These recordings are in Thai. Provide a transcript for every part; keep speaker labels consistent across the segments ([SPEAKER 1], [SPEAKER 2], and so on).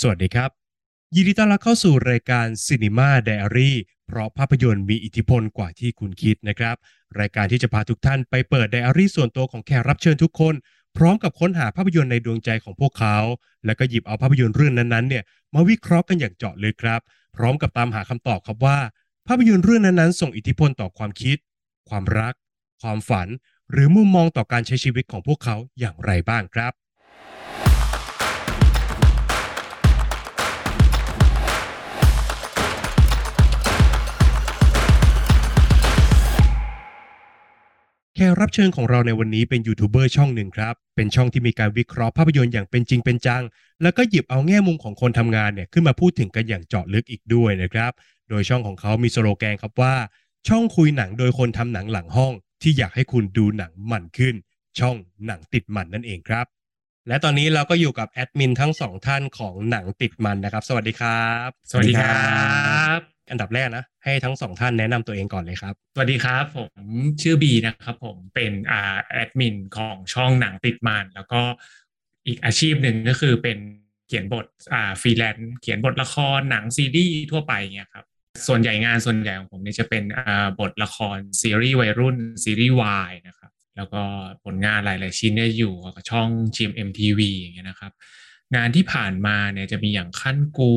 [SPEAKER 1] สวัสดีครับ ยินดีต้อนรับเข้าสู่รายการ Cinema Diary เพราะภาพยนตร์มีอิทธิพลกว่าที่คุณคิดนะครับ รายการที่จะพาทุกท่านไปเปิดไดอารี่ส่วนตัวของแขกรับเชิญทุกคน พร้อมกับค้นหาภาพยนตร์ในดวงใจของพวกเขา แล้วก็หยิบเอาภาพยนตร์เรื่องนั้นๆเนี่ยมาวิเคราะห์กันอย่างเจาะลึกครับ พร้อมกับตามหาคำตอบครับว่า ภาพยนตร์เรื่องนั้นๆ ส่งอิทธิพลต่อความคิด ความรัก ความฝัน หรือมุมมองต่อการใช้ชีวิตของพวกเขาอย่างไรบ้างครับ แขกรับเชิญของเราในวันนี้เป็นยูทูบเบอร์ช่องหนึ่งครับ เป็นช่องที่มีการวิเคราะห์ภาพยนตร์อย่างเป็นจริงเป็นจัง แล้วก็หยิบเอาแง่มุมของคนทำงานเนี่ยขึ้นมาพูดถึงกันอย่างเจาะลึกอีกด้วยนะครับ โดยช่องของเขามีสโลแกนครับว่า ช่องคุยหนังโดยคนทำหนังหลังห้อง ที่อยากให้คุณดูหนังหมันขึ้น ช่องหนังติดหมันนั่นเองครับ และตอนนี้เราก็อยู่กับแอดมินทั้งสองท่านของหนังติดมันนะครับ สวัสดีครับ
[SPEAKER 2] สวัสดีครับ
[SPEAKER 1] อันดับแรกนะให้ทั้งสองท่านแนะนำตัวเองก่อนเลยครับ
[SPEAKER 2] สวัสดีครับผมชื่อบีนะครับผมเป็นอ่าแอดมินของช่องหนังติดมันแล้วก็อีกอาชีพหนึ่งก็คือเป็นเขียนบทอ่าฟรีแลนซ์เขียนบทละครหนังซีรีส์ทั่วไปเงี้ยครับส่วนใหญ่งานส่วนใหญ่ของผมเนี่ยจะเป็นอ่าบทละครซีรีส์วัยรุ่นซีรีส์วายนะครับแล้วก็ผลงานหลาย ๆ ชิ้นเนี่ยอยู่กับช่อง GMMTV อย่างเงี้ยนะครับ งานที่ผ่านมาเนี่ยจะมีอย่างขั้นกู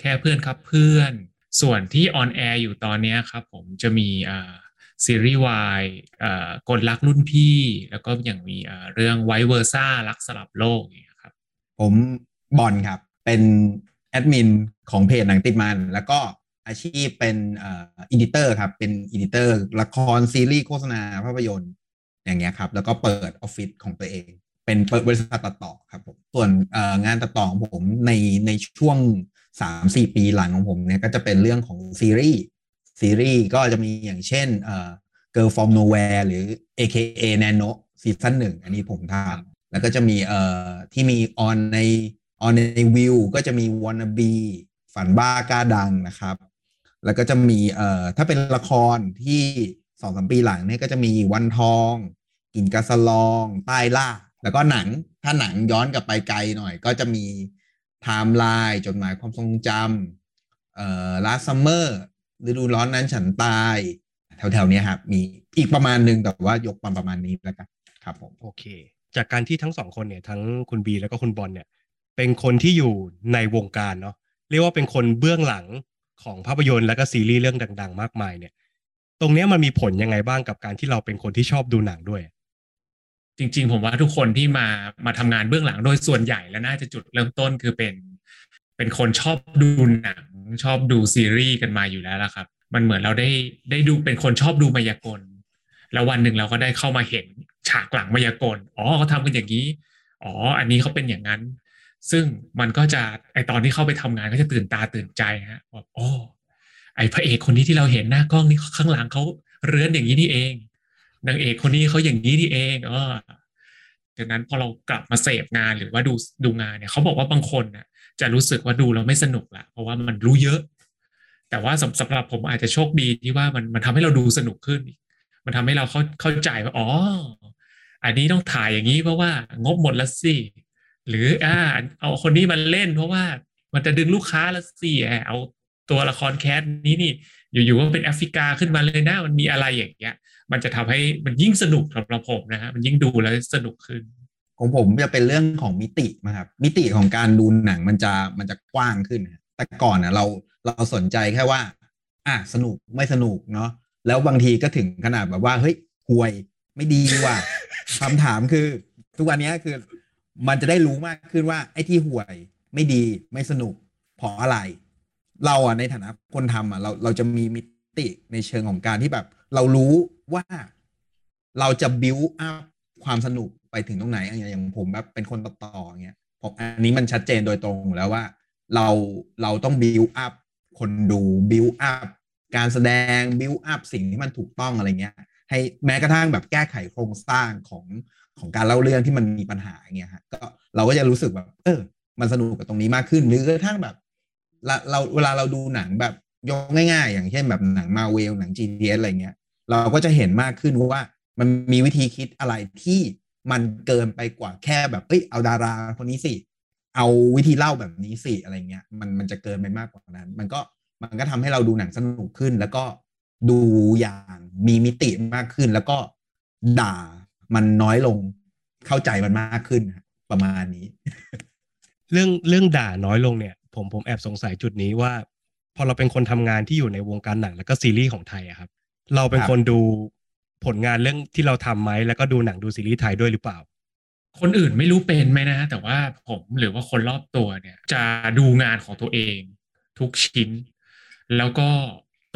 [SPEAKER 2] แค่เพื่อนครับเพื่อน ส่วนที่ on air อยู่ตอนนี้ครับผมจะมีซีรีส์วายกลรักรุ่นพี่ แล้วก็อย่างมีเรื่อง Vice Versa รักสลับโลกอย่างเงี้ยครับ
[SPEAKER 3] ผมบอลครับ เป็นแอดมินของเพจหนังติดมัน แล้วก็อาชีพเป็นอ่อ editor ครับ เป็น editor ละครซีรีส์โฆษณาภาพยนตร์อย่างเงี้ยครับ แล้วก็เปิดออฟฟิศของตัวเอง เป็นเปิดบริษัทตัดต่อครับผมส่วนงานตัดต่อของผมในในช่วง 3-4ปีหลังของผมเนี่ยก็จะเป็นเรื่องของซีรีส์ซีรีส์ก็จะมีอย่างเช่นเอ่อ Girl from Nowhere หรือ AKA Nano ซีซั่นหนึ่งอันนี้ผมทำแล้วก็จะมีเอ่อที่มีออนในออนในวิวก็จะมี Wanna Be ฝันบ้ากล้าดังนะครับ แล้วก็จะมีเอ่อถ้าเป็นละครที่สองสามปีหลังเนี่ยก็จะมีวันทองกลิ่นกาสะลอง ใต้หล้า แล้วก็หนังถ้าหนังย้อนกลับไปไกลหน่อย ก็จะมี ไทม์ไลน์จดหมายความทรงจำเอ่อ Last Summer ฤดูร้อนนั้นฉันตาย แถวๆนี้ครับมีอีกประมาณหนึ่งแต่ว่ายกมาประมาณนี้แล้วกันครับผม
[SPEAKER 1] โอเค จากการที่ทั้งสองคนเนี่ยทั้งคุณบีแล้วก็คุณบอลเนี่ยเป็นคนที่อยู่ในวงการเนาะเรียกว่าเป็นคนเบื้องหลังของภาพยนตร์แล้วก็ซีรีส์เรื่องดัง ๆ มากมายเนี่ย ตรงนี้มันมีผลยังไงบ้างกับการที่เราเป็นคนที่ชอบดูหนังด้วย
[SPEAKER 2] จริง ๆ ผมว่าทุกคนที่มามาทำงานเบื้องหลังโดยส่วนใหญ่แล้วน่าจะจุดเริ่มต้นคือเป็น เป็นคนชอบดูหนัง ชอบดูซีรีส์กันมาอยู่แล้วละครับ มันเหมือนเราได้ได้ดูเป็นคนชอบดูมายากล แล้ววันหนึ่งเราก็ได้เข้ามาเห็นฉากหลังมายากลอ๋อเขาทำกันอย่างนี้อ๋อ อันนี้เขาเป็นอย่างนั้น ซึ่งมันก็จะไอตอนที่เข้าไปทำงานก็จะตื่นตาตื่นใจฮะว่าโอ้ไอพระเอกคนนี้ที่เราเห็นหน้ากล้องนี่ข้างหลังเขาเรือนอย่างนี้นี่เอง นางเอกคนนี้เขาอย่างนี้นี่เองเออดังนั้นพอเรากลับมาเสพงานหรือว่าดูดูงานเนี่ยเขาบอกว่าบางคนน่ะจะรู้สึกว่าดูแล้วไม่สนุกละเพราะว่ามันรู้เยอะ แต่ว่าสำสำหรับผมอาจจะโชคดีที่ว่ามันมันทำให้เราดูสนุกขึ้น มันทำให้เราเข้าเข้าใจว่าอ๋ออันนี้ต้องถ่ายอย่างนี้เพราะว่างบหมดล้วสิหรืออ่าเอาคนนี้มาเล่น เพราะว่ามันจะดึงลูกค้าล้วสิเอาตัวละครแคสนี้นี่ อยู่ๆก็เป็นแอฟริกาขึ้นมาเลยนะมันมีอะไรอย่างเงี้ย มันจะทำให้มันยิ่งสนุกสำหรับผมนะฮะมันยิ่งดูแล้วสนุกขึ้น
[SPEAKER 3] ของผมจะเป็นเรื่องของมิตินะครับมิติของการดูหนังมันจะมันจะกว้างขึ้น แต่ก่อนนะเราเราสนใจแค่ว่า อะสนุกไม่สนุกเนาะแล้วบางทีก็ถึงขนาดแบบว่าเฮ้ยห่วยไม่ดีว่ะคำถามคือ ทุกวันนี้คือมันจะได้รู้มากขึ้นว่าไอ้ที่ห่วยไม่ดีไม่สนุกเพราะอะไร เราอะในฐานะคนทำอะเราเราจะมีมิติในเชิงของการที่แบบ เรารู้ว่าเราจะบิวอัพความสนุกไปถึงตรงไหนอย่างอย่างผมแบบเป็นคนตัดต่ออย่างเงี้ยผมอันนี้มันชัดเจนโดยตรงแล้วว่า เราเราต้องบิวอัพคนดูบิวอัพการแสดงบิวอัพสิ่งที่มันถูกต้องอะไรเงี้ย ให้แม้กระทั่งแบบแก้ไขโครงสร้างของของการเล่าเรื่องที่มันมีปัญหาเงี้ยฮะก็เราก็จะรู้สึกแบบ เออ มันสนุกกับตรงนี้มากขึ้น หรือกระทั่งแบบเราเราเวลาเราดูหนังแบบ ยกง่ายๆ อย่างเช่นแบบหนังมาเวลหนัง GTS อะไรเงี้ย เราก็จะเห็นมากขึ้นว่ามันมีวิธีคิดอะไรที่มันเกินไปกว่าแค่แบบเอ้ยเอาดาราคนนี้สิ เอาวิธีเล่าแบบนี้สิอะไรเงี้ยมันมันจะเกินไปมากกว่านั้น มันก็มันก็ทำให้เราดูหนังสนุกขึ้น แล้วก็ดูอย่างมีมิติมากขึ้น แล้วก็ด่ามันน้อยลงเข้าใจมันมากขึ้นประมาณนี้
[SPEAKER 1] เรื่องเรื่องด่าน้อยลงเนี่ย ผมผมแอบสงสัยจุดนี้ว่า พอเราเป็นคนทำงานที่อยู่ในวงการหนังแล้วก็ซีรีส์ของไทยอะครับ เราเป็นคนดูผลงานเรื่องที่เราทำไหมแล้วก็ดูหนังดูซีรีส์ไทยด้วยหรือเปล่า
[SPEAKER 2] คนอื่นไม่รู้เป็นไหมนะ แต่ว่าผมหรือว่าคนรอบตัวเนี่ย จะดูงานของตัวเอง ทุกชิ้น แล้วก็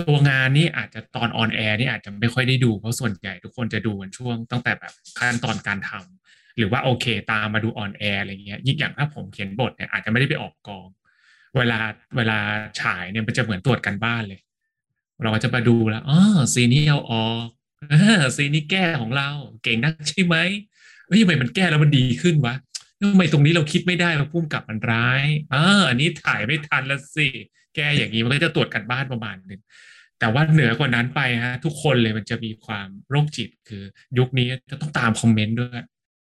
[SPEAKER 2] ตัวงานนี่อาจจะตอน on air นี่อาจจะไม่ค่อยได้ดูเพราะส่วนใหญ่ทุกคนจะดูกันช่วงตั้งแต่แบบขั้นตอนการทำหรือว่าโอเค ตามมาดู on air อะไรเงี้ยยิ่งอย่างถ้าผมเขียนบทเนี่ยอาจจะไม่ได้ไปออกกอง เวลาเวลาฉายเนี่ยมันจะเหมือนตรวจการบ้านเลย เราก็จะมาดูแล้วอ๋อซีนี้เอาออกซีนี้แก้ของเรา เก่งนักใช่ไหมเฮ้ยทำไมมันแก้แล้วมันดีขึ้นวะทำไมตรงนี้เราคิดไม่ได้ว่าพุ่มกับมันร้ายอ่าอันนี้ถ่ายไม่ทันละสิแก้อย่างนี้มันก็จะตรวจกันบ้านประมาณหนึ่งแต่ว่าเหนือกว่านั้นไปฮะ ทุกคนเลยมันจะมีความโรคจิตคือ ยุคนี้จะต้องตามคอมเมนต์ด้วย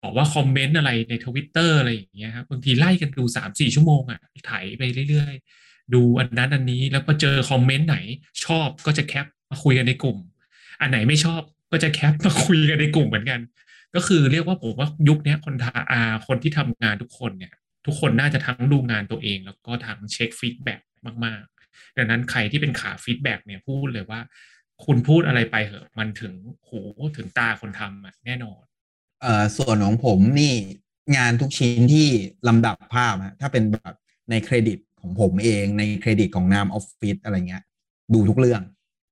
[SPEAKER 2] บอกว่าคอมเมนต์อะไรในทวิตเตอร์อะไรอย่างเงี้ยครับบางทีไล่กันดูสามสี่ชั่วโมงอะถ่ายไปเรื่อยๆ ดูอันนั้นอันนี้แล้วพอเจอคอมเมนต์ไหน ชอบก็จะ cap มาคุยกันในกลุ่ม อันไหนไม่ชอบก็จะ cap มาคุยกันในกลุ่มเหมือนกัน ก็คือเรียกว่าผมว่ายุคนี้คนทาอาคนที่ทำงานทุกคนเนี่ย ทุกคนน่าจะทั้งดูงานตัวเอง แล้วก็ทั้งเช็ค feedback มากๆ ดังนั้นใครที่เป็นขา feedback เนี่ยพูดเลยว่า คุณพูดอะไรไปเหอะมันถึงหูถึงตาคนทำอะแน่นอน
[SPEAKER 3] เอ่อส่วนของผมนี่งานทุกชิ้นที่ลำดับภาพฮะถ้าเป็นแบบในเครดิตของผมเองในเครดิตของนามออฟฟิศอะไรเงี้ย ดูทุกเรื่อง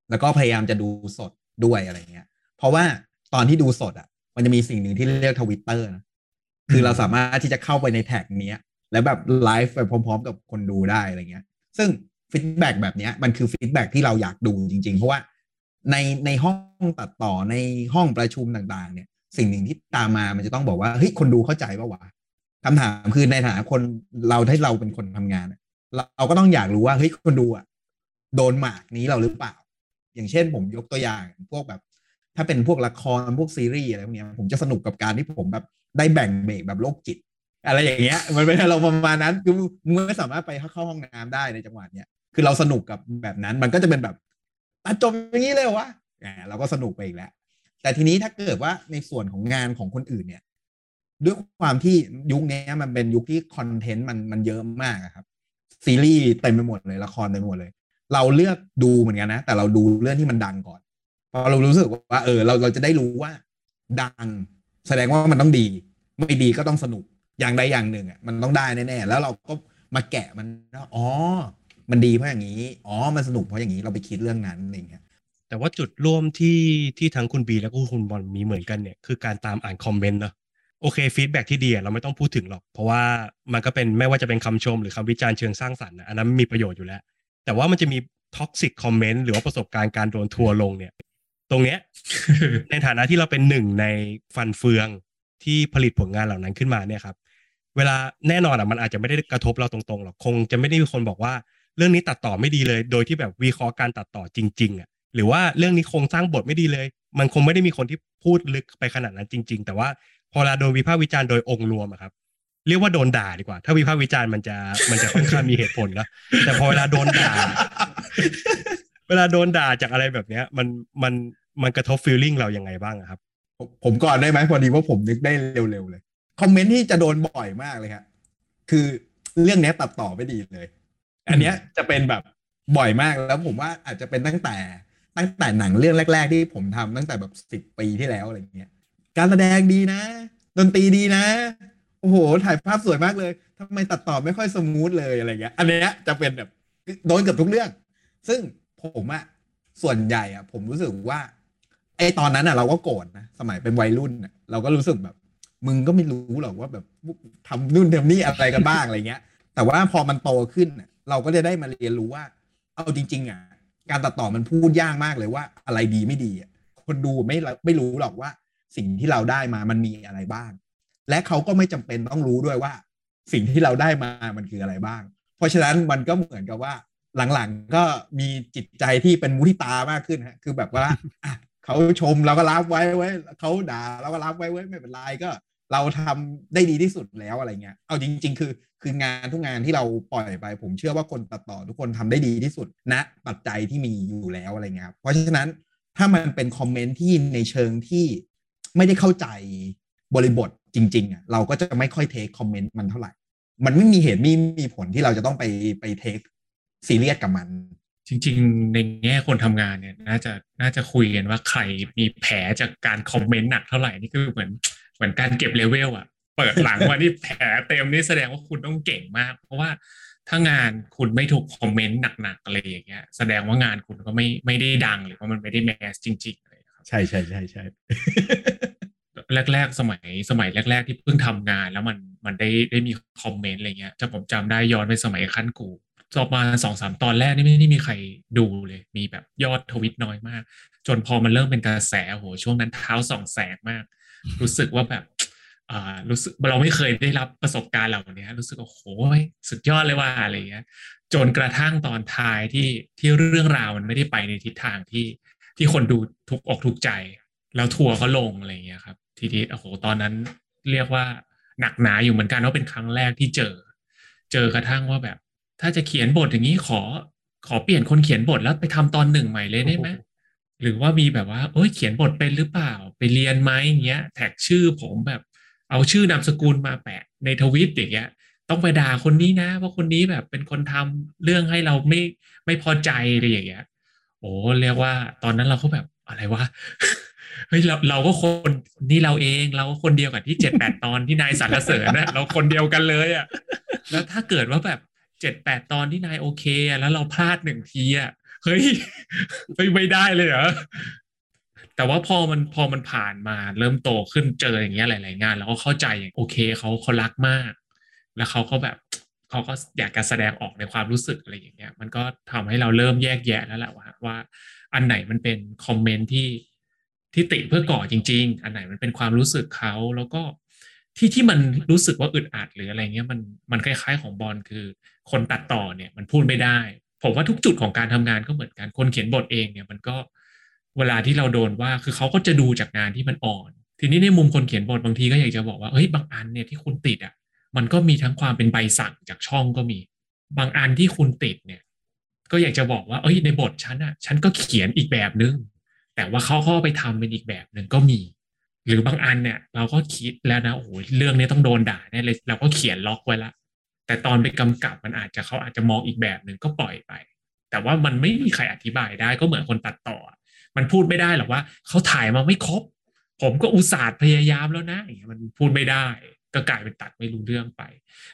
[SPEAKER 3] แล้วก็พยายามจะดูสดด้วยอะไรเงี้ย เพราะว่าตอนที่ดูสดอะ มันจะมีสิ่งหนึ่งที่เรียกทวิตเตอร์นะคือเราสามารถที่จะเข้าไปใน tag นี้แล้วแบบไลฟ์ไปพร้อม ๆ กับคนดูได้อะไรเงี้ย ซึ่ง feedback แบบนี้มันคือ feedback ที่เราอยากดูจริง ๆ เพราะว่าในในห้องตัดต่อในห้องประชุมต่าง ๆ เนี่ย สิ่งหนึ่งที่ตามมามันจะต้องบอกว่าเฮ้ยคนดูเข้าใจป่าวะคำถามคือในฐานะคนเราถ้าเราเป็นคนทำงาน เราก็ต้องอยากรู้ว่าเฮ้ยคนดูอะโดนหมากนี้เราหรือเปล่า อย่างเช่นผมยกตัวอย่างพวกแบบ ถ้าเป็นพวกละครพวกซีรีส์อะไรพวกนี้ผมจะสนุกกับการที่ผมแบบได้แบ่งเบรกแบบโรคจิต อะไรอย่างเงี้ย มันเป็นเราประมาณนั้นคือมึงไม่สามารถไปเข้าห้องน้ำได้ในจังหวะเนี้ยคือเราสนุกกับแบบนั้นมันก็จะเป็นแบบตัดจบอย่างนี้เลยวะเราก็สนุกไปอีกแล้ว แต่ทีนี้ถ้าเกิดว่าในส่วนของงานของคนอื่นเนี่ย ด้วยความที่ยุคนี้มันเป็นยุคที่คอนเทนต์มันมันเยอะมากครับ ซีรีส์เต็มไปหมดเลยละครเต็มไปหมดเลย เราเลือกดูเหมือนกันนะ แต่เราดูเรื่องที่มันดังก่อนพอเรารู้สึกว่า เออ เราเราจะได้รู้ว่า ดัง แสดงว่ามันต้องดี ไม่ดีก็ต้องสนุกอย่างใดอย่างหนึ่งอะมันต้องได้แน่ๆแล้วเราก็มาแกะมันอ๋อ มันดีเพราะอย่างนี้ อ๋อ มันสนุกเพราะอย่างนี้เราไปคิดเรื่องนั้นอะไรเงี้ย
[SPEAKER 1] แต่ว่าจุดร่วมที่ที่ทั้งคุณบีแล้วก็คุณบอลมีเหมือนกันเนี่ยคือการตามอ่านคอมเมนต์เนาะโอเค feedback ที่ดีเราไม่ต้องพูดถึงหรอก เพราะว่ามันก็เป็นไม่ว่าจะเป็นคำชมหรือคำวิจารณ์เชิงสร้างสรรค์อันนั้นมีประโยชน์อยู่แล้ว แต่ว่ามันจะมี toxic comment หรือว่าประสบการณ์การโดนทัวลงเนี่ย ตรงเนี้ยในฐานะที่เราเป็นหนึ่งในฟันเฟืองที่ผลิตผลงานเหล่านั้นขึ้นมาเนี่ยครับ เวลาแน่นอนอะมันอาจจะไม่ได้กระทบเราตรงๆหรอกคงจะไม่ได้มีคนบอกว่าเรื่องนี้ตัดต่อไม่ดีเลย โดยที่แบบวิเคราะห์การตัดต่อจริง ๆอะ หรือว่าเรื่องนี้โครงสร้างบทไม่ดีเลย มันคงไม่ได้มีคนที่พูดลึกไปขนาดนั้นจริง ๆ แต่ว่าพอเวลาโดนวิพากษ์วิจารณ์โดยองค์รวมอะครับ เรียกว่าโดนด่าดีกว่า ถ้าวิพากษ์วิจารณ์มันจะมันจะค่อนข้างมีเหตุผลนะแต่พอเวลาโดนด่า เวลาโดนด่าจากอะไรแบบเนี้ย มันมันมันกระทบฟีลลิ่งเรายังไงบ้างครับ
[SPEAKER 3] ผมก่อนได้ไหมพอดีว่าผมนึกได้เร็วๆเลยคอมเมนต์ที่จะโดนบ่อยมากเลยครับคือเรื่องนี้ตัดต่อไม่ดีเลย อันเนี้ยจะเป็นแบบบ่อยมากแล้วผมว่าอาจจะเป็นตั้งแต่ ตั้งแต่หนังเรื่องแรก ๆ ที่ผมทำตั้งแต่แบบสิบปีที่แล้วอะไรเงี้ย การแสดงดีนะ ดนตรีดีนะ โอ้โห ถ่ายภาพสวยมากเลยทำไมตัดต่อไม่ค่อย smooth เลยอะไรเงี้ย อันเนี้ยจะเป็นแบบโดนเกือบทุกเรื่อง ซึ่งผมอะส่วนใหญ่อะผมรู้สึกว่าไอตอนนั้นอะเราก็โกรธนะสมัยเป็นวัยรุ่นอะเราก็รู้สึกแบบ มึงก็ไม่รู้หรอกว่าแบบทำนู่นทำนี่อะไรกันบ้างอะไรเงี้ย แต่ว่าพอมันโตขึ้นเราก็จะได้มาเรียนรู้ว่า เอาจริง ๆอะ การตัดต่อมันพูดยากมากเลยว่า อะไรดีไม่ดีคนดูไม่ไม่รู้หรอกว่า สิ่งที่เราได้มามันมีอะไรบ้าง และเขาก็ไม่จำเป็นต้องรู้ด้วยว่า สิ่งที่เราได้มามันคืออะไรบ้าง เพราะฉะนั้นมันก็เหมือนกับว่าหลังๆก็มีจิตใจที่เป็นมุทิตามากขึ้นฮะคือแบบว่าเขาชมเราก็รับไว้ไว้เขาด่าเราก็รับไว้ไว้ไม่เป็นไรก็ เราทำได้ดีที่สุดแล้วอะไรเงี้ย เอาจริง ๆ คือคืองานทุกงานที่เราปล่อยไป ผมเชื่อว่าคนตัดต่อทุกคนทำได้ดีที่สุดณนะปัจจัยที่มีอยู่แล้วอะไรเงี้ยเพราะฉะนั้นถ้ามันเป็นคอมเมนต์ที่ในเชิงที่ไม่ได้เข้าใจบริบทจริงๆอะเราก็จะไม่ค่อย take คอมเมนต์มันเท่าไหร่ มันไม่มีเหตุมีมีผลที่เราจะต้องไปไป take ซีเรียสกับมัน
[SPEAKER 2] จริง ๆ ในแง่คนทำงานเนี่ย น่าจะน่าจะคุยกันว่าใครมีแผลจากการคอมเมนต์หนักเท่าไหร่นี่คือเหมือน เหมือนการเก็บเลเวลอะเปิดหลังว่านี่แผลเต็มนี่แสดงว่าคุณต้องเก่งมาก เพราะว่าถ้างานคุณไม่ถูกคอมเมนต์หนักๆอะไรอย่างเงี้ย แสดงว่างานคุณก็ไม่ไม่ได้ดังหรือว่ามันไม่ได้ mass จริงๆเลยครับ
[SPEAKER 3] ใช่ใช่ใช่ใช่
[SPEAKER 2] แรก ๆ สมัยสมัยแรก ๆ ที่เพิ่งทำงาน แล้วมันมันได้ได้มีคอมเมนต์อะไรเงี้ยจะผมจำได้ย้อนไปสมัยขั้นกูจบมาสองสามตอนแรกนี่ไม่ได้มีใครดูเลย มีแบบยอดทวิตน้อยมาก จนพอมันเริ่มเป็นกระแสโหช่วงนั้นเท้าส่องแสงมาก รู้สึกว่าแบบอ่ารู้สึกเราไม่เคยได้รับประสบการณ์เหล่านี้รู้สึกว่าโหสุดยอดเลยว่าอะไรเงี้ยจนกระทั่งตอนท้ายที่ที่เรื่องราวมันไม่ได้ไปในทิศทางที่ที่คนดูทุกอกทุกใจ แล้วทัวร์ก็ลงอะไรเงี้ยครับ ทีนี้โอ้โหตอนนั้นเรียกว่าหนักหนาอยู่เหมือนกันว่าเป็นครั้งแรกที่เจอ เจอกระทั่งว่าแบบ ถ้าจะเขียนบทอย่างนี้ขอ ขอเปลี่ยนคนเขียนบทแล้วไปทำตอนหนึ่งใหม่เลยได้ไหม หรือว่ามีแบบว่า เอ้ยเขียนบทเป็นหรือเปล่า ไปเรียนไหมเงี้ย แท็กชื่อผมแบบเอาชื่อนามสกุลมาแปะในทวิตอย่างเงี้ย ต้องไปด่าคนนี้นะว่าคนนี้แบบเป็นคนทำเรื่องให้เราไม่ไม่พอใจอะไรอย่างเงี้ย โอ้เรียกว่าตอนนั้นเราก็แบบอะไรวะเฮ้ยเราเราก็คนนี่เราเองเราก็คนเดียวกับที่เจ็ดแปดตอนที่นายสรรเสริญนะเราคนเดียวกันเลยอะ่ะแล้วถ้าเกิดว่าแบบเจ็ดแปดตอนที่นายโอเคอะแล้วเราพลาดหนึ่งทีอะ่ะ เฮ้ยเฮ้ยไม่ได้เลยเหรอแต่ว่าพอมันพอมันผ่านมาเริ่มโตขึ้นเจออย่างเงี้ยหลาย ๆ งาน แล้วก็เข้าใจอย่างโอเคเขาเขารักมาก แล้วเขาก็แบบเขาก็อยากจะแสดงออกในความรู้สึกอะไรอย่างเงี้ย มันก็ทำให้เราเริ่มแยกแยะแล้วแหละว่าว่า อันไหนมันเป็นคอมเมนต์ที่ที่ติเพื่อก่อจริง ๆ อันไหนมันเป็นความรู้สึกเขาแล้วก็ที่ที่มันรู้สึกว่าอึดอัดหรืออะไรเงี้ยมันมันคล้าย ๆ ของบอลคือ คนตัดต่อเนี่ยมันพูดไม่ได้ ผมว่าทุกจุดของการทำงานก็เหมือนกันคนเขียนบทเองเนี่ยมันก็เวลาที่เราโดนว่าคือเขาก็จะดูจากงานที่มันอ่อน ทีนี้ในมุมคนเขียนบทบางทีก็อยากจะบอกว่าเฮ้ยบางอันเนี่ยที่คุณติดอะมันก็มีทั้งความเป็นใบสั่งจากช่องก็มี บางอันที่คุณติดเนี่ย ก็อยากจะบอกว่าเอ้ยในบทฉันอะฉันก็เขียนอีกแบบนึง แต่ว่าเขาเข้าไปทำเป็นอีกแบบหนึ่งก็มี หรือบางอันเนี่ย เราก็คิดแล้วนะโอ้โหเรื่องนี้ต้องโดนด่าแน่เลยเราก็เขียนล็อกไว้ละ แต่ตอนไปกำกับมันอาจจะเขาอาจจะมองอีกแบบหนึ่งก็ปล่อยไป แต่ว่ามันไม่มีใครอธิบายได้ก็เหมือนคนตัดต่อ มันพูดไม่ได้หรอกว่าเขาถ่ายมาไม่ครบ ผมก็อุตส่าห์พยายามแล้วนะอย่างเงี้ยมันพูดไม่ได้ ก็กลายเป็นตัดไม่รู้เรื่องไป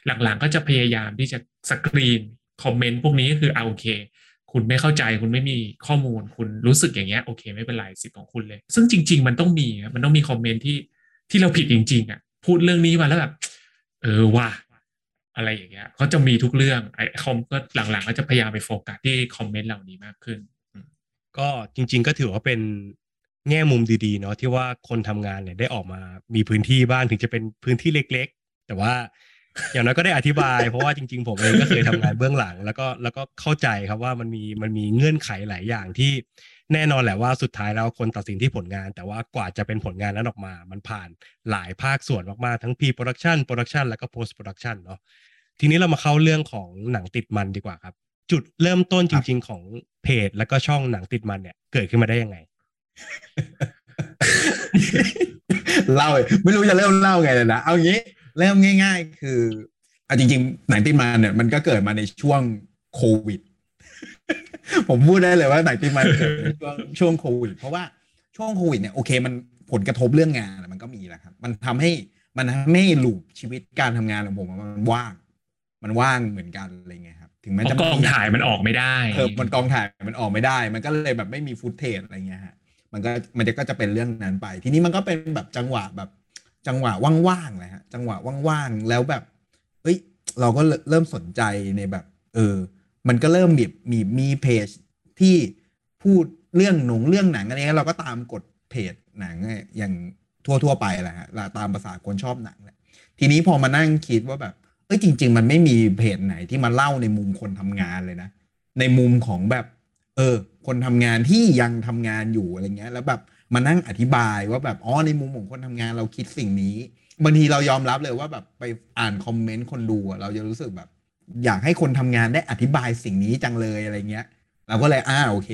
[SPEAKER 2] หลังๆก็จะพยายามที่จะสกรีนคอมเมนต์พวกนี้ก็คือเอาโอเค คุณไม่เข้าใจคุณไม่มีข้อมูลคุณรู้สึกอย่างเงี้ยโอเค ไม่เป็นไรสิทธิ์ของคุณเลย ซึ่งจริง ๆ มันต้องมีมันต้องมีคอมเมนต์ที่ที่เราผิดจริง ๆอะพูดเรื่องนี้มาแล้วแบบเออว่า อะไรอย่างเงี้ยเขาจะมีทุกเรื่องไอคอมก็หลังๆ ก็จะพยายามไปโฟกัสที่คอมเมนต์เหล่านี้มากขึ้น
[SPEAKER 1] ก็จริง ๆ ก็ถือว่าเป็นแง่มุมดีๆเนาะที่ว่าคนทำงานเนี่ยได้ออกมามีพื้นที่บ้างถึงจะเป็นพื้นที่เล็ก ๆ แต่ว่าอย่างน้อยก็ได้อธิบาย เพราะว่าจริง ๆ ผมเองก็เคยทำงานเบื้องหลัง แล้วก็แล้วก็เข้าใจครับว่ามันมีมันมีเงื่อนไขหลายอย่างที่ แน่นอนแหละว่าสุดท้ายแล้วคนตัดสินที่ผลงาน แต่ว่ากว่าจะเป็นผลงานนั้นออกมา มันผ่านหลายภาคส่วนมากๆ ทั้ง pre-production production แล้วก็ post production เนาะทีนี้เรามาเข้าเรื่องของหนังติดมันดีกว่าครับ จุดเริ่มต้นจริง ๆ ของเพจ แล้วก็ช่องหนังติดมันเนี่ยเกิดขึ้นมาได้ยังไง
[SPEAKER 3] เล่าไม่รู้จะเริ่มเล่าไงเลยนะเอางี้เริ่มง่าย ๆ คือเอาจริง ๆ หนังติดมันเนี่ยมันก็เกิดมาในช่วงโควิด ผมพูดได้เลยว่าหนังติดมันเกิดในช่วงช่วงโควิดเพราะว่าช่วงโควิดเนี่ยโอเคมันผลกระทบเรื่องงานมันก็มีแหละครับ มันทำให้มันทำให้ลูปชีวิตการทำงานของผมมันว่าง มันว่างเหมือนกันอะไรเงี้ยครับ ถึงแม้จะ
[SPEAKER 2] กองถ่ายมันออกไม่ได้
[SPEAKER 3] เออมันกองถ่ายมันออกไม่ได้ มันก็เลยแบบไม่มีฟุตเทจอะไรเงี้ยฮะมันก็มันจะก็จะเป็นเรื่องนั้นไป ทีนี้มันก็เป็นแบบจังหวะแบบจังหวะว่างๆเลยฮะจังหวะว่างๆแล้วแบบ เอ้ย เราก็เริ่มสนใจในแบบ เออ มันก็เริ่มมีมีมีเพจที่พูดเรื่องหนงเรื่องหนังอะไรเงี้ยเราก็ตามกดเพจหนังอย่างทั่วๆไปแหละฮะตามภาษาคนชอบหนังแหละทีนี้พอมานั่งคิดว่าแบบเอ้ยจริง ๆ มันไม่มีเพจไหนที่มาเล่าในมุมคนทำงานเลยนะ ในมุมของแบบ เออ คนทำงานที่ยังทำงานอยู่อะไรเงี้ย แล้วแบบมานั่งอธิบายว่าแบบอ๋อในมุมของคนทำงานเราคิดสิ่งนี้บางทีเรายอมรับเลยว่าแบบไปอ่านคอมเมนต์คนดูเราจะรู้สึกแบบ อยากให้คนทำงานได้อธิบายสิ่งนี้จังเลยอะไรเงี้ย เราก็เลยอ่าโอเค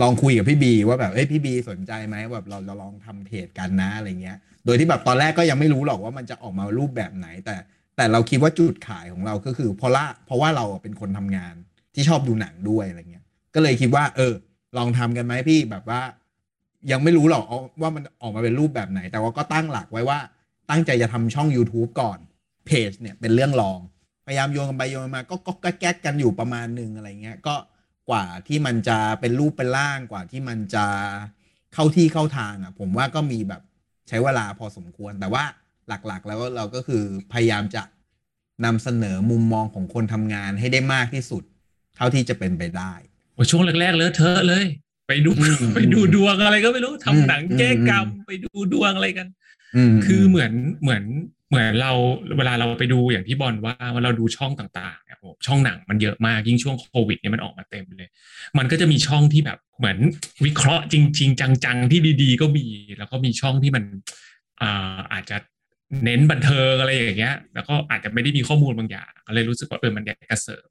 [SPEAKER 3] ลองคุยกับพี่บีว่าแบบเอ้ยพี่บีสนใจไหมแบบเราเราลองทำเพจกันนะอะไรเงี้ย โดยที่แบบตอนแรกก็ยังไม่รู้หรอกว่ามันจะออกมารูปแบบไหน แต่แต่เราคิดว่าจุดขายของเราก็คือเพราะละเพราะว่าเราเป็นคนทำงานที่ชอบดูหนังด้วยอะไรเงี้ย ก็เลยคิดว่า เออ ลองทำกันไหมพี่แบบว่า ยังไม่รู้หรอกว่ามันออกมาเป็นรูปแบบไหน แต่ว่าก็ตั้งหลักไว้ว่า ตั้งใจจะทำช่อง YouTube ก่อนเพจเนี่ยเป็นเรื่องรอง พยายามโยนกันไปโยนมา ก็ก็แก๊กกันอยู่ประมาณหนึ่งอะไรเงี้ยก็กว่าที่มันจะเป็นรูปเป็นร่างกว่าที่มันจะเข้าที่เข้าทางอะ ผมว่าก็มีแบบใช้เวลาพอสมควร แต่ว่าหลักๆ แล้วเราก็คือพยายามจะนำเสนอมุมมองของคนทำงานให้ได้มากที่สุด เท่าที่จะเป็นไปได้
[SPEAKER 2] โอ้ช่วงแรกๆเลอะเทอะเลย ไปดู
[SPEAKER 3] อืม
[SPEAKER 2] ไปดูดวงอะไรก็ไม่รู้ทำหนัง
[SPEAKER 3] อืม
[SPEAKER 2] แก้กรรม
[SPEAKER 3] อืม
[SPEAKER 2] ไปดูดวงอะไรกัน
[SPEAKER 3] ม
[SPEAKER 2] คือเหมือนเหมือน เหมือนเราเวลาเราไปดูอย่างที่บอลว่าว่าเราดูช่องต่างๆเนี่ยโอ้โหช่องหนังมันเยอะมากยิ่งช่วงโควิดเนี่ยมันออกมาเต็มเลย มันก็จะมีช่องที่แบบเหมือนวิเคราะห์จริง ๆ จังๆ ที่ดีๆ ก็มี แล้วก็มีช่องที่มันอ่าอาจจะเน้นบันเทิงอะไรอย่างเงี้ย แล้วก็อาจจะไม่ได้มีข้อมูลบางอย่างก็เลยรู้สึกว่าเออมันอยากจะเสริม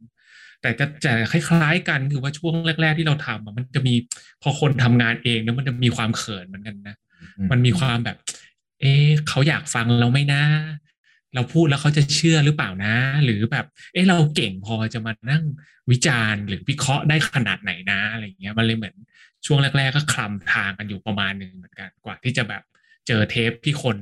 [SPEAKER 2] แต่จะจะคล้ายๆกันคือว่าช่วงแรก ๆ ที่เราทำอะมันจะมีพอคนทำงานเองเนี่ยมันจะมีความเขินเหมือนกันนะ มันมีความแบบ เอ๊ะเขาอยากฟังเราไหม่นะ เราพูดแล้วเขาจะเชื่อหรือเปล่านะ หรือแบบ เอ๊ะเราเก่งพอจะมานั่งวิจารณ์หรือวิเคราะห์ได้ขนาดไหนนะอะไรเงี้ยมันเลยเหมือนช่วงแรก ๆ ก็คลำทางกันอยู่ประมาณหนึ่งเหมือนกันกว่าที่จะแบบเจอเทปที่คน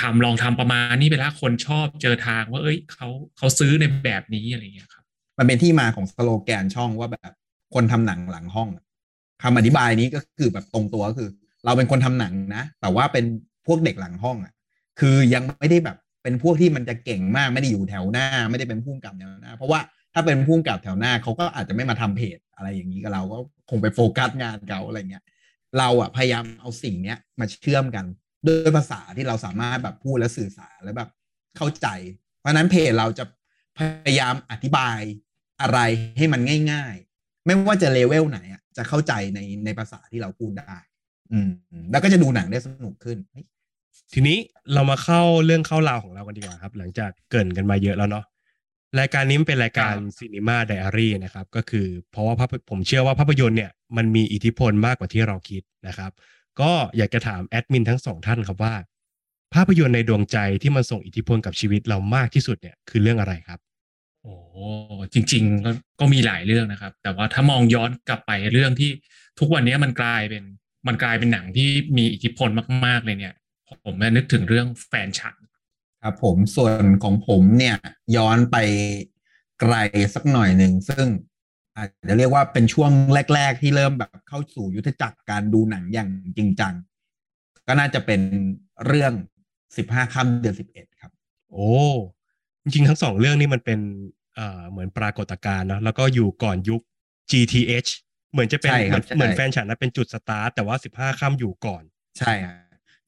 [SPEAKER 2] ทำลองทำประมาณนี้ไปแล้วคนชอบเจอทางว่า เอ้ยเขาเขาซื้อในแบบนี้อะไรเงี้ยครับ
[SPEAKER 3] มันเป็นที่มาของสโลแกนช่องว่าแบบคนทำหนังหลังห้องอะคำอธิบายนี้ก็คือแบบตรงตัวก็คือ เราเป็นคนทำหนังนะ แต่ว่าเป็น พวกเด็กหลังห้องอะ คือยังไม่ได้แบบเป็นพวกที่มันจะเก่งมากไม่ได้อยู่แถวหน้า ไม่ได้เป็นผู้กำกับแถวหน้า เพราะว่าถ้าเป็นผู้กำกับแถวหน้าเขาก็อาจจะไม่มาทำเพจอะไรอย่างนี้กับเราก็คงไปโฟกัสงานเขาอะไรเงี้ยเราอะพยายามเอาสิ่งเนี้ยมาเชื่อมกันด้วยภาษาที่เราสามารถแบบพูดและสื่อสารแล้วแบบเข้าใจ เพราะฉะนั้นเพจเราจะพยายามอธิบายอะไรให้มันง่าย ๆ ไม่ว่าจะเลเวลไหนอะจะเข้าใจในในภาษาที่เราพูดได้ อืม แล้วก็จะดูหนังได้สนุกขึ้นเฮ้ย
[SPEAKER 1] ทีนี้เรามาเข้าเรื่องเข้าราวของเรากันดีกว่าครับ หลังจากเกริ่นกันมาเยอะแล้วเนาะรายการนี้มันเป็นรายการ
[SPEAKER 2] ครับ
[SPEAKER 1] Cinema Diary นะครับ ก็คือเพราะว่าภาพผมเชื่อว่าภาพยนตร์เนี่ยมันมีอิทธิพลมากกว่าที่เราคิดนะครับ ก็อยากจะถามแอดมินทั้งสองท่านครับว่า ภาพยนตร์ในดวงใจที่มันส่งอิทธิพลกับชีวิตเรามากที่สุดเนี่ยคือเรื่องอะไรครับ
[SPEAKER 2] โอ้จริง ๆ ก็ก็มีหลายเรื่องนะครับ แต่ว่าถ้ามองย้อนกลับไปเรื่องที่ทุกวันนี้มันกลายเป็น มันกลายเป็นหนังที่มีอิทธิพลมาก ๆ เลยเนี่ย ผมนึกถึงเรื่องแฟนฉัน
[SPEAKER 3] ครับผมส่วนของผมเนี่ย ย้อนไปไกลสักหน่อยหนึ่ง ซึ่งอาจจะเรียกว่าเป็นช่วงแรก ๆ ที่เริ่มแบบเข้าสู่ยุทธจักรการดูหนังอย่างจริงจัง ก็น่าจะเป็นเรื่องสิบห้าค่ำเดือนสิบเอ็ดครับ
[SPEAKER 1] โอ้จริงๆทั้งสองเรื่องนี้มันเป็นเอ่อเหมือนปรากฏการณ์เนอะแล้วก็อยู่ก่อนยุค GTH เหมือนจะเป็น
[SPEAKER 3] ใช่
[SPEAKER 1] เห
[SPEAKER 3] ครั
[SPEAKER 1] มื
[SPEAKER 3] บ
[SPEAKER 1] อน
[SPEAKER 3] ใช่
[SPEAKER 1] เหมือนแฟนฉันนะเป็นจุดสตาร์ทแต่ว่าสิบห้าค่ำอยู่ก่อน
[SPEAKER 3] ใช่ฮะ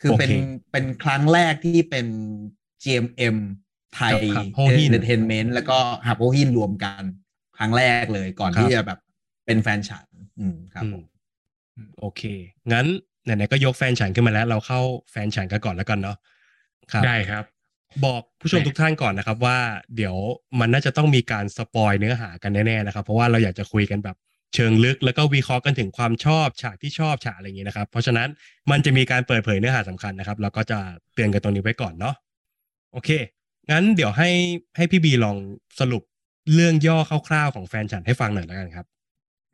[SPEAKER 3] คือเป็น
[SPEAKER 1] โอเค
[SPEAKER 3] เป็นครั้งแรกที่เป็น GMM ไทย
[SPEAKER 1] กับ Harpo Hin
[SPEAKER 3] เอนเตอร์เทนเมนต์แล้วก็ฮับโอฮินรวมกัน ครั้งแรกเลยก่อน
[SPEAKER 1] ครับ
[SPEAKER 3] ที่จะแบบเป็นแฟนฉัน อืมครับผม
[SPEAKER 1] อืมโอเค งั้นไหนๆก็ยกแฟนฉันขึ้นมาแล้ว เราเข้าแฟนฉันกันก่อนแล้วกันเนาะครับ
[SPEAKER 2] ได้ครับ
[SPEAKER 1] บอกผู้ชมทุกท่านก่อนนะครับ ว่าเดี๋ยวมันน่าจะต้องมีการสปอยเนื้อหากันแน่ๆนะครับ เพราะว่าเราอยากจะคุยกันแบบ เชิงลึกแล้วก็วิเคราะห์กันถึงความชอบฉากที่ชอบฉากอะไรอย่างนี้นะครับ เพราะฉะนั้นมันจะมีการเปิดเผยเนื้อหาสำคัญนะครับ เราก็จะเตือนกันตรงนี้ไว้ก่อนเนาะโอเค งั้นเดี๋ยวให้ให้พี่บีลองสรุปเรื่องย่อคร่าวๆของแฟนฉันให้ฟังหน่อยแล้วกันครับ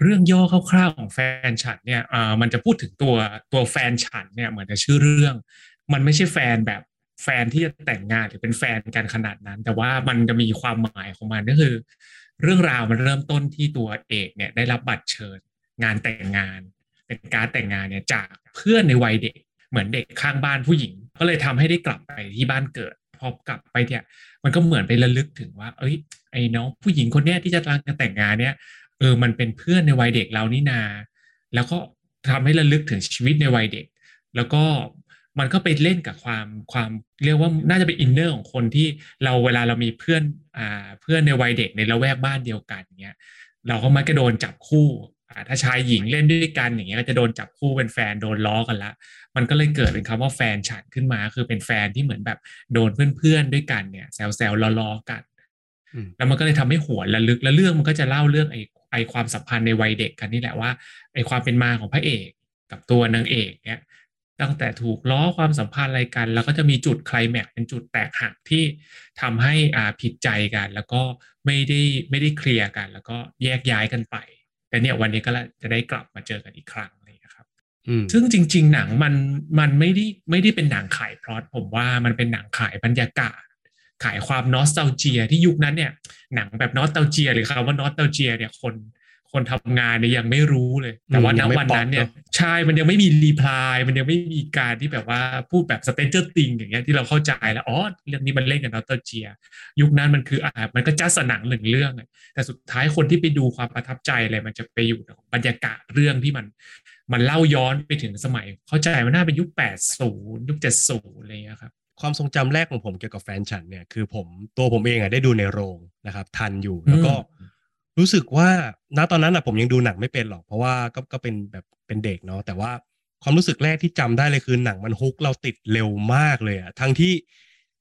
[SPEAKER 2] เรื่องย่อคร่าวๆของแฟนฉันเนี่ยอ่ามันจะพูดถึงตัวตัวแฟนฉันเนี่ยเหมือนจะชื่อเรื่อง มันไม่ใช่แฟนแบบแฟนที่จะแต่งงานหรือเป็นแฟนกันขนาดนั้น แต่ว่ามันจะมีความหมายของมันก็คือ เรื่องราวมันเริ่มต้นที่ตัวเอกเนี่ยได้รับบัตรเชิญ งานแต่งงาน เป็นการแต่งงานเนี่ยจากเพื่อนในวัยเด็ก เหมือนเด็กข้างบ้านผู้หญิง ก็เลยทำให้ได้กลับไปที่บ้านเกิดพอกลับไปเนี่ย มันก็เหมือนไประลึกถึงว่า เอ้ย ไอ้น้องผู้หญิงคนเนี้ยที่จะกำลังจะแต่งงานเนี่ยเออมันเป็นเพื่อนในวัยเด็กเรานี่นา แล้วก็ทำให้ระลึกถึงชีวิตในวัยเด็ก แล้วก็ มันก็ไปเล่นกับความความเรียกว่าน่าจะเป็นอินเนอร์ของคนที่เราเวลาเรามีเพื่อนอ่าเพื่อนในวัยเด็กในละแวกบ้านเดียวกันเงี้ยเราก็มักจะโดนจับคู่อ่าถ้าชายหญิงเล่นด้วยกันอย่างเงี้ยก็จะโดนจับคู่เป็นแฟนโดนล้อกันละ มันก็เลยเกิดเป็นคำว่าแฟนฉันขึ้นมา คือเป็นแฟนที่เหมือนแบบโดนเพื่อนๆด้วยกันเนี่ยแซวๆล้อๆกัน
[SPEAKER 1] อืม
[SPEAKER 2] แล้วมันก็เลยทำให้หวนระลึกแล้วเรื่องมันก็จะเล่าเรื่องไอ้ไอ้ความสัมพันธ์ในวัยเด็กกันนี่แหละว่าไอ้ความเป็นมาของพระเอกกับตัวนางเอกเนี่ย ตั้งแต่ถูกล้อความสัมพันธ์อะไรกัน แล้วก็จะมีจุดไคลแม็กซ์เป็นจุดแตกหักที่ทำให้อ่าผิดใจกัน แล้วก็ไม่ได้ไม่ได้เคลียร์กัน แล้วก็แยกย้ายกันไป แต่เนี่ยวันนี้ก็จะได้กลับมาเจอกันอีกครั้งอะไรอย่างเลยครับ
[SPEAKER 1] อืม
[SPEAKER 2] ซึ่งจริง ๆ หนังมันมันไม่ได้ไม่ได้เป็นหนังขายพล็อตผมว่ามันเป็นหนังขายบรรยากาศ ขายความนอสต a ลเจีย ที่ยุคนั้นเนี่ยหนังแบบนอสต a ลเจีย หรือคำว่านอสต a ลเจีย เนี่ยคน คนทำงานเนี่ยยังไม่รู้เลย แต่ว่า
[SPEAKER 1] อืม
[SPEAKER 2] ณ
[SPEAKER 1] ยังไม่
[SPEAKER 2] วันนั้นเนี่ย
[SPEAKER 1] ป๊อปเนอะ
[SPEAKER 2] ใช่มันยังไม่มีรีプライมันยังไม่มีการที่แบบว่าพูดแบบสเตนเจอร์ติงอย่างเงี้ยที่เราเข้าใจแล้วอ๋อเรื่องนี้มันเล่นกับนอสต a ลเจีย ยุคนั้นมันคืออ่ามันก็จัดสนังหนึ่งเรื่องอะแต่สุดท้ายคนที่ไปดูความประทับใจอะไรมันจะไปอยู่กับบรรยากาศเรื่องที่มัน มันเล่าย้อนไปถึงสมัย เข้าใจว่าน่าเป็นยุค 80 ยุค 70 อะไรอย่างเงี้ยครับ
[SPEAKER 1] ความทรงจำแรกของผมเกี่ยวกับแฟนฉันเนี่ยคือผมตัวผมเองอะได้ดูในโรงนะครับ ทันอยู่แล้วก็
[SPEAKER 2] อืม
[SPEAKER 1] รู้สึกว่าณตอนนั้นอะผมยังดูหนังไม่เป็นหรอก เพราะว่าก็ก็เป็นแบบเป็นเด็กเนาะแต่ว่าความรู้สึกแรกที่จำได้เลยคือหนังมันฮุกเราติดเร็วมากเลยอะทั้งที่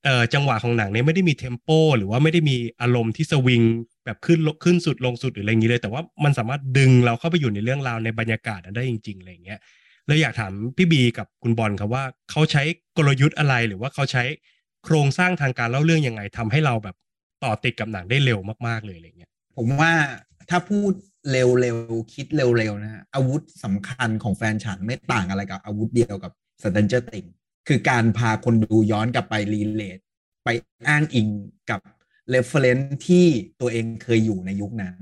[SPEAKER 1] เอ่อจังหวะของหนังเนี่ยไม่ได้มีเทมโป หรือว่าไม่ได้มีอารมณ์ที่สวิงแบบขึ้นลขึ้นสุดลงสุดหรืออะไรอย่างนี้เลย แต่ว่ามันสามารถดึงเราเข้าไปอยู่ในเรื่องราวในบรรยากาศนั้นได้จริงๆอะไรอย่างเงี้ยเลยอยากถามพี่บีกับคุณบอลครับว่าเขาใช้กลยุทธ์อะไรหรือว่าเขาใช้โครงสร้างทางการเล่าเรื่องยังไงทำให้เราแบบต่อติดกับหนังได้เร็วมากๆเลยอะไรเงี้ย
[SPEAKER 3] ผมว่าถ้าพูดเร็วๆ คิดเร็วๆ นะฮะอาวุธสำคัญของแฟนฉันไม่ต่างอะไรกับอาวุธเดียวกับ Stranger Things คือการพาคนดูย้อนกลับไปรีเลทไปอ้างอิงกับ reference ที่ตัวเองเคยอยู่ในยุคนั้น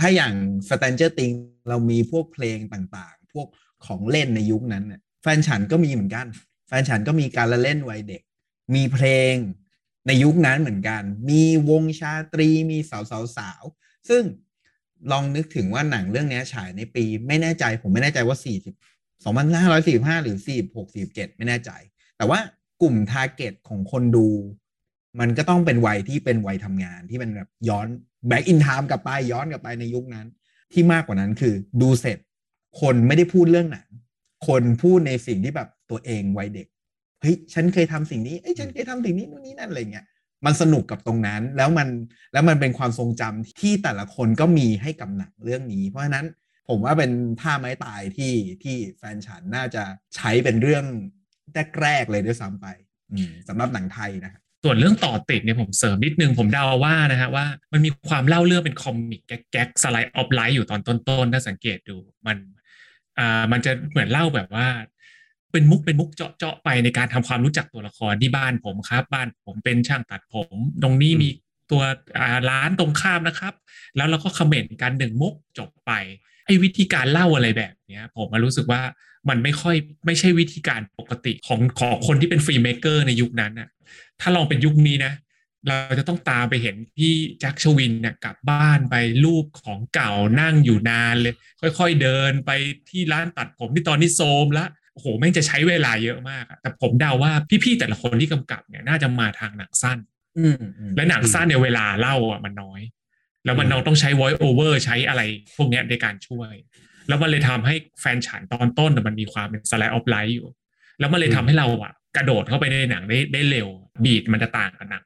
[SPEAKER 3] ถ้าอย่าง Stranger Things เรามีพวกเพลงต่างๆ พวกของเล่นในยุคนั้นเนี่ยแฟนฉันก็มีเหมือนกัน แฟนฉันก็มีการละเล่นวัยเด็ก มีเพลงในยุคนั้นเหมือนกัน มีวงชาตรีมีสาวสาวสาว ซึ่งลองนึกถึงว่าหนังเรื่องนี้ฉายในปีไม่แน่ใจ ผมไม่แน่ใจว่า 40 2545 หรือ 46 47 ไม่แน่ใจ แต่ว่ากลุ่มทาร์เก็ตของคนดู มันก็ต้องเป็นวัยที่เป็นวัยทำงานที่เป็นแบบย้อน back in time กลับไปย้อนกลับไปในยุคนั้น ที่มากกว่านั้นคือดูเสร็จ คนไม่ได้พูดเรื่องหนัง คนพูดในสิ่งที่แบบตัวเองวัยเด็กเฮ้ยฉันเคยทำสิ่งนี้เอ้ยฉันเคยทำสิ่งนี้นู่นนี่นั่นอะไรเงี้ย มันสนุกกับตรงนั้น แล้วมันแล้วมันเป็นความทรงจำที่แต่ละคนก็มีให้กับหนังเรื่องนี้ เพราะฉะนั้นผมว่าเป็นท่าไม้ตายที่ที่แฟนฉันน่าจะใช้เป็นเรื่องแรกๆเลยด้วยซ้ำไปสำหรับหนังไทยนะครับ
[SPEAKER 2] ส่วนเรื่องต่อติดเนี่ยผมเสริมนิดนึงผมเดาว่านะฮะว่ามันมีความเล่าเรื่องเป็น comic gag slice of life อยู่ตอนต้นๆถ้าสังเกตดูมันอ่ามันจะเหมือนเล่าแบบว่า เป็นมุกเป็นมุกเจาะเจาะไปในการทำความรู้จักตัวละครที่บ้านผมครับ บ้านผมเป็นช่างตัดผม ตรงนี้
[SPEAKER 1] อืม
[SPEAKER 2] มีตัวอ่าร้านตรงข้ามนะครับ แล้วเราก็คอมเมนต์กันหนึ่งมุกจบไปไอ้วิธีการเล่าอะไรแบบเนี้ย ผมมารู้สึกว่ามันไม่ค่อยไม่ใช่วิธีการปกติของของคนที่เป็น filmmaker ในยุคนั้นน่ะ ถ้าลองเป็นยุคนี้นะ เราจะต้องตามไปเห็นพี่แจ็คชวินเนี่ยกลับบ้านไปรูปของเก่านั่งอยู่นานเลย ค่อยๆเดินไปที่ร้านตัดผมที่ตอนนี้โทรมละ โอ้โหแม่งจะใช้เวลาเยอะมากอะแต่ผมเดาว่าพี่ๆแต่ละคนที่กำกับเนี่ยน่าจะมาทางหนังสั้น
[SPEAKER 3] อืมอืม
[SPEAKER 2] และหนังสั้นเนี่ยเวลาเล่าอะมันน้อย แล้วมันน้องต้องใช้ voice over ใช้อะไรพวกเนี้ยในการช่วย แล้วมันเลยทำให้แฟนฉันตอนต้นน่ะมันมีความเป็น slide of life อยู่ แล้วมันเลยทำให้เราอะ กระโดดเข้าไปในหนังได้ได้เร็ว บีดมันจะต่างกับหนัง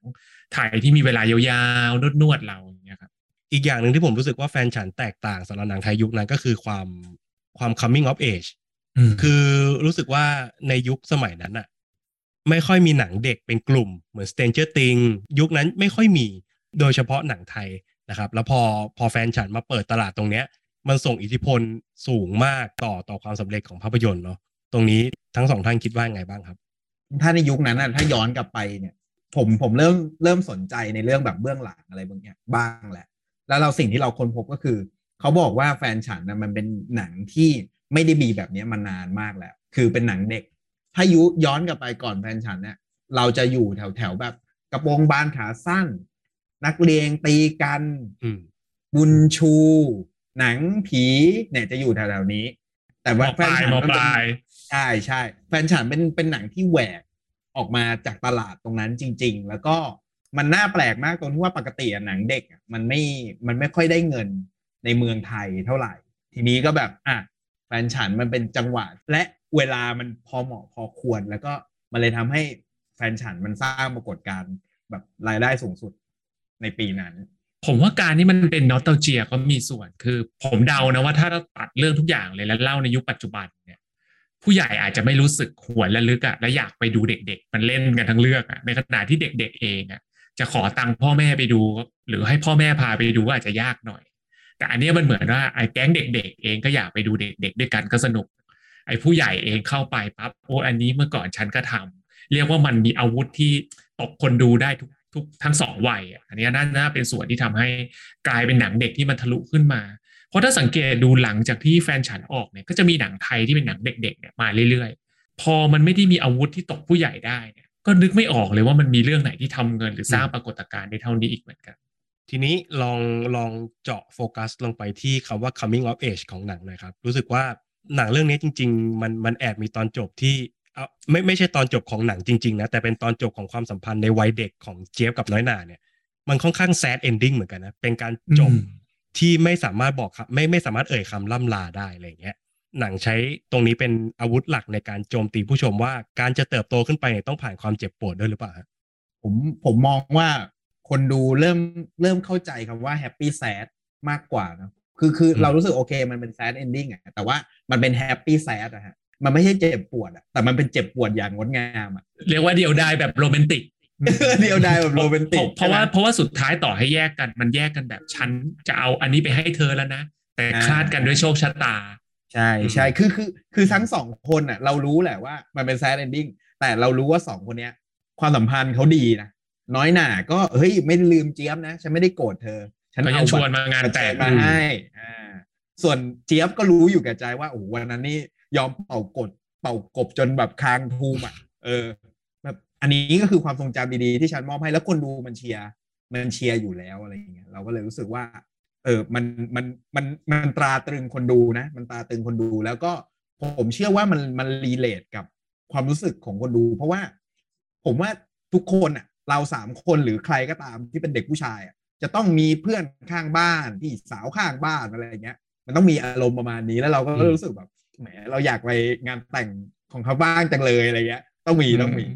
[SPEAKER 2] ไทยที่มีเวลายาวๆนวดๆเราอย่างเงี้ยครับ
[SPEAKER 1] อีกอย่างหนึ่งที่ผมรู้สึกว่าแฟนฉันแตกต่างสำหรับหนังไทยยุคนั้นก็คือความความ coming of age คือรู้สึกว่าในยุคสมัยนั้นอะไม่ค่อยมีหนังเด็กเป็นกลุ่มเหมือน Stranger Things ยุคนั้นไม่ค่อยมีโดยเฉพาะหนังไทยนะครับ แล้วพอพอแฟนฉันมาเปิดตลาดตรงเนี้ย มันส่งอิทธิพลสูงมากต่อต่อความสำเร็จของภาพยนตร์เนาะตรงนี้ทั้งสองท่านคิดว่าไงบ้างครับ
[SPEAKER 3] ถ้าในยุคนั้นน่ะถ้าย้อนกลับไปเนี่ยผมผมเริ่มเริ่มสนใจในเรื่องแบบเบื้องหลังอะไรบางอย่างบ้างแหละ แล้วเราสิ่งที่เราค้นพบก็คือ เขาบอกว่าแฟนฉันนะมันเป็นหนังที่ ไม่ได้มีแบบนี้มานานมากแล้ว คือเป็นหนังเด็ก ถ้ายุย้อนกลับไปก่อนแฟนฉันเนี่ยเราจะอยู่แถวแถวๆแบบกระโปรงบานขาสั้น นักเรียนตีกัน
[SPEAKER 1] อืม
[SPEAKER 3] บุญชู หนังผีเนี่ยจะอยู่แถวๆนี้ แต่
[SPEAKER 2] ม
[SPEAKER 3] ว่า
[SPEAKER 2] อ
[SPEAKER 3] แฟ
[SPEAKER 2] ป
[SPEAKER 3] น
[SPEAKER 2] ลาย
[SPEAKER 3] ฉัน
[SPEAKER 2] มอ
[SPEAKER 3] มัน
[SPEAKER 2] ป
[SPEAKER 3] เป็น
[SPEAKER 2] ลาย
[SPEAKER 3] ใช่ใช่แฟนฉันเป็นเป็นหนังที่แหวกออกมาจากตลาดตรงนั้นจริง ๆ แล้วก็มันน่าแปลกมากตรงที่ว่าปกติอะหนังเด็กอะมันไม่มันไม่ค่อยได้เงินในเมืองไทยเท่าไหร่ ทีนี้ก็แบบอะ แฟนฉันมันเป็นจังหวะ และเวลามันพอเหมาะพอควร แล้วก็มันเลยทำให้แฟนฉันมันสร้างปรากฏการณ์แบบรายได้สูงสุดในปีนั้น
[SPEAKER 2] ผมว่าการที่มันเป็นนอตเตลเจียก็มีส่วนคือ ผมเดานะว่าถ้าเราตัดเรื่องทุกอย่างเลยแล้วเล่าในยุคปัจจุบันเนี่ยผู้ใหญ่อาจจะไม่รู้สึกหวนและลึกอะและอยากไปดูเด็ก ๆ มันเล่นกันทั้งเรื่องอะในขณะที่เด็ก ๆ เองอะจะขอตังค์พ่อแม่ไปดู หรือให้พ่อแม่พาไปดูก็อาจจะยากหน่อย แต่อันนี้มันเหมือนว่าไอ้แก๊งเด็ก ๆ เองก็อยากไปดูเด็ก ๆ ด้วยกันก็สนุก ไอ้ผู้ใหญ่เองเข้าไปปั๊บโอ้อันนี้เมื่อก่อนฉันก็ทำเรียกว่ามันมีอาวุธที่ตกคนดูได้ทุกทุกทั้งสองวัยอันนี้น่าน่าเป็นส่วนที่ทำให้กลายเป็นหนังเด็กที่มันทะลุขึ้นมา เพราะถ้าสังเกตดูหลังจากที่แฟนฉันออกเนี่ยก็จะมีหนังไทยที่เป็นหนังเด็กๆเนี่ยมาเรื่อยๆ พอมันไม่ได้มีอาวุธที่ตกผู้ใหญ่ได้เนี่ยก็นึกไม่ออกเลยว่ามันมีเรื่องไหนที่ทำเงินหรือสร้างปรากฏการณ์ได้เท่านี้อีกเหมือนกัน
[SPEAKER 1] ทีนี้ลองลองเจาะโฟกัสลงไปที่คำว่า coming of age ของหนังหน่อยครับ รู้สึกว่าหนังเรื่องนี้จริง ๆ มันมันแอบมีตอนจบที่เอาไม่ไม่ใช่ตอนจบของหนังจริง ๆ นะ แต่เป็นตอนจบของความสัมพันธ์ในวัยเด็กของเจี๊ยบกับน้อยหนาเนี่ย มันค่อนข้าง sad ending เหมือนกันนะ เป็นการจบ
[SPEAKER 2] อืม
[SPEAKER 1] ที่ไม่สามารถบอกครับไม่ไม่สามารถเอ่ยคำล่ำลาได้อะไรอย่างเงี้ยหนังใช้ตรงนี้เป็นอาวุธหลักในการโจมตีผู้ชมว่าการจะเติบโตขึ้นไปเนี่ยต้องผ่านความเจ็บปวดด้วยหรือเปล่าฮะ
[SPEAKER 3] ผมผมมองว่า คนดูเริ่มเริ่มเข้าใจคำว่า happy sad มากกว่านะคือคือ
[SPEAKER 1] อืม
[SPEAKER 3] เรารู้สึกโอเคมันเป็น sad ending อะแต่ว่ามันเป็น happy sad อะฮะมันไม่ใช่เจ็บปวดอะแต่มันเป็นเจ็บปวดอย่างงดงามอะ
[SPEAKER 2] เรียกว่าเดียวดายแบบโรแมนติก
[SPEAKER 3] เดียวดายแบบโรแมนติก
[SPEAKER 2] เพราะว่า
[SPEAKER 3] ใช่ไหม
[SPEAKER 2] เพราะว่าสุดท้ายต่อให้แยกกันมันแยกกันแบบฉันจะเอาอันนี้ไปให้เธอแล้วนะ แต่
[SPEAKER 3] อ่า
[SPEAKER 2] คลาดกันด้วยโชคชะตา
[SPEAKER 3] ใช่ใช่คือคือคือทั้งสองคนอะเรารู้แหละว่ามันเป็น sad endingแต่เรารู้ว่าสองคนเนี้ย ความสัมพันธ์เขาดีนะ น้อยหน่าก็เฮ้ยไม่ได้ลืมเจี๊ยบนะ ฉันไม่ได้โกรธเธอ ฉัน
[SPEAKER 2] ก็ยั
[SPEAKER 3] เอา
[SPEAKER 2] งช
[SPEAKER 3] บั
[SPEAKER 2] วน
[SPEAKER 3] ตร
[SPEAKER 2] มางาน
[SPEAKER 3] ประ
[SPEAKER 2] แต่
[SPEAKER 3] เชิ
[SPEAKER 2] ง
[SPEAKER 3] ญมาให้อ่าส่วนเจี๊ยบก็รู้อยู่แก่ใจว่าโอ้โหวันนั้นนี่ยอมเป่ากดเป่ากบจนแบบคางทูมอะเออแบบอันนี้ก็คือความทรงจำดีๆที่ฉันมอบให้แล้วคนดูมันเชียร์มันเชียร์อยู่แล้วอะไรอย่างเงี้ยเราก็เลยรู้สึกว่า เออมันมันมันมันตราตรึงคนดูนะ มันตราตรึงคนดูแล้วก็ผมเชื่อว่ามันมัน relate กับความรู้สึกของคนดู เพราะว่าผมว่าทุกคนอะ เราสามคนหรือใครก็ตามที่เป็นเด็กผู้ชายอะจะต้องมีเพื่อนข้างบ้านพี่สาวข้างบ้านอะไรอย่างเงี้ย มันต้องมีอารมณ์ประมาณนี้แล้วเราก็
[SPEAKER 1] อืม
[SPEAKER 3] รู้สึกแบบแหมเราอยากไปงานแต่งของเขาบ้างจังเลยอะไรเงี้ย ต้องมีต้องมี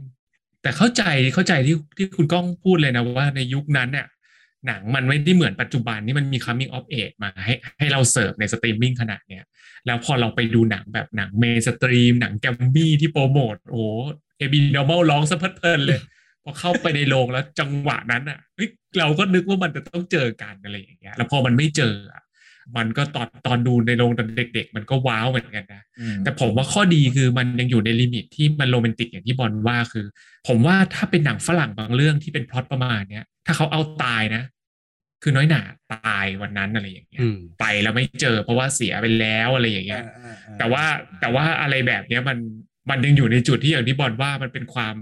[SPEAKER 2] แต่เข้าใจเข้าใจที่ที่คุณก้องพูดเลยนะว่าในยุคนั้นเนี่ยหนังมันไม่ได้เหมือนปัจจุบันนี่มันมี coming of age มาให้ให้เราเสิร์ฟในสตรีมมิ่งขนาดเนี้ยแล้วพอเราไปดูหนังแบบหนัง mainstream หนังแกรมมี่ที่โปรโมทโอ้ AB Normal ร้องซะเพลิดเพลินเลย พอเข้าไปในโรงแล้วจังหวะนั้นอะเฮ้ยเราก็นึกว่ามันจะต้องเจอกันอะไรอย่างเงี้ย แล้วพอมันไม่เจออะมันก็ตอนตอนดูในโรงตอนเด็ก ๆ มันก็ wow เหมือนกันนะ แต่ผมว่าข้อดีคือมันยังอยู่ใน limit ที่มันโรแมนติกอย่างที่บอลว่าคือ ผมว่าถ้าเป็นหนังฝรั่งบางเรื่องที่เป็นพล็อตประมาณเนี้ยถ้าเขาเอาตายนะ คือน้อยหนาตายวันนั้นอะไรอย่างเงี้ย
[SPEAKER 1] อืม
[SPEAKER 2] ไปแล้วไม่เจอเพราะว่าเสียไปแล้วอะไรอย่างเงี้ยแต่ว่าแต่ว่าอะไรแบบเนี้ยมัน มันยังอยู่ในจุดที่อย่างที่บอลว่ามันเป็นความ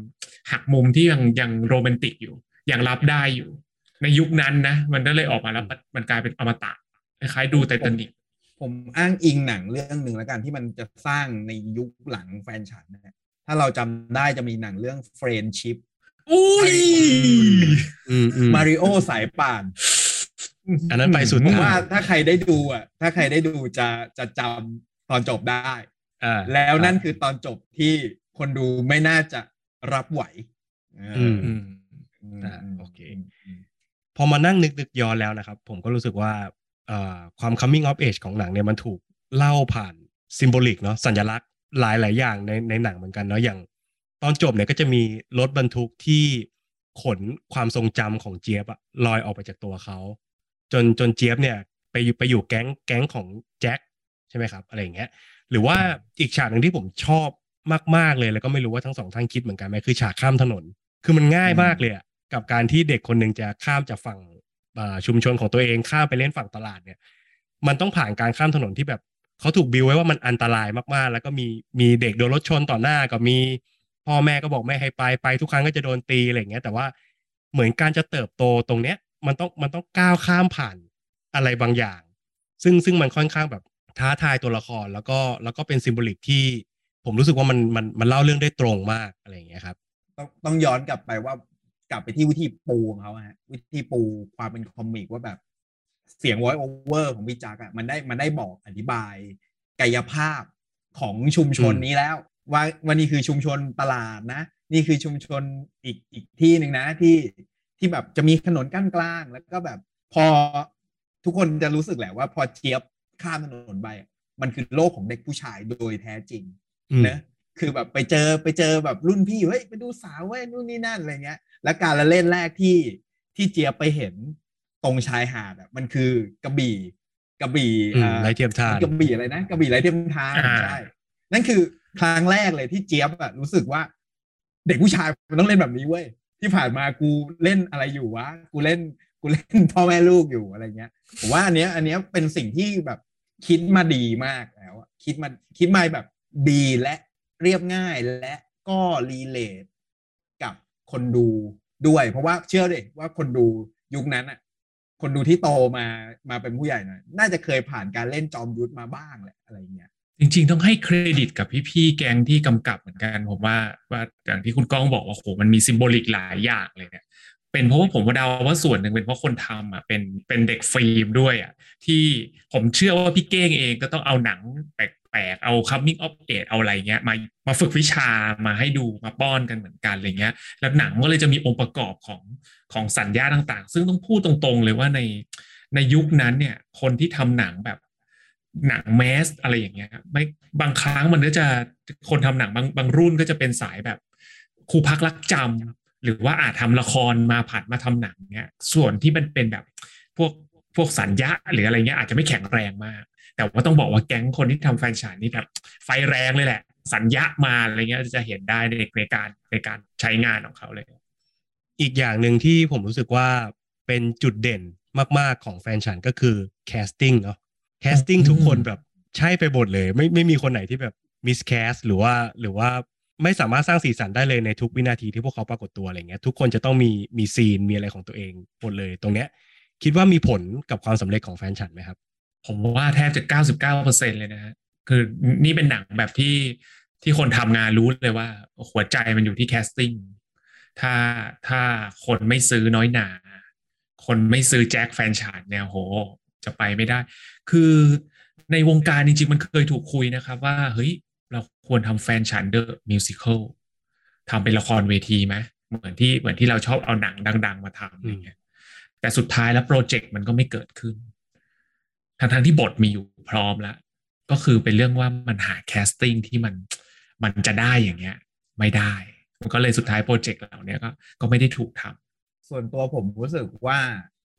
[SPEAKER 2] หักมุมที่ยังยังโรแมนติกอยู่ยังรับได้อยู่ ในยุคนั้นนะ มันก็เลยออกมาแล้วมันกลายเป็นอมตะคล้ายๆดูไททานิก
[SPEAKER 3] ผมอ้างอิงหนังเรื่องหนึ่งแล้วกันที่มันจะสร้างในยุคหลังแฟนฉันนะฮะถ้าเราจำได้จะมีหนังเรื่อง Friendship
[SPEAKER 2] อุ้ย
[SPEAKER 1] อืมอืม
[SPEAKER 3] มาริโอสายป่าน
[SPEAKER 1] อันนั้นไปสุด
[SPEAKER 3] ผม
[SPEAKER 1] ทาง
[SPEAKER 3] ว่าถ้าใครได้ดูอะ ถ้าใครได้ดูจะจะจำตอนจบได้
[SPEAKER 1] อ่า
[SPEAKER 3] แล้วนั่นคือตอนจบที่คนดูไม่น่าจะรับไหวเออ
[SPEAKER 1] อืม
[SPEAKER 2] อืม
[SPEAKER 3] ม
[SPEAKER 1] อ่าโอเค
[SPEAKER 3] อืม
[SPEAKER 1] พอมานั่งนึกนึกย้อนแล้วนะครับ ผมก็รู้สึกว่าเอ่อความ coming of age ของหนังเนี่ยมันถูกเล่าผ่านซิมโบลิกเนาะสัญลักษณ์หลายหลายๆอย่างในในหนังเหมือนกันเนาะอย่าง ตอนจบเนี่ยก็จะมีรถบรรทุกที่ขนความทรงจำของเจี๊ยบอะลอยออกไปจากตัวเขา จนจนเจี๊ยบเนี่ย ไปอยู่ไปอยู่แก๊งแก๊งของแจ็คใช่ไหมครับ อะไรอย่างเงี้ย หรือว่าอีกฉากหนึ่งที่ผมชอบมาก ๆเลย แล้วก็ไม่รู้ว่าทั้งสองท่านคิดเหมือนกันไหมคือฉากข้ามถนน คือมันง่ายมากเลยอะกับการที่เด็กคนหนึ่งจะข้ามจากฝั่งชุมชนของตัวเองข้ามไปเล่นฝั่งตลาดเนี่ย มันต้องผ่านการข้ามถนนที่แบบเขาถูกบิวไว้ว่ามันอันตรายมากๆ แล้วก็มีมีเด็กโดนรถชนต่อหน้าก็มีพ่อแม่ก็บอกไม่ให้ไปไปทุกครั้งก็จะโดนตีอะไรอย่างเงี้ย แต่ว่าเหมือนการจะเติบโตตรงเนี้ย มันต้องมันต้องก้าวข้ามผ่านอะไรบางอย่าง ซึ่งซึ่งมันค่อนข้างแบบ ท้าทายตัวละครแล้วก็แล้วก็เป็นซิมโบลิกที่ผมรู้สึกว่ามันมันมันเล่าเรื่องได้ตรงมากอะไรอย่างเงี้ยครับ
[SPEAKER 3] ต้องต้องย้อนกลับไปว่ากลับไปที่วิธีปูของเขาอะฮะวิธีปูความเป็นคอมิกว่าแบบเสียง voice over ของพี่จักอะมันได้มันได้บอกอธิบาย กายภาพของชุมชนนี้แล้ว ว่าวันนี้คือชุมชนตลาดนะ นี่คือชุมชนอีกอีกที่หนึ่งนะที่ที่แบบจะมีถนนกั้นกลาง แล้วก็แบบพอทุกคนจะรู้สึกแหละว่าพอเจี๊ยบ ข้ามถนนไปมันคือโลกของเด็กผู้ชายโดยแท้จริงนะคือแบบไปเจอไปเจอแบบรุ่นพี่เฮ้ยไปดูสาวเว้ยนู่นนี่นั่นอะไรเงี้ย แล้วการละเล่นแรกที่ที่เจี๊ยบไปเห็นตรงชายหาดอะมันคือกระบี่กระบี่
[SPEAKER 1] ไรเทียมทาน
[SPEAKER 3] กระบี่อะไรนะกระบี่ไรเทียมทานใช่นั่นคือครั้งแรกเลยที่เจี๊ยบอะรู้สึกว่า เด็กผู้ชายมันต้องเล่นแบบนี้เว้ยที่ผ่านมากูเล่นอะไรอยู่วะกูเล่น กูเล่นพ่อแม่ลูกอยู่อะไรเงี้ยผมว่าอันเนี้ย อันเนี้ยเป็นสิ่งที่แบบคิดมาดีมากแล้วคิดมาคิดมาแบบดีและเรียบง่ายและก็ relate กับคนดูด้วย เพราะว่าเชื่อเลยว่าคนดูยุคนั้นอะ คนดูที่โตมามาเป็นผู้ใหญ่หน่อยน่าจะเคยผ่านการเล่นจอมยุทธมาบ้างแหละอะไรเงี้ย
[SPEAKER 2] จริง ๆ ต้องให้เครดิตกับพี่ๆแก๊งที่กำกับเหมือนกัน ผมว่าว่าอย่างที่คุณก้องบอกว่าโหมันมี symbolic หลายอย่างเลยเนี่ย เป็นเพราะว่าผมเดาว่าส่วนหนึ่งเป็นเพราะคนทำอะเป็นเป็นเด็กฟิล์มด้วยอะที่ผมเชื่อว่าพี่เก้งเองก็ต้องเอาหนังแปลกๆเอา coming of age เอาอะไรเงี้ยมามาฝึกวิชามาให้ดูมาป้อนกันเหมือนกันอะไรเงี้ย แล้วหนังก็เลยจะมีองค์ประกอบของของสัญญาต่างๆ ซึ่งต้องพูดตรงๆเลยว่าในในยุคนั้นเนี่ยคนที่ทำหนังแบบหนังแมสอะไรอย่างเงี้ยไม่บางครั้งมันก็จะคนทำหนังบางบางรุ่นก็จะเป็นสายแบบครูพักรักจำ หรือว่าอาจทำละครมาผัดมาทำหนังเนี้ย ส่วนที่มันเป็นแบบพวกพวกสัญญะหรืออะไรเงี้ยอาจจะไม่แข็งแรงมาก แต่ว่าต้องบอกว่าแก๊งคนที่ทำแฟนฉันนี่แบบไฟแรงเลยแหละ สัญญะมาอะไรเงี้ยจะเห็นได้ในในการในการใช้งานของเขาเลย
[SPEAKER 1] อีกอย่างหนึ่งที่ผมรู้สึกว่าเป็นจุดเด่นมาก ๆ ของแฟนฉันก็คือ casting เนาะ casting ทุกคนแบบใช่ไปหมดเลย ไม่ไม่มีคนไหนที่แบบ miscast หรือว่าหรือว่า ไม่สามารถสร้างสีสันได้เลยในทุกวินาทีที่พวกเขาปรากฏตัวอะไรเงี้ยทุกคนจะต้องมีมี scene มีอะไรของตัวเองหมดเลยตรงเนี้ย คิดว่ามีผลกับความสำเร็จของแฟนฉันไหมครับ
[SPEAKER 2] ผมว่าแทบจะเก้าสิบเก้าเปอร์เซ็นต์เลยนะฮะคือนี่เป็นหนังแบบที่ที่คนทำงานรู้เลยว่า หัวใจมันอยู่ที่ casting ถ้าถ้าคนไม่ซื้อน้อยหน่า คนไม่ซื้อแจ็คแฟนฉันเนี่ยโห จะไปไม่ได้ คือในวงการจริงๆมันเคยถูกคุยนะครับ ว่าเฮ้ย ควรทำแฟนฉัน the musicalทำเป็นละครเวทีไหมเหมือนที่เหมือนที่เราชอบเอาหนังดัง ๆ มาทำอย่างเงี้ยแต่สุดท้ายแล้วโปรเจกต์มันก็ไม่เกิดขึ้นทั้งๆที่บทมีอยู่พร้อมแล้วก็คือเป็นเรื่องว่ามันหา casting ที่มันมันจะได้อย่างเงี้ย ไม่ได้ มันก็เลยสุดท้ายโปรเจกต์เหล่านี้ก็ก็ไม่ได้ถูกทำ
[SPEAKER 3] ส่วนตัวผมรู้สึกว่า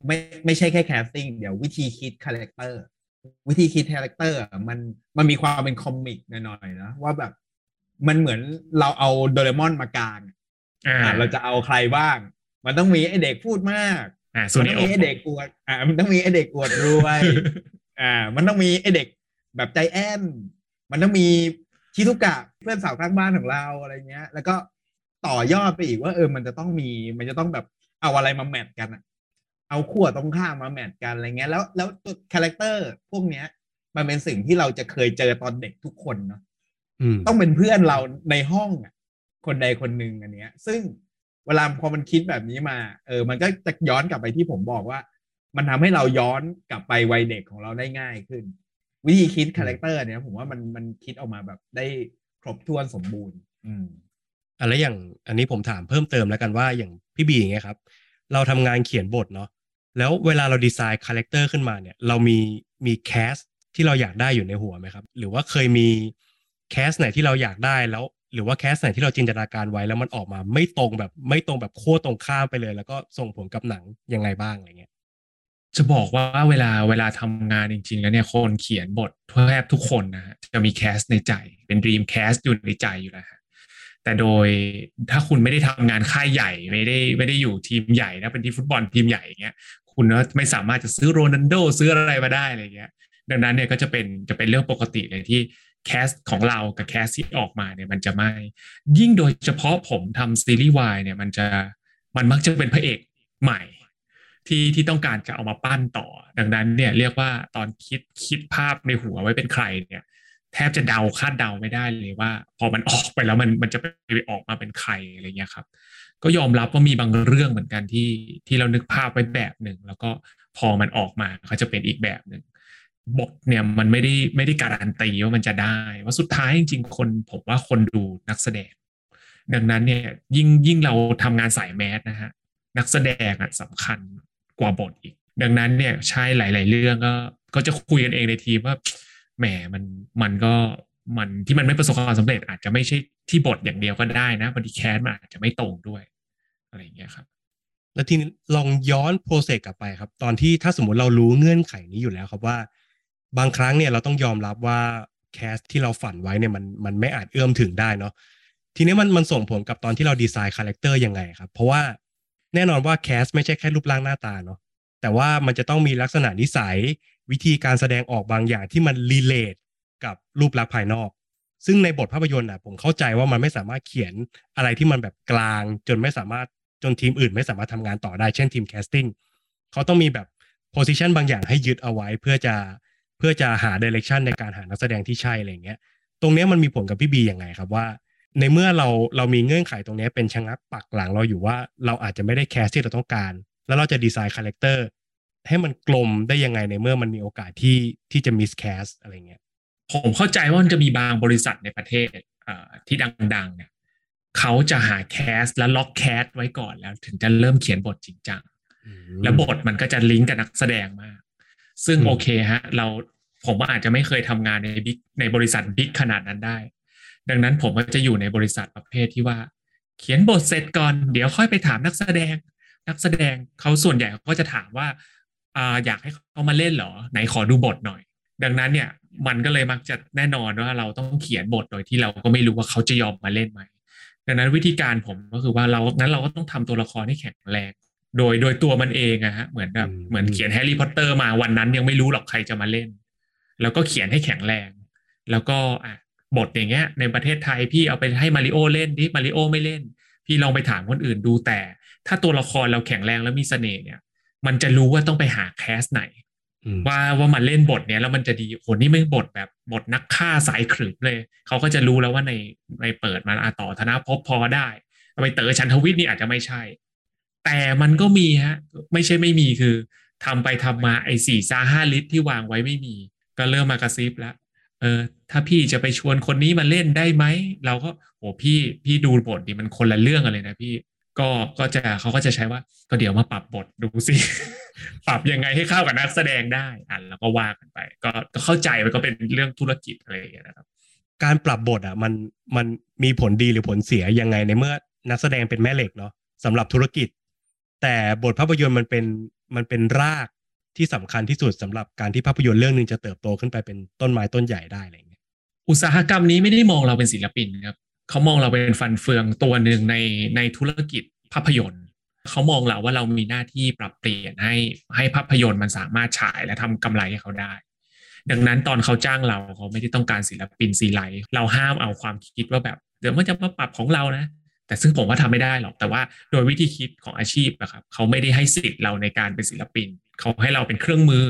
[SPEAKER 3] ไม่ไม่ใช่แค่ casting เดี๋ยววิธีคิด character วิธีคิด character มันมันมีความเป็น comic หน่อยๆนะว่าแบบมันเหมือนเราเอาโดเรมอนมากางอ่า เราจะเอาใครบ้าง มันต้องมีไอเด็กพูดมาก
[SPEAKER 2] อ่า
[SPEAKER 3] มันต้องมีไอเด็กอวด อ่า มันต้องมีไอเด็กอวดรวย อ่า มันต้องมีไอเด็กแบบไจแอนท์มันต้องมีชิซุกะเพื่อนสาวข้างบ้านของเราอะไรเงี้ย แล้วก็ต่อยอดไปอีกว่าเออมันจะต้องมีมันจะต้องแบบเอาอะไรมา match กันอะ เอาขั้วตรงข้ามมา match กันอะไรเงี้ยแล้วแล้วตัว character พวกเนี้ย มันเป็นสิ่งที่เราจะเคยเจอตอนเด็กทุกคนเนาะต้องเป็นเพื่อนเราในห้องอะคนใดคนหนึ่งอันเนี้ย ซึ่งเวลาพอมันคิดแบบนี้มา เออ มันก็จะย้อนกลับไปที่ผมบอกว่า มันทำให้เราย้อนกลับไปวัยเด็กของเราได้ง่ายขึ้น วิธีคิด character เนี้ยผมว่ามันมันคิดออกมาแบบได้ครบถ้วนสมบูรณ์ อืม
[SPEAKER 1] อะไรอย่างอันนี้ผมถามเพิ่มเติมแล้วกันว่าอย่างพี่บีไงครับ เราทำงานเขียนบทเนาะ แล้วเวลาเรา design character ขึ้นมาเนี่ยเรามีมี cast ที่เราอยากได้อยู่ในหัวไหมครับ หรือว่าเคยมี cast ไหนที่เราอยากได้แล้ว หรือว่า cast ไหนที่เราจินตนาการไว้แล้วมันออกมาไม่ตรงแบบไม่ตรงแบบขั้วตรงข้ามไปเลย แล้วก็ส่งผลกับหนังยังไงบ้างอะไรเงี้ย
[SPEAKER 2] จะบอกว่าเวลาเวลาทำงานจริง ๆ แล้วเนี่ยคนเขียนบทแทบทุกคนนะฮะจะมี cast ในใจเป็น dream cast อยู่ในใจอยู่แล้วฮะแต่โดยถ้าคุณไม่ได้ทำงานค่ายใหญ่ไม่ได้ไม่ได้อยู่ทีมใหญ่นะเป็นที่ฟุตบอลทีมใหญ่อย่างเงี้ย คุณไม่สามารถจะซื้อโรนันโดซื้ออะไรมาได้อะไรเงี้ย ดังนั้นเนี่ยก็จะเป็นจะเป็นเรื่องปกติเลยที่แคสของเรากับแคสที่ออกมาเนี่ยมันจะไม่ ยิ่งโดยเฉพาะผมทำซีรีส์วายเนี่ยมันจะมันมักจะเป็นพระเอกใหม่ที่ที่ต้องการจะเอามาปั้นต่อ ดังนั้นเนี่ยเรียกว่าตอนคิดคิดภาพในหัวไว้เป็นใครเนี่ย แทบจะเดาคาดเดาไม่ได้เลยว่า พอมันออกไปแล้วมันมันจะไปออกมาเป็นใครอะไรเงี้ยครับ ก็ยอมรับว่ามีบางเรื่องเหมือนกันที่ที่เรานึกภาพไว้แบบหนึ่งแล้วก็พอมันออกมาเขาจะเป็นอีกแบบหนึ่งบทเนี่ยมันไม่ได้ไม่ได้การันตีว่ามันจะได้ ว่าสุดท้ายจริงๆคนผมว่าคนดูนักแสดง ดังนั้นเนี่ยยิ่งยิ่งเราทำงานสายแมสนะฮะนักแสดงอะสำคัญกว่าบทอีก ดังนั้นเนี่ยใช่หลาย ๆ เรื่องก็ก็จะคุยกันเองในทีมว่าแหมมันมันก็มันที่มันไม่ประสบความสำเร็จอาจจะไม่ใช่ ที่บทอย่างเดียวก็ได้นะบางที cast มันอาจจะไม่ตรงด้วย อะไรอย่างเงี้ยครับ
[SPEAKER 1] แล้วทีนี้ลองย้อน process กลับไปครับ ตอนที่ถ้าสมมติเรารู้เงื่อนไขนี้อยู่แล้วครับว่า บางครั้งเนี่ยเราต้องยอมรับว่า cast ที่เราฝันไว้เนี่ยมันมันไม่อาจเอื้อมถึงได้เนาะทีนี้มันมันส่งผลกับตอนที่เรา design character ยังไงครับ เพราะว่าแน่นอนว่า cast ไม่ใช่แค่รูปร่างหน้าตาเนาะแต่ว่ามันจะต้องมีลักษณะนิสัยวิธีการแสดงออกบางอย่างที่มัน relate กับรูปลักษณ์ภายนอก ซึ่งในบทภาพยนตร์อะผมเข้าใจว่ามันไม่สามารถเขียนอะไรที่มันแบบกลาง จนไม่สามารถจนทีมอื่นไม่สามารถทำงานต่อได้เช่นทีม casting เขาต้องมีแบบ position บางอย่างให้ยึดเอาไว้เพื่อจะเพื่อจะหา direction ในการหานักแสดงที่ใช่อะไรเงี้ย ตรงนี้มันมีผลกับพี่บียังไงครับว่า ในเมื่อเราเรามีเงื่อนไขตรงนี้เป็นชนักปักหลังเราอยู่ว่าเราอาจจะไม่ได้ cast ที่เราต้องการ แล้วเราจะ design character ให้มันกลมได้ยังไงในเมื่อมันมีโอกาสที่ที่จะ miscast อะไรเงี้ย
[SPEAKER 2] ผมเข้าใจว่ามันจะมีบางบริษัทในประเทศเอ่อที่ดัง ๆ เนี่ยเขาจะหา cast และล็อก cast ไว้ก่อนแล้ว ถึงจะเริ่มเขียนบทจริงจังแล้วบทมันก็จะลิงก์กับนักแสดงมาก ซึ่ง
[SPEAKER 1] อืม
[SPEAKER 2] โอเคฮะ เราผมว่าอาจจะไม่เคยทำงานใน big ในบริษัท big ขนาดนั้นได้ ดังนั้นผมก็จะอยู่ในบริษัทประเภทที่ว่า เขียนบทเสร็จก่อน เดี๋ยวค่อยไปถามนักแสดง นักแสดงเขาส่วนใหญ่เขาก็จะถามว่าอ่าอยากให้เขามาเล่นเหรอ ไหนขอดูบทหน่อย ดังนั้นเนี่ย มันก็เลยมักจะแน่นอนว่าเราต้องเขียนบทโดยที่เราก็ไม่รู้ว่าเขาจะยอมมาเล่นไหมดังนั้นวิธีการผมก็คือว่าเรางั้นเราก็ต้องทำตัวละครให้แข็งแรง โดยโดยตัวมันเองอะฮะเหมือนแบบ
[SPEAKER 1] อืม
[SPEAKER 2] เหมือนเขียนแฮร์รี่พอตเตอร์มาวันนั้นยังไม่รู้หรอกใครจะมาเล่น แล้วก็เขียนให้แข็งแรง แล้วก็อะบทอย่างเงี้ย ในประเทศไทยพี่เอาไปให้มาริโอเล่นดิมาริโอไม่เล่น พี่ลองไปถามคนอื่นดูแต่ ถ้าตัวละครเราแข็งแรงแล้วมีเสน่ห์เนี่ย มันจะรู้ว่าต้องไปหาแคสไหน
[SPEAKER 1] อืม
[SPEAKER 2] ว่าว่ามันเล่นบทเนี้ยแล้วมันจะดีโหนี่ไม่บทแบบบทนักฆ่าสายขรึมเลย เขาก็จะรู้แล้วว่าในในเปิดมาอาต่อธนภพพอได้ไปเต๋อชันทวิทย์นี่อาจจะไม่ใช่ แต่มันก็มีฮะ ไม่ใช่ไม่มีคือทำไปทำมาไอ้สี่ซาห้าลิตรที่วางไว้ไม่มี ก็เริ่มมากระซิบแล้วเออ ถ้าพี่จะไปชวนคนนี้มาเล่นได้ไหมเราก็โหพี่พี่ดูบทดิมันคนละเรื่องกันเลยนะพี่ ก็ก็จะเขาก็จะใช้ว่าก็เดี๋ยวมาปรับบทดูสิ ปรับยังไงให้เข้ากับนักแสดงได้อะแล้วก็ว่ากันไป ก็ก็เข้าใจมันก็เป็นเรื่องธุรกิจอะไรอย่างเงี้ยนะครับ
[SPEAKER 1] การปรับบทอะมันมันมีผลดีหรือผลเสียยังไงในเมื่อนักแสดงเป็นแม่เหล็กเนาะสำหรับธุรกิจ แต่บทภาพยนตร์มันเป็นมันเป็นรากที่สำคัญที่สุดสำหรับการที่ภาพยนตร์เรื่องหนึ่งจะเติบโตขึ้นไปเป็นต้นไม้ต้นใหญ่ได้อะไรอย่างเงี้ย
[SPEAKER 2] อุตสาหกรรมนี้ไม่ได้มองเราเป็นศิลปินครับเขามองเราเป็นฟันเฟืองตัวหนึ่งในในธุรกิจภาพยนตร์ เขามองเราว่าเรามีหน้าที่ปรับเปลี่ยนให้ให้ภาพยนตร์มันสามารถฉายและทำกำไรให้เขาได้ ดังนั้นตอนเขาจ้างเราเขาไม่ได้ต้องการศิลปินซีไลท์เราห้ามเอาความคิดว่าแบบ เดี๋ยวมันจะมาปรับของเรานะแต่ซึ่งผมว่าทำไม่ได้หรอก แต่ว่าโดยวิธีคิดของอาชีพอะครับเขาไม่ได้ให้สิทธิ์เราในการเป็นศิลปิน เขาให้เราเป็นเครื่องมือ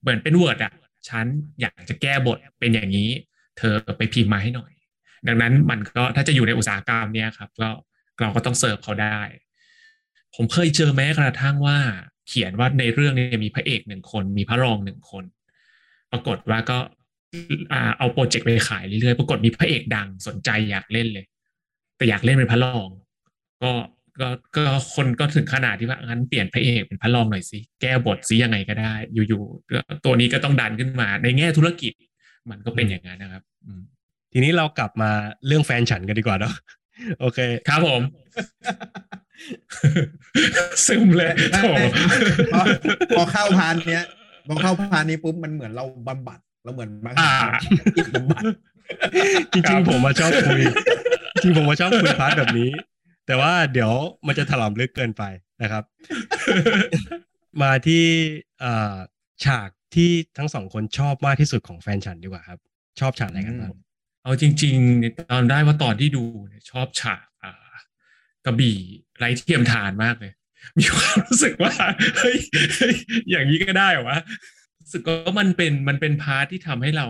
[SPEAKER 2] เหมือนเป็น Word อะฉันอยากจะแก้บทเป็นอย่างนี้ เธอไปพิมพ์มาให้หน่อย ดังนั้นมันก็ถ้าจะอยู่ในอุตสาหกรรมเนี้ยครับก็เราก็ต้องเสิร์ฟเขาได้ ผมเคยเจอแม้กระทั่งว่า เขียนว่าในเรื่องนี้มีพระเอกหนึ่งคน มีพระรองหนึ่งคน ปรากฏว่าก็อ่าเอาโปรเจกต์ไปขายเรื่อยๆปรากฏมีพระเอกดังสนใจอยากเล่นเลย แต่อยากเล่นเป็นพระรอง ก็ก็ก็คนก็ถึงขนาดที่ว่างั้นเปลี่ยนพระเอกเป็นพระรองหน่อยสิแก้บทสิยังไงก็ได้ อยู่ๆตัวนี้ก็ต้องดันขึ้นมา ในแง่ธุรกิจ มันก็เป็นอย่างนั้นนะครับอืม
[SPEAKER 1] ทีนี้เรากลับมาเรื่องแฟนฉันกันดีกว่าเนาะโอเค
[SPEAKER 2] ครับผม ซึมเลยโถ
[SPEAKER 3] พอพอเข้าพานเนี้ยพอเข้าพานนี้ปุ๊บมันเหมือนเราบำบัดเราเหมือนมา
[SPEAKER 2] อ่า
[SPEAKER 3] จิตบำบัด
[SPEAKER 1] จริงๆผมมาชอบคุยจริงๆผมมาชอบคุยพาร์ทแบบนี้ แต่ว่าเดี๋ยวมันจะถล่มลึกเกินไปนะครับ มาที่เอ่อฉากที่ทั้งสองคนชอบมากที่สุดของแฟนฉันดีกว่าครับ ชอบฉากไหนกันบ้าง
[SPEAKER 2] เอาจริงๆตอนได้ว่าตอนที่ดูเนี่ยชอบฉากอ่า กระบี่ไร้เทียมทานมากเลย มีความรู้สึกว่าเฮ้ยอย่างนี้ก็ได้เหรอวะรู้สึกว่ามันเป็นมันเป็น part ที่ทำให้เรา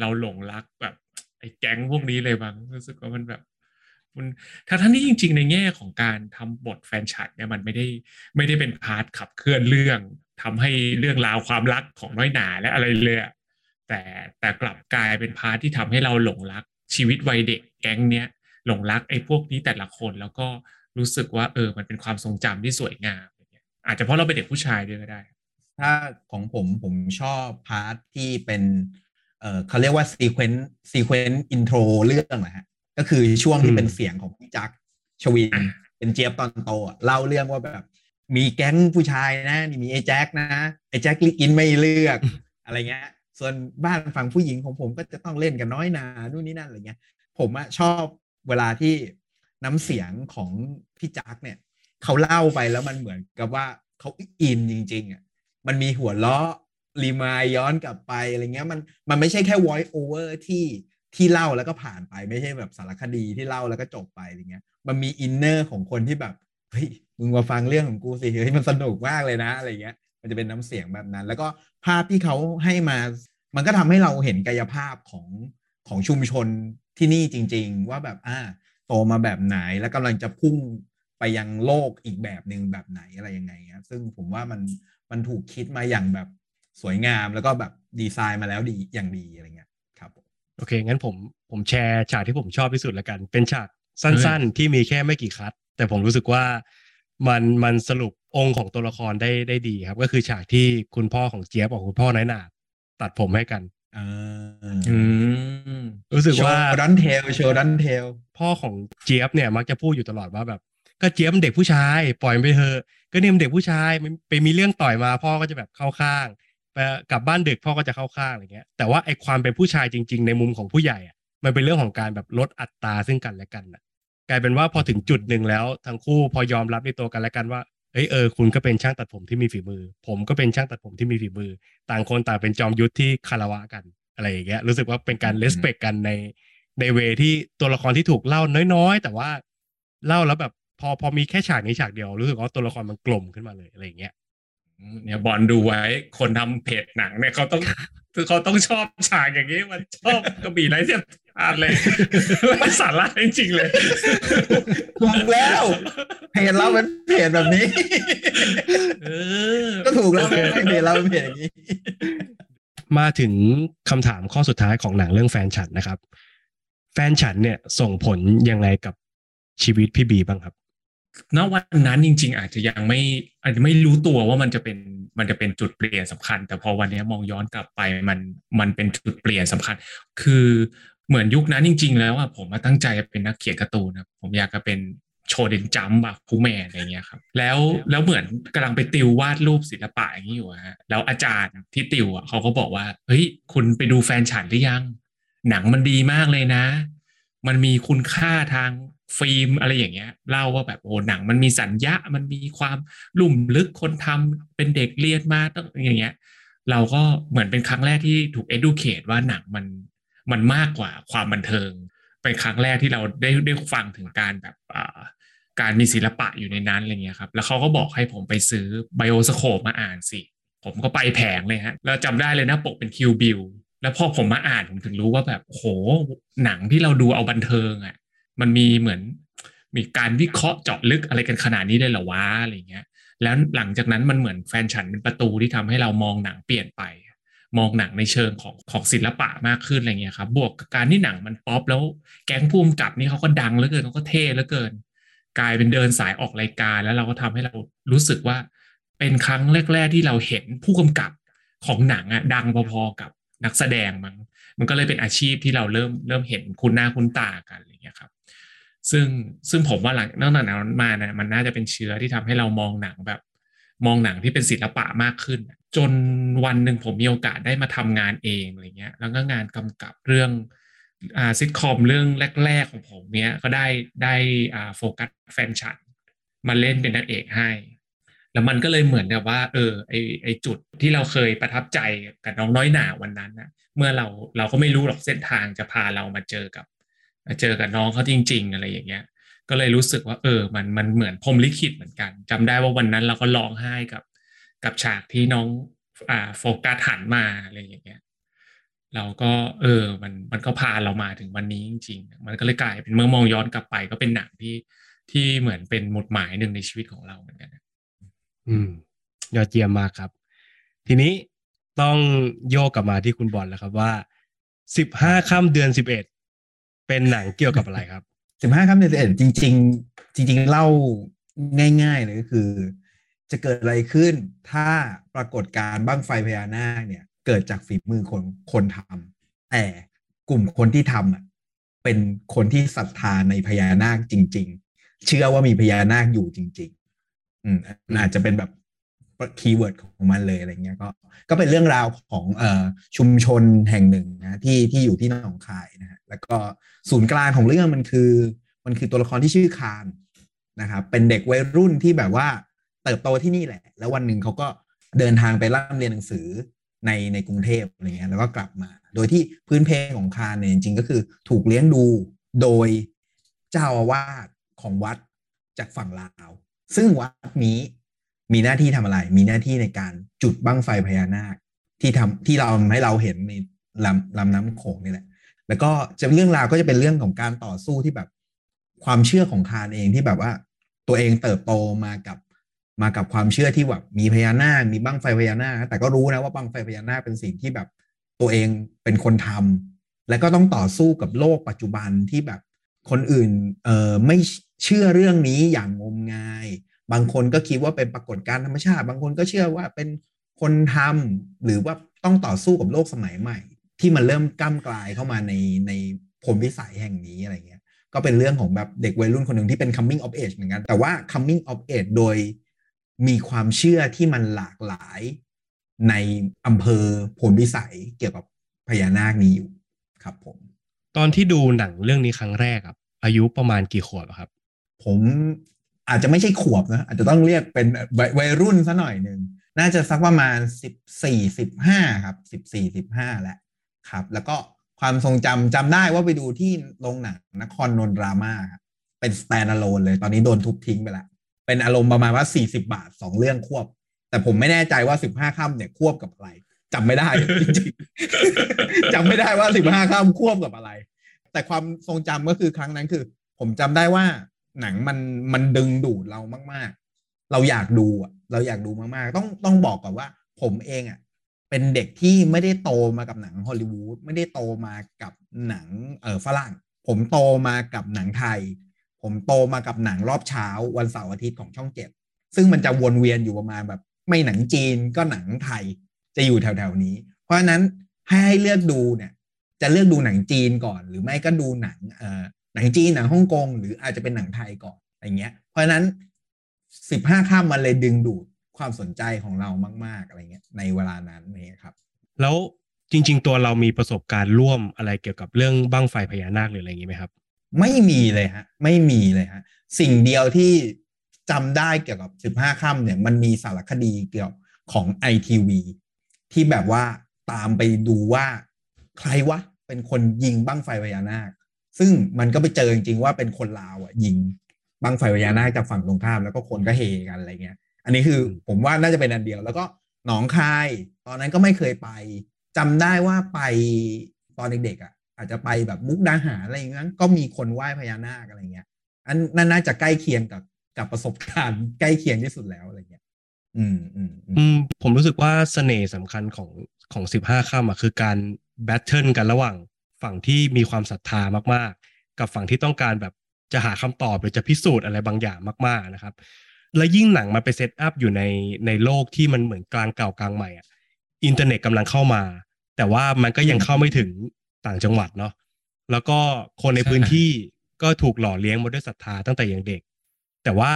[SPEAKER 2] เราหลงรักแบบไอ้แก๊งพวกนี้เลยบางรู้สึกว่ามันแบบมันถ้าท่านที่จริง ๆ ในแง่ของการทำบทแฟนฉันเนี่ยมันไม่ได้ไม่ได้เป็น part ขับเคลื่อนเรื่องทำให้เรื่องราวความรักของน้อยหน่าและอะไรเลยอะแต่แต่กลับกลายเป็น part ที่ทำให้เราหลงรักชีวิตวัยเด็กแก๊งเนี้ย หลงรักไอ้พวกนี้แต่ละคนแล้วก็รู้สึกว่าเออมันเป็นความทรงจำที่สวยงามอาจจะเพราะเราเป็นเด็กผู้ชายด้วยก็ได้
[SPEAKER 3] ถ้าของผมผมชอบ part ที่เป็นเออเขาเรียกว่า sequence sequence intro เรื่องนะฮะก็คือช่วงที่เป็นเสียงของพี่จักชวินเป็นเจี๊ยบตอนโตเล่าเรื่องว่าแบบมีแก๊งผู้ชายนะนี่มีไอ้แจ็คนะไอ้แจ็คนี่กินไม่เลือกอะไรเงี้ย ส่วนบ้านฝั่งผู้หญิงของผมก็จะต้องเล่นกันน้อยหน่านู่นนี่นั่นอะไรเงี้ย ผมอะชอบ เวลาที่น้ำเสียงของพี่จักเนี่ยเขาเล่าไปแล้วมันเหมือนกับว่าเขาอินจริงๆอะมันมีหัวล้อรีมายย้อนกลับไปอะไรเงี้ยมันมันไม่ใช่แค่ voice over ที่ที่เล่าแล้วก็ผ่านไปไม่ใช่แบบสารคดีที่เล่าแล้วก็จบไปอะไรเงี้ย มันมีอินเนอร์ของคนที่แบบเฮ้ยมึงมาฟังเรื่องของกูสิเฮ้ยมันสนุกมากเลยนะอะไรเงี้ย มันจะเป็นน้ำเสียงแบบนั้น แล้วก็ภาพที่เขาให้มา มันก็ทำให้เราเห็นกายภาพของของชุมชน ที่นี่จริง ๆ ว่าแบบอ่าโตมาแบบไหนแล้วกำลังจะพุ่งไปยังโลกอีกแบบหนึ่งแบบไหนอะไรยังไงครับซึ่งผมว่ามันมันถูกคิดมาอย่างแบบสวยงามแล้วก็แบบดีไซน์มาแล้วดีอย่างดีอะไรเงี้ยครับ
[SPEAKER 1] โอเค งั้นผมผมแชร์ฉากที่ผมชอบที่สุดละกัน เป็นฉากสั้นๆ ที่มีแค่ไม่กี่คัด แต่ผมรู้สึกว่ามันมันสรุปองค์ของตัวละครได้ได้ดีครับ ก็คือฉากที่คุณพ่อของเจี๊ยบกับคุณพ่อน้อยหนาตัดผมให้กัน รู้สึกว่า
[SPEAKER 3] ดันเทลโชว์ดันเทล
[SPEAKER 1] พ่อของเจี๊ยบเนี่ยมักจะพูดอยู่ตลอดว่าแบบ ก็เจี๊ยบเด็กผู้ชาย ปล่อยไปเถอะก็เนี่ยเด็กผู้ชายไปมีเรื่องต่อยมา พ่อก็จะแบบเข้าข้างไปกลับบ้านดึกพ่อก็จะเข้าข้างอะไรเงี้ย แต่ว่าไอความเป็นผู้ชายจริง ๆ ในมุมของผู้ใหญ่อะมันเป็นเรื่องของการแบบลดอัตราซึ่งกันและกันนะกลายเป็นว่าพอถึงจุดหนึ่งแล้วทั้งคู่พอยอมรับในตัวกันและกันว่า เอ้ยเออคุณก็เป็นช่างตัดผมที่มีฝีมือ ผมก็เป็นช่างตัดผมที่มีฝีมือ ต่างคนต่างเป็นจอมยุทธที่คารวะกันอะไรอย่างเงี้ยรู้สึกว่าเป็นการเลสเปกกันในในเวที่ตัวละครที่ถูกเล่าน้อยๆ แต่ว่าเล่าแล้วแบบพอพอมีแค่ฉากนี้ฉากเดียวรู้สึกว่าตัวละครมันกลมขึ้นมาเลยอะไรอย่างเงี้ย
[SPEAKER 2] เนี่ยบอลดูไว้ คนทำเพจหนังเนี่ยเขาต้องคือเขาต้องชอบฉากอย่างนี้ มันชอบกระบี่ไรเทียบ อ่านเลยไม่สาระจริงๆเลย
[SPEAKER 3] ถูกแล้วเพจเราเป็นเพจแบบนี้ก็ถูกแล้วเพจเราเป็นเพจอย่างนี้
[SPEAKER 1] มาถึงคำถามข้อสุดท้ายของหนังเรื่องแฟนฉันนะครับ แฟนฉันเนี่ยส่งผลยังไงกับชีวิตพี่บีบ้างครับ
[SPEAKER 2] ณวันนั้นจริง ๆ อาจจะยังไม่อาจจะไม่รู้ตัวว่ามันจะเป็นมันจะเป็นจุดเปลี่ยนสำคัญ แต่พอวันนี้มองย้อนกลับไปมันมันเป็นจุดเปลี่ยนสำคัญ คือ เหมือนยุคนั้นจริง ๆ แล้วอะผมมาตั้งใจเป็นนักเขียนการ์ตูนนะผมอยากจะเป็นโชเดนจัมบะคูแมนอะไรเงี้ยครับแล้วแล้วเหมือนกำลังไปติววาดรูปศิลปะอย่างนี้อยู่ฮะแล้วอาจารย์ที่ติวอะเขาก็บอกว่าเฮ้ยคุณไปดูแฟนฉันหรือยัง หนังมันดีมากเลยนะ มันมีคุณค่าทางฟิล์มอะไรอย่างเงี้ยเล่าว่าแบบโอ้หนังมันมีสัญญามันมีความลุ่มลึกคนทำเป็นเด็กเรียนมาต้องอย่างเงี้ย เราก็เหมือนเป็นครั้งแรกที่ถูก educate ว่าหนังมัน มันมากกว่าความบันเทิง เป็นครั้งแรกที่เราได้ได้ฟังถึงการแบบการมีศิลปะอยู่ในนั้นอะไรเงี้ยครับแล้วเขาก็บอกให้ผมไปซื้อไบโอสโคปมาอ่านสิผมก็ไปแผงเลยฮะแล้วจำได้เลยนะปกเป็นคิวบิลแล้วพอผมมาอ่านผมถึงรู้ว่าแบบโหหนังที่เราดูเอาบันเทิงอะ่ะมันมีเหมือนมีการวิเคราะห์เจาะลึกอะไรกันขนาดนี้ได้หรอวะอะไรเงี้ย แล้วหลังจากนั้นมันเหมือนแฟนฉันเป็นประตูที่ทำให้เรามองหนังเปลี่ยนไป มองหนังในเชิงของของศิลปะมากขึ้นอะไรเงี้ยครับ บวกกับการที่หนังมันป๊อปแล้วแก๊งภูมิกับนี่เขาก็ดังเหลือเกินเขาก็เท่เหลือเกิน กลายเป็นเดินสายออกรายการ แล้วเราก็ทำให้เรารู้สึกว่า เป็นครั้งแรก ๆ ที่เราเห็นผู้กำกับของหนังอะดังพอๆกับนักแสดงมั้งมันก็เลยเป็นอาชีพที่เราเริ่มเริ่มเห็นคุณหน้าคุณตากันอะไรเงี้ยครับ ซึ่งซึ่งผมว่าหลังนอกจากนั้นมาเนี่ยมันน่าจะเป็นเชื้อที่ทำให้เรามองหนังแบบ มองหนังที่เป็นศิลปะมากขึ้น จนวันหนึ่งผมมีโอกาสได้มาทำงานเองอะไรเงี้ย แล้วก็งานกำกับเรื่องอ่าซิทคอมเรื่องแรก ๆ ของผมเนี้ยก็ได้ได้อ่าโฟกัสแฟนฉันมาเล่นเป็นนักเอกให้ แล้วมันก็เลยเหมือนแบบว่า เออไอไอจุดที่เราเคยประทับใจกับน้องน้อยหนาวันนั้นนะเมื่อเราเราก็ไม่รู้หรอกเส้นทางจะพาเรามาเจอกับ เจอกับน้องเขาจริง ๆ อะไรอย่างเงี้ย ก็เลยรู้สึกว่า เออ มันมันเหมือนพรมลิขิตเหมือนกันจำได้ว่าวันนั้นเราก็ร้องไห้กับ กับฉากที่น้องอ่าโฟกัสหันมาอะไรอย่างเงี้ยเราก็เออ มันมันก็พาเรามาถึงวันนี้จริง ๆ มันก็เลยกลายเป็นเมื่อมองย้อนกลับไป ก็เป็นหนังที่ที่เหมือนเป็นหมุดหมายหนึ่งในชีวิตของเราเหมือนกัน
[SPEAKER 1] อืม ยอดเยี่ยมมากครับ ทีนี้ต้องโยกกลับมาที่คุณบอลแล้วครับว่าสิบห้าค่ำเดือนสิบเอ็ดเป็นหนังเกี่ยวกับอะไรครับ
[SPEAKER 3] สิบห้าค่ำเดือนสิบเอ็ดจริง ๆ จริง ๆ เล่าง่าย ๆ เลยก็คือ จะเกิดอะไรขึ้น ถ้าปรากฏการบ้างไฟพญานาคเนี่ย เกิดจากฝีมือคนคนทำแต่กลุ่มคนที่ทำอะเป็นคนที่ศรัทธาในพญานาคจริง ๆ เชื่อว่ามีพญานาคอยู่จริง ๆ อืมอาจจะเป็นแบบคีย์เวิร์ดของมันเลยอะไรเงี้ยก็ก็เป็นเรื่องราวของเอ่อชุมชนแห่งหนึ่งนะที่ที่อยู่ที่หนองคายนะฮะแล้วก็ศูนย์กลางของเรื่องมันคือ มันคือตัวละครที่ชื่อคารนะครับเป็นเด็กวัยรุ่นที่แบบว่า เติบโตที่นี่แหละ แล้ววันหนึ่งเขาก็เดินทางไปร่ำเรียนหนังสือในในกรุงเทพอะไรเงี้ยแล้วก็กลับมา โดยที่พื้นเพของคารเนี่ยจริงๆก็คือถูกเลี้ยงดูโดยเจ้าอาวาสของวัดจากฝั่งลาว ซึ่งวัดนี้มีหน้าที่ทำอะไร มีหน้าที่ในการจุดบั้งไฟพญานาคที่ทำที่เราให้เราเห็นในลำลำน้ำโขงนี่แหละ แล้วก็จะเรื่องราวก็จะเป็นเรื่องของการต่อสู้ที่แบบความเชื่อของคานเองที่แบบว่า ตัวเองเติบโตมากับ มากับความเชื่อที่แบบมีพญานาค มีบั้งไฟพญานาค แต่ก็รู้นะว่าบั้งไฟพญานาคเป็นสิ่งที่แบบตัวเองเป็นคนทำแล้วก็ต้องต่อสู้กับโลกปัจจุบันที่แบบคนอื่นเอ่อไม่เชื่อเรื่องนี้อย่างงมงาย บางคนก็คิดว่าเป็นปรากฏการณ์ธรรมชาติ บางคนก็เชื่อว่าเป็นคนทำหรือว่าต้องต่อสู้กับโลกสมัยใหม่ ที่มันเริ่มก้ากลายเข้ามาในในผลวิสัยแห่งนี้อะไรเงี้ยก็เป็นเรื่องของแบบเด็กวัยรุ่นคนหนึ่งที่เป็น coming of age เหมือนกัน แต่ว่า coming of age โดย มีความเชื่อที่มันหลากหลายในอำเภอโพนพิสัยเกี่ยวกับพญานาคนี้อยู่ครับผม
[SPEAKER 1] ตอนที่ดูหนังเรื่องนี้ครั้งแรกครับ อายุประมาณกี่ขวบครับ
[SPEAKER 3] ผมอาจจะไม่ใช่ขวบนะอาจจะต้องเรียกเป็นวัยรุ่นซะหน่อยหนึ่งน่าจะสักประมาณสิบสี่สิบห้าครับสิบสี่สิบห้าแหละครับ แล้วก็ความทรงจำจำได้ว่าไปดูที่โรงหนังนครนนท์รามาครับเป็น stand-alone เลย ตอนนี้โดนทุบทิ้งไปแล้ว เป็นอารมณ์ประมาณว่าสี่สิบาทสองเรื่องควบ แต่ผมไม่แน่ใจว่าสิบห้าค่ำเนี่ยควบกับอะไรจำไม่ได้จริงๆจำไม่ได้ว่าสิบห้าค่ำควบกับอะไร แต่ความทรงจำก็คือครั้งนั้นคือ ผมจำได้ว่าหนังมันมันดึงดูดเรามาก ๆ เราอยากดูอะเราอยากดูมากๆ ต้องต้องบอกก่อนว่า ผมเองอะเป็นเด็กที่ไม่ได้โตมากับหนังฮอลลีวูดไม่ได้โตมากับหนังเออฝรั่ง ผมโตมากับหนังไทย ผมโตมากับหนังรอบเช้าวันเสาร์อาทิตย์ของช่องเจ็ดซึ่งมันจะวนเวียนอยู่ประมาณแบบ ไม่หนังจีนก็หนังไทยจะอยู่แถวๆนี้ เพราะฉะนั้นให้เลือกดูเนี่ย จะเลือกดูหนังจีนก่อน หรือไม่ก็ดูหนังเอ่อหนังจีนหนังฮ่องกงหรืออาจจะเป็นหนังไทยก่อนอะไรเงี้ย เพราะฉะนั้นสิบห้าข้ามมันเลยดึงดูดความสนใจของเรามาก ๆอะไรเงี้ยในเวลานั้นนี่ครับ
[SPEAKER 1] แล้วจริง ๆ ตัวเรามีประสบการณ์ร่วมอะไรเกี่ยวกับเรื่องบ้างไฟพญานาคหรืออะไรอย่างนี้ไหมครับ
[SPEAKER 3] ไม่มีเลยฮะ ไม่มีเลยฮะ สิ่งเดียวที่จำได้เกี่ยวกับสิบห้าค่ำเนี่ย มันมีสารคดีเกี่ยวของไอทีวีที่แบบว่าตามไปดูว่าใครวะ เป็นคนยิงบั้งไฟพญานาค ซึ่งมันก็ไปเจอจริงๆว่าเป็นคนลาวอะ ยิงบั้งไฟพญานาคจากฝั่งตรงข้ามแล้วก็คนก็เฮกันอะไรเงี้ย อันนี้คือผมว่าน่าจะเป็นอันเดียว แล้วก็หนองคาย ตอนนั้นก็ไม่เคยไปจำได้ว่าไปตอนเด็กๆอะ อาจจะไปแบบมุกดาหารอะไรอย่างเงี้ยก็มีคนไหว้พญานาคอะไรเงี้ย อันนั้นน่าจะใกล้เคียงกับกับประสบการณ์ใกล้เคียงที่สุดแล้วอะไรเงี้ย อืมอืม
[SPEAKER 1] อืมผมรู้สึกว่าเสน่ห์สำคัญของของสิบห้าข้ามอะคือการแบทเทิลกันระหว่างฝั่งที่มีความศรัทธามากๆ กับฝั่งที่ต้องการแบบจะหาคำตอบหรือจะพิสูจน์อะไรบางอย่างมาก ๆนะครับ และยิ่งหนังมาไปเซตอัพอยู่ในในโลกที่มันเหมือนกลางเก่ากลางใหม่อะอินเทอร์เน็ตกำลังเข้ามา แต่ว่ามันก็ยังเข้าไม่ถึง ต่างจังหวัดเนาะแล้วก็คนในพื้นที่ก็ถูกหล่อเลี้ยงมาด้วยศรัทธาตั้งแต่ยังเด็ก แต่ว่า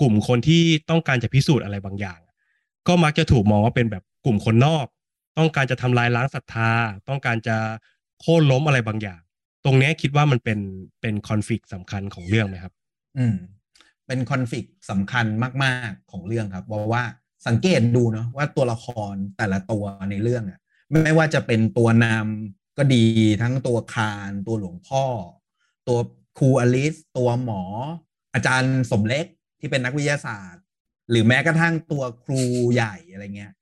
[SPEAKER 1] กลุ่มคนที่ต้องการจะพิสูจน์อะไรบางอย่าง ก็มักจะถูกมองว่าเป็นแบบกลุ่มคนนอก ต้องการจะทำลายล้างศรัทธา ต้องการจะโค่นล้มอะไรบางอย่าง ตรงนี้คิดว่ามันเป็นเป็นคอนฟ lict สำคัญของเรื่องไหมครับ
[SPEAKER 3] อืม เป็นคอนฟ lict สำคัญมาก ๆของเรื่องครับเพราะว่าสังเกตดูเนาะว่าตัวละครแต่ละตัวในเรื่องอะไม่ว่าจะเป็นตัวนำ ก็ดีทั้งตัวคารตัวหลวงพ่อ ตัวครูอลิส ตัวหมอ อาจารย์สมเล็กที่เป็นนักวิทยาศาสตร์ หรือแม้กระทั่งตัวครูใหญ่อะไรเงี้ย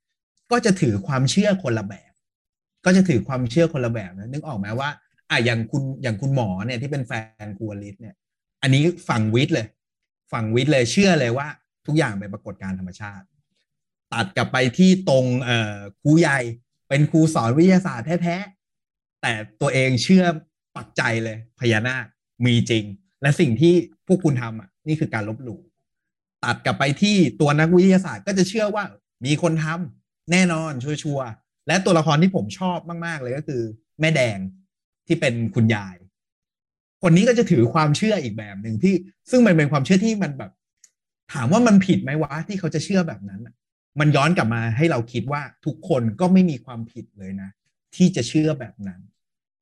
[SPEAKER 3] ก็จะถือความเชื่อคนละแบบ ก็จะถือความเชื่อคนละแบบนะนึกออกไหมว่าอะอย่างคุณอย่างคุณหมอเนี่ยที่เป็นแฟนครูอลิสเนี่ย อันนี้ฝั่งวิทย์เลย ฝั่งวิทย์เลยเชื่อเลยว่า ทุกอย่างเป็นปรากฏการธรรมชาติ ตัดกลับไปที่ตรงเอ่อครูใหญ่เป็นครูสอนวิทยาศาสตร์แท้ๆ แต่ตัวเองเชื่อปักใจเลยพญานาคมีจริง และสิ่งที่พวกคุณทำอะนี่คือการลบหลู่ตัดกลับไปที่ตัวนักวิทยาศาสตร์ก็จะเชื่อว่ามีคนทำแน่นอนชัวร์และตัวละครที่ผมชอบมาก ๆ เลยก็คือ แม่แดงที่เป็นคุณยาย คนนี้ก็จะถือความเชื่ออีกแบบหนึ่งที่ ซึ่งมันเป็นความเชื่อที่มันแบบ ถามว่ามันผิดไหมวะที่เขาจะเชื่อแบบนั้นมันย้อนกลับมาให้เราคิดว่าทุกคนก็ไม่มีความผิดเลยนะ ที่จะเชื่อแบบนั้น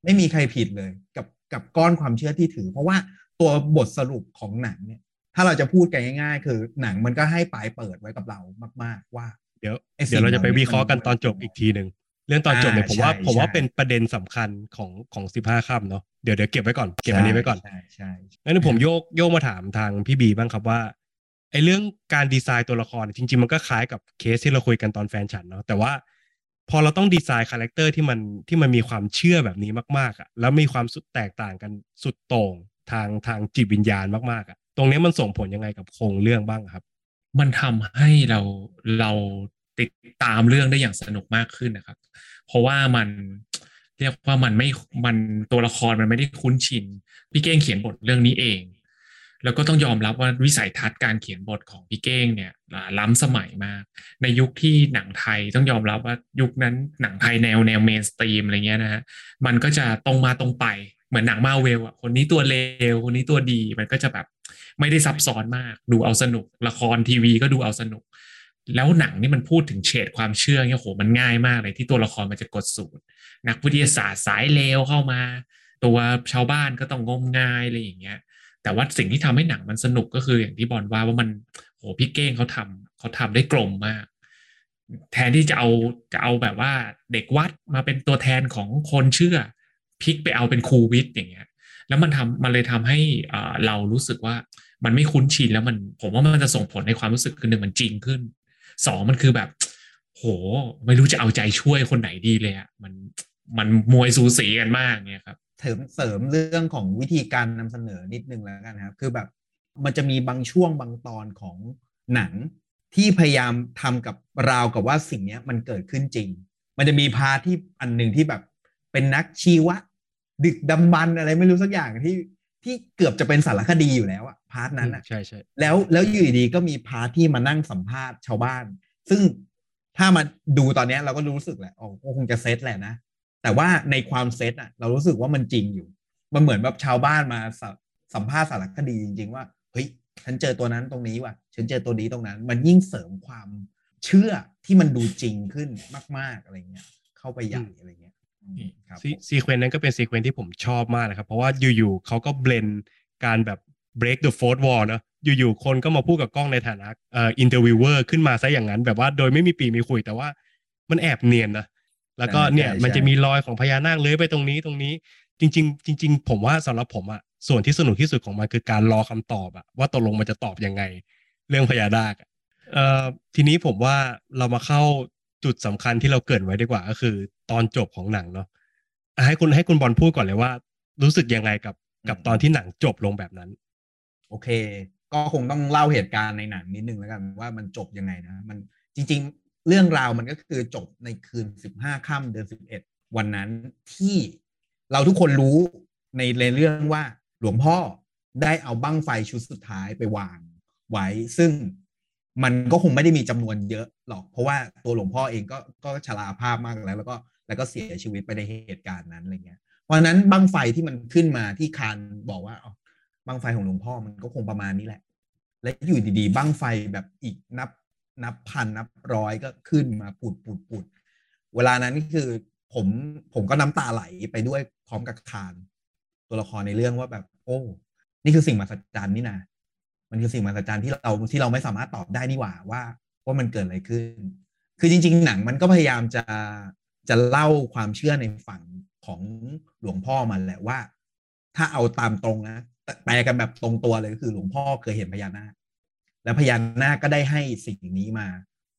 [SPEAKER 3] ไม่มีใครผิดเลยกับกับก้อนความเชื่อที่ถือ เพราะว่าตัวบทสรุปของหนังเนี่ย ถ้าเราจะพูดกันง่าย ๆ คือหนังมันก็ให้ปลายเปิดไว้กับเรามาก ๆ ว่า
[SPEAKER 1] เดี๋ยวเดี๋ยวเราจะไปวิเคราะห์กันตอนจบอีกทีหนึ่งเรื่องตอนจบเนี่ยผมว่าผมว่าเป็นประเด็นสำคัญของของสิบห้าค่ำเนาะเดี๋ยวเดี๋ยวเก็บไว้ก่อนเก็บอันนี้ไว้ก่อน
[SPEAKER 3] ใช่ใช่
[SPEAKER 1] งั้นผมโยกโยกมาถามทางพี่บีบ้างครับว่าไอ้เรื่องการดีไซน์ตัวละครจริง ๆ มันก็คล้ายกับเคสที่เราคุยกันตอนแฟนฉันเนาะแต่ว่า พอเราต้อง design character ที่มันที่มันมีความเชื่อแบบนี้มากๆอะแล้วมีความสุดแตกต่างกันสุดโต่งทางทางจิตวิญญาณมากๆอะตรงนี้มันส่งผลยังไงกับโครงเรื่องบ้างครับ
[SPEAKER 2] มันทำให้เราเราติดตามเรื่องได้อย่างสนุกมากขึ้นนะครับ เพราะว่ามันเรียกว่ามันไม่มันตัวละครมันไม่ได้คุ้นชิน พี่เก้งเขียนบทเรื่องนี้เอง แล้วก็ต้องยอมรับว่าวิสัยทัศน์การเขียนบทของพี่เก้งเนี่ยล้ำสมัยมาก ในยุคที่หนังไทยต้องยอมรับว่ายุคนั้นหนังไทยแนวแนวเมนสตรีมอะไรเงี้ยนะฮะมันก็จะตรงมาตรงไปเหมือนหนังมาเวลอะคนนี้ตัวเลวคนนี้ตัวดีมันก็จะแบบไม่ได้ซับซ้อนมากดูเอาสนุก ละครทีวีก็ดูเอาสนุก แล้วหนังนี่มันพูดถึงเฉดความเชื่อเนี่ยโหมันง่ายมากเลยที่ตัวละครมันจะกดสูตรนักวิทยาศาสตร์สายเลวเข้ามา ตัวชาวบ้านก็ต้องงมงายอะไรอย่างเงี้ย แต่ว่าสิ่งที่ทำให้หนังมันสนุกก็คืออย่างที่บอลว่าว่ามันโหพี่เก้งเขาทำเขาทำได้กลมมาก แทนที่จะเอาจะเอาแบบว่าเด็กวัดมาเป็นตัวแทนของคนเชื่อพลิกไปเอาเป็นครูวิทย์อย่างเงี้ย แล้วมันทำมันเลยทำให้เรารู้สึกว่ามันไม่คุ้นชินแล้วมันผมว่ามันจะส่งผลในความรู้สึกคือหนึ่งมันจริงขึ้นสองมันคือแบบ โห ไม่รู้จะเอาใจช่วยคนไหนดีเลยอะมันมันมวยสูสีกันมากเนี่ยครับ
[SPEAKER 3] เสริมเสริมเรื่องของวิธีการนำเสนอนิดนึงแล้วกันครับ คือแบบมันจะมีบางช่วงบางตอนของหนังที่พยายามทำกับราวกับว่าสิ่งนี้มันเกิดขึ้นจริง มันจะมีพาที่อันหนึ่งที่แบบเป็นนักชีวะ ดึกดำบรรพ์อะไรไม่รู้สักอย่างที่ที่เกือบจะเป็นสารคดีอยู่แล้วอะ part นั้นอะ
[SPEAKER 1] ใช่ใช่
[SPEAKER 3] แล้วแล้วอยู่ดีก็มี part ที่มานั่งสัมภาษณ์ชาวบ้าน ซึ่งถ้ามาดูตอนนี้เราก็รู้สึกแหละอ๋อคงจะเซตแหละนะ แต่ว่าในความเซตอะเรารู้สึกว่ามันจริงอยู่ มันเหมือนแบบชาวบ้านมาสัมภาษณ์สารคดีจริง ๆ ว่าเฮ้ยฉันเจอตัวนั้นตรงนี้ว่ะฉันเจอตัวนี้ตรงนั้น มันยิ่งเสริมความเชื่อที่มันดูจริงขึ้นมาก ๆอะไรเงี้ย เข้าไปใหญ่อะไรเงี้ย
[SPEAKER 1] sequence นั้นก็เป็น sequence ที่ผมชอบมากนะครับ เพราะว่าอยู่ๆเขาก็ blend การแบบ break the fourth wall นะอยู่ๆคนก็มาพูดกับกล้องในฐานะเอ่อ interviewer ขึ้นมาซะอย่างนั้น แบบว่าโดยไม่มีปี่มีขลุ่ยแต่ว่ามันแอบเนียนนะ แล้วก็เนี่ยมันจะมีรอยของพญานาคเลื้อยไปตรงนี้ตรงนี้ จริง ๆ จริง ๆ ผมว่าสำหรับผมอะส่วนที่สนุกที่สุดของมันคือการรอคำตอบอะว่าตกลงมันจะตอบยังไง เรื่องพญานาคเอ่อทีนี้ผมว่าเรามาเข้าจุดสำคัญที่เราเกิดไว้ดีกว่า ก็คือ ตอนจบของหนังเนาะให้คุณให้คุณบอลพูดก่อนเลยว่า รู้สึกยังไงกับกับตอนที่หนังจบลงแบบนั้น
[SPEAKER 3] โอเค ก็คงต้องเล่าเหตุการณ์ในหนังนิดนึงแล้วกันว่ามันจบยังไงนะมันจริงๆ เรื่องราวมันก็คือจบในคืนสิบห้าค่ำเดือนสิบเอ็ดวันนั้นที่เราทุกคนรู้ในเรื่องว่าหลวงพ่อได้เอาบั้งไฟชุดสุดท้ายไปวางไว้ ซึ่งมันก็คงไม่ได้มีจำนวนเยอะหรอก เพราะว่าตัวหลวงพ่อเองก็ก็ชราภาพมากแล้ว แล้วก็แล้วก็เสียชีวิตไปในเหตุการณ์นั้นอะไรเงี้ย เพราะนั้นบั้งไฟที่มันขึ้นมาที่คานบอกว่าอ๋อบั้งไฟของหลวงพ่อมันก็คงประมาณนี้แหละ และอยู่ดีๆบั้งไฟแบบอีกนับ นับพันนับร้อยก็ขึ้นมาปุดปุดปุดเวลานั้นนี่คือผมผมก็น้ำตาไหลไปด้วยพร้อมกับคานตัวละครในเรื่องว่าแบบ โอ้ นี่คือสิ่งมหัศจรรย์นี่นะมันคือสิ่งมหัศจรรย์ที่เราที่เราไม่สามารถตอบได้นี่หว่าว่า ว่ามันเกิดอะไรขึ้น คือจริง ๆ หนังมันก็พยายามจะจะเล่าความเชื่อในฝั่งของหลวงพ่อมันแหละว่า ถ้าเอาตามตรงนะแปลกันแบบตรงตัวเลยก็คือหลวงพ่อเคยเห็นพญานาค แล้วพญานาคก็ได้ให้สิ่งนี้มา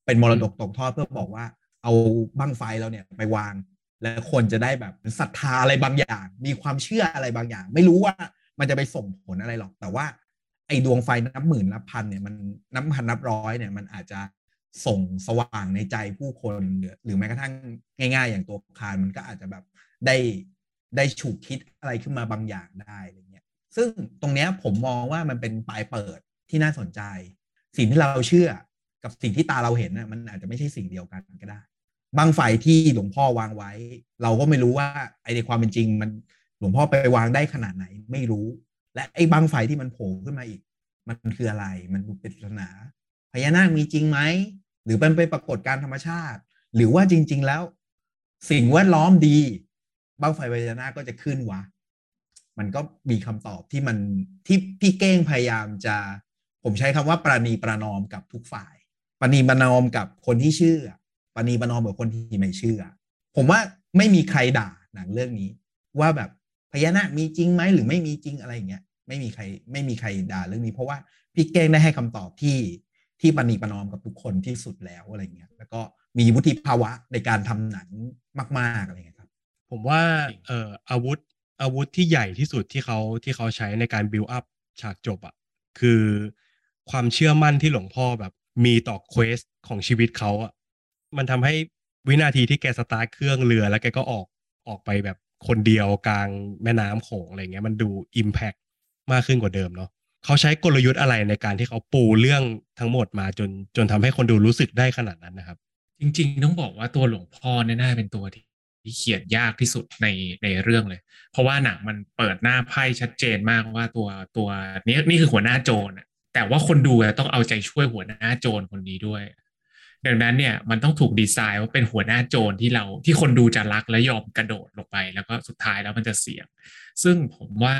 [SPEAKER 3] เป็นมรดกตกทอดเพื่อบอกว่า เอาบั้งไฟเราเนี่ยไปวาง แล้วคนจะได้แบบศรัทธาอะไรบางอย่าง มีความเชื่ออะไรบางอย่าง ไม่รู้ว่ามันจะไปส่งผลอะไรหรอก แต่ว่า ไอ้ดวงไฟนับหมื่นนับพันเนี่ยมันนับพันนับร้อยเนี่ยมันอาจจะส่งสว่างในใจผู้คนหรือหรือแม้กระทั่งง่าย ๆ อย่างตัวคารมันก็อาจจะแบบได้ได้ฉุกคิดอะไรขึ้นมาบางอย่างได้อะไรเงี้ย ซึ่งตรงเนี้ยผมมองว่ามันเป็นปลายเปิด ที่น่าสนใจ สิ่งที่เราเชื่อกับสิ่งที่ตาเราเห็นน่ะมันอาจจะไม่ใช่สิ่งเดียวกันก็ได้ บางไฟที่หลวงพ่อวางไว้ เราก็ไม่รู้ว่าไอในความเป็นจริง มันหลวงพ่อไปวางได้ขนาดไหนไม่รู้ และไอ้บางไฟที่มันโผล่ขึ้นมาอีก มันคืออะไรมันเป็นศาสนาพญานาคมีจริงไหมหรือเป็นไปปรากฏการธรรมชาติ หรือว่าจริง ๆ แล้ว สิ่งแวดล้อมดีบ้างไฟพญานาคก็จะขึ้นวะ มันก็มีคำตอบที่มันที่พี่เก้งพยายามจะ ผมใช้คำว่าประนีประนอมกับทุกฝ่าย ประนีประนอมกับคนที่เชื่อประนีประนอมกับคนที่ไม่เชื่อ ผมว่าไม่มีใครด่าหนังเรื่องนี้ ว่าแบบพญานาคมีจริงไหมหรือไม่มีจริงอะไรอย่างเงี้ยไม่มีใครไม่มีใครด่าเรื่องนี้ เพราะว่าพี่เก้งได้ให้คำตอบที่ที่ประนีประนอมกับทุกคนที่สุดแล้วอะไรเงี้ยแล้วก็มีวุฒิภาวะในการทำหนังมากๆอะไรเงี้ยครับ
[SPEAKER 1] ผมว่าเอ่ออาวุธอาวุธที่ใหญ่ที่สุดที่เขาที่เขาใช้ในการบิวอัพฉากจบอะ่ะคือ ความเชื่อมั่นที่หลวงพ่อแบบ มีต่อ quest ของชีวิตเขาอะมันทำให้วินาทีที่แกสตาร์ทเครื่องเรือแล้วแกก็ออกออกไปแบบคนเดียวกลางแม่น้ำโขงอะไรเงี้ยมันดูอิมแพกมากขึ้นกว่าเดิมเนาะเขาใช้กลยุทธ์อะไรในการที่เขาปูเรื่องทั้งหมดมาจนจนทำให้คนดูรู้สึกได้ขนาดนั้นนะครับ
[SPEAKER 2] จริง ๆ ต้องบอกว่าตัวหลวงพ่อเนี่ยน่าเป็นตัวที่ที่เขียนยากที่สุดในในเรื่องเลย เพราะว่าหนังมันเปิดหน้าไพ่ชัดเจนมากว่าตัวตัวนี้นี่คือหัวหน้าโจร แต่ว่าคนดูต้องเอาใจช่วยหัวหน้าโจรคนนี้ด้วย ดังนั้นเนี่ยมันต้องถูกดีไซน์ว่าเป็นหัวหน้าโจรที่เราที่คนดูจะรักและยอมกระโดดลงไป แล้วก็สุดท้ายแล้วมันจะเสี่ยง ซึ่งผมว่า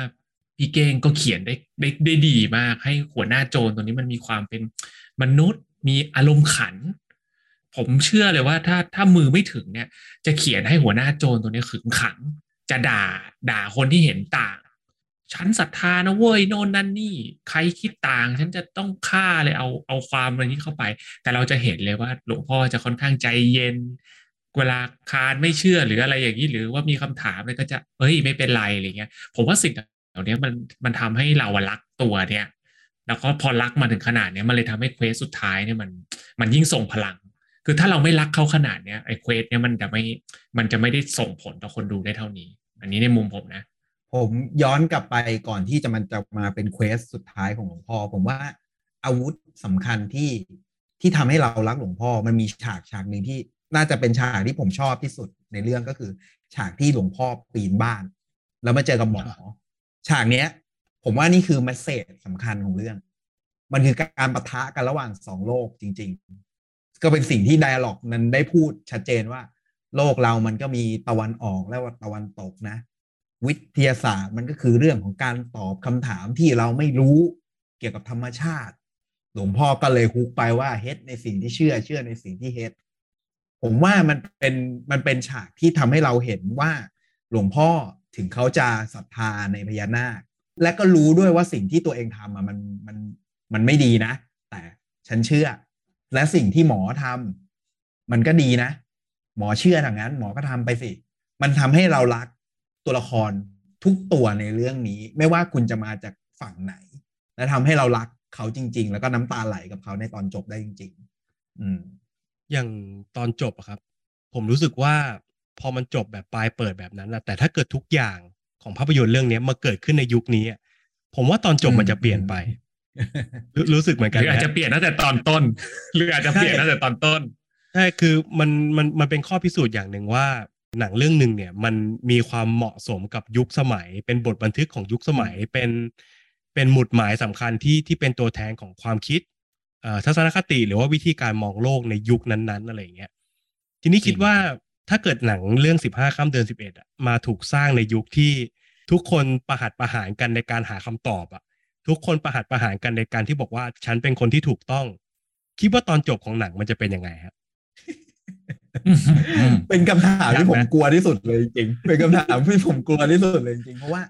[SPEAKER 2] พี่เก้งก็เขียนได้ได้ได้ดีมาก ให้หัวหน้าโจรตัวนี้มันมีความเป็นมนุษย์ มีอารมณ์ขัน ผมเชื่อเลยว่าถ้าถ้ามือไม่ถึงเนี่ย จะเขียนให้หัวหน้าโจรตัวนี้ขึงขัง จะด่าด่าคนที่เห็นต่าง ฉันศรัทธานะเว้ยโน่นนั่นนี่ ใครคิดต่าง ฉันจะต้องฆ่าเลยเอาเอาความอะไรนี้เข้าไป แต่เราจะเห็นเลยว่าหลวงพ่อจะค่อนข้างใจเย็น เวลาคานไม่เชื่อหรืออะไรอย่างนี้หรือว่ามีคำถามเลยก็จะเฮ้ยไม่เป็นไรอะไรเงี้ย ผมว่าสิ่งเหล่านี้มันมันทำให้เรารักตัวเนี่ย แล้วก็พอรักมาถึงขนาดเนี้ยมันเลยทำให้ quest สุดท้ายเนี่ยมันมันยิ่งส่งพลัง คือถ้าเราไม่รักเขาขนาดเนี้ยไอ้ quest เนี่ยมันจะไม่มันจะไม่ได้ส่งผลต่อคนดูได้เท่านี้ อันนี้ในมุมผมนะ
[SPEAKER 3] ผมย้อนกลับไปก่อนที่จะมันจะมาเป็น quest สุดท้ายของหลวงพ่อ ผมว่าอาวุธสำคัญที่ที่ทำให้เรารักหลวงพ่อมันมีฉากฉากหนึ่งที่น่าจะเป็นฉากที่ผมชอบที่สุดในเรื่องก็คือ ฉากที่หลวงพ่อปีนบ้าน แล้วมาเจอกับหมอ ฉากเนี้ย ผมว่านี่คือมสเซจสำคัญของเรื่อง มันคือการปะทะกันระหว่างสองโลกจริง ๆ ก็เป็นสิ่งที่ไดอะล็อกนั้นได้พูดชัดเจนว่า โลกเรามันก็มีตะวันออกและตะวันตกนะ วิทยาศาสตร์มันก็คือเรื่องของการตอบคำถามที่เราไม่รู้เกี่ยวกับธรรมชาติ หลวงพ่อก็เลยฮุกไปว่าเฮ็ดในสิ่งที่เชื่อเชื่อในสิ่งที่เฮ็ดผมว่ามันเป็นมันเป็นฉากที่ทำให้เราเห็นว่าหลวงพ่อถึงเขาจะศรัทธาในพญานาค และก็รู้ด้วยว่าสิ่งที่ตัวเองทำอะมันมันมันไม่ดีนะ แต่ฉันเชื่อ และสิ่งที่หมอทำมันก็ดีนะ หมอเชื่อทางนั้น หมอก็ทำไปสิ มันทำให้เรารัก ตัวละครทุกตัวในเรื่องนี้ ไม่ว่าคุณจะมาจากฝั่งไหน และทำให้เรารักเขาจริง ๆ แล้วก็น้ำตาไหลกับเขาในตอนจบได้จริง ๆ อืม
[SPEAKER 1] อย่างตอนจบอะครับ ผมรู้สึกว่าพอมันจบแบบปลายเปิดแบบนั้นนะแต่ถ้าเกิดทุกอย่างของภาพยนตร์เรื่องนี้มาเกิดขึ้นในยุคนี้อะผมว่าตอนจบมันจะเปลี่ยนไปรู้รู้สึกเหมือน
[SPEAKER 2] ห
[SPEAKER 1] กัน
[SPEAKER 2] รืออาจจะ
[SPEAKER 1] น
[SPEAKER 2] เปลี่ยนตั้งแต่ตอนต้น หรืออาจจะเปลี่ยนตั้งแต่ตอนต้น
[SPEAKER 1] ใช่คือมันมันมันเป็นข้อพิสูจน์อย่างหนึ่งว่า หนังเรื่องหนึ่งเนี่ยมันมีความเหมาะสมกับยุคสมัย เป็นบทบันทึกของยุคสมัยเป็นเป็นหมุดหมายสำคัญที่ที่เป็นตัวแทนของความคิดเอ่อทัศนคติหรือว่าวิธีการมองโลกในยุคนั้นๆอะไรอย่างเงี้ยทีนี้คิดว่าถ้าเกิดหนังเรื่องสิบห้าข้ามเดือนสิบเอ็ดอะมาถูกสร้างในยุคที่ทุกคนประหัดประหารกันในการหาคำตอบอะทุกคนประหัดประหารกันในการที่บอกว่าฉันเป็นคนที่ถูกต้อง คิดว่าตอนจบของหนังมันจะเป็นยังไงครับ
[SPEAKER 3] เป็นคำถามที่ผม
[SPEAKER 2] ยากนะ
[SPEAKER 3] กลัวที่สุดเลยจริงๆเป็นคำถามที่ผมกลัวที่สุดเลยจริงๆเพราะว่า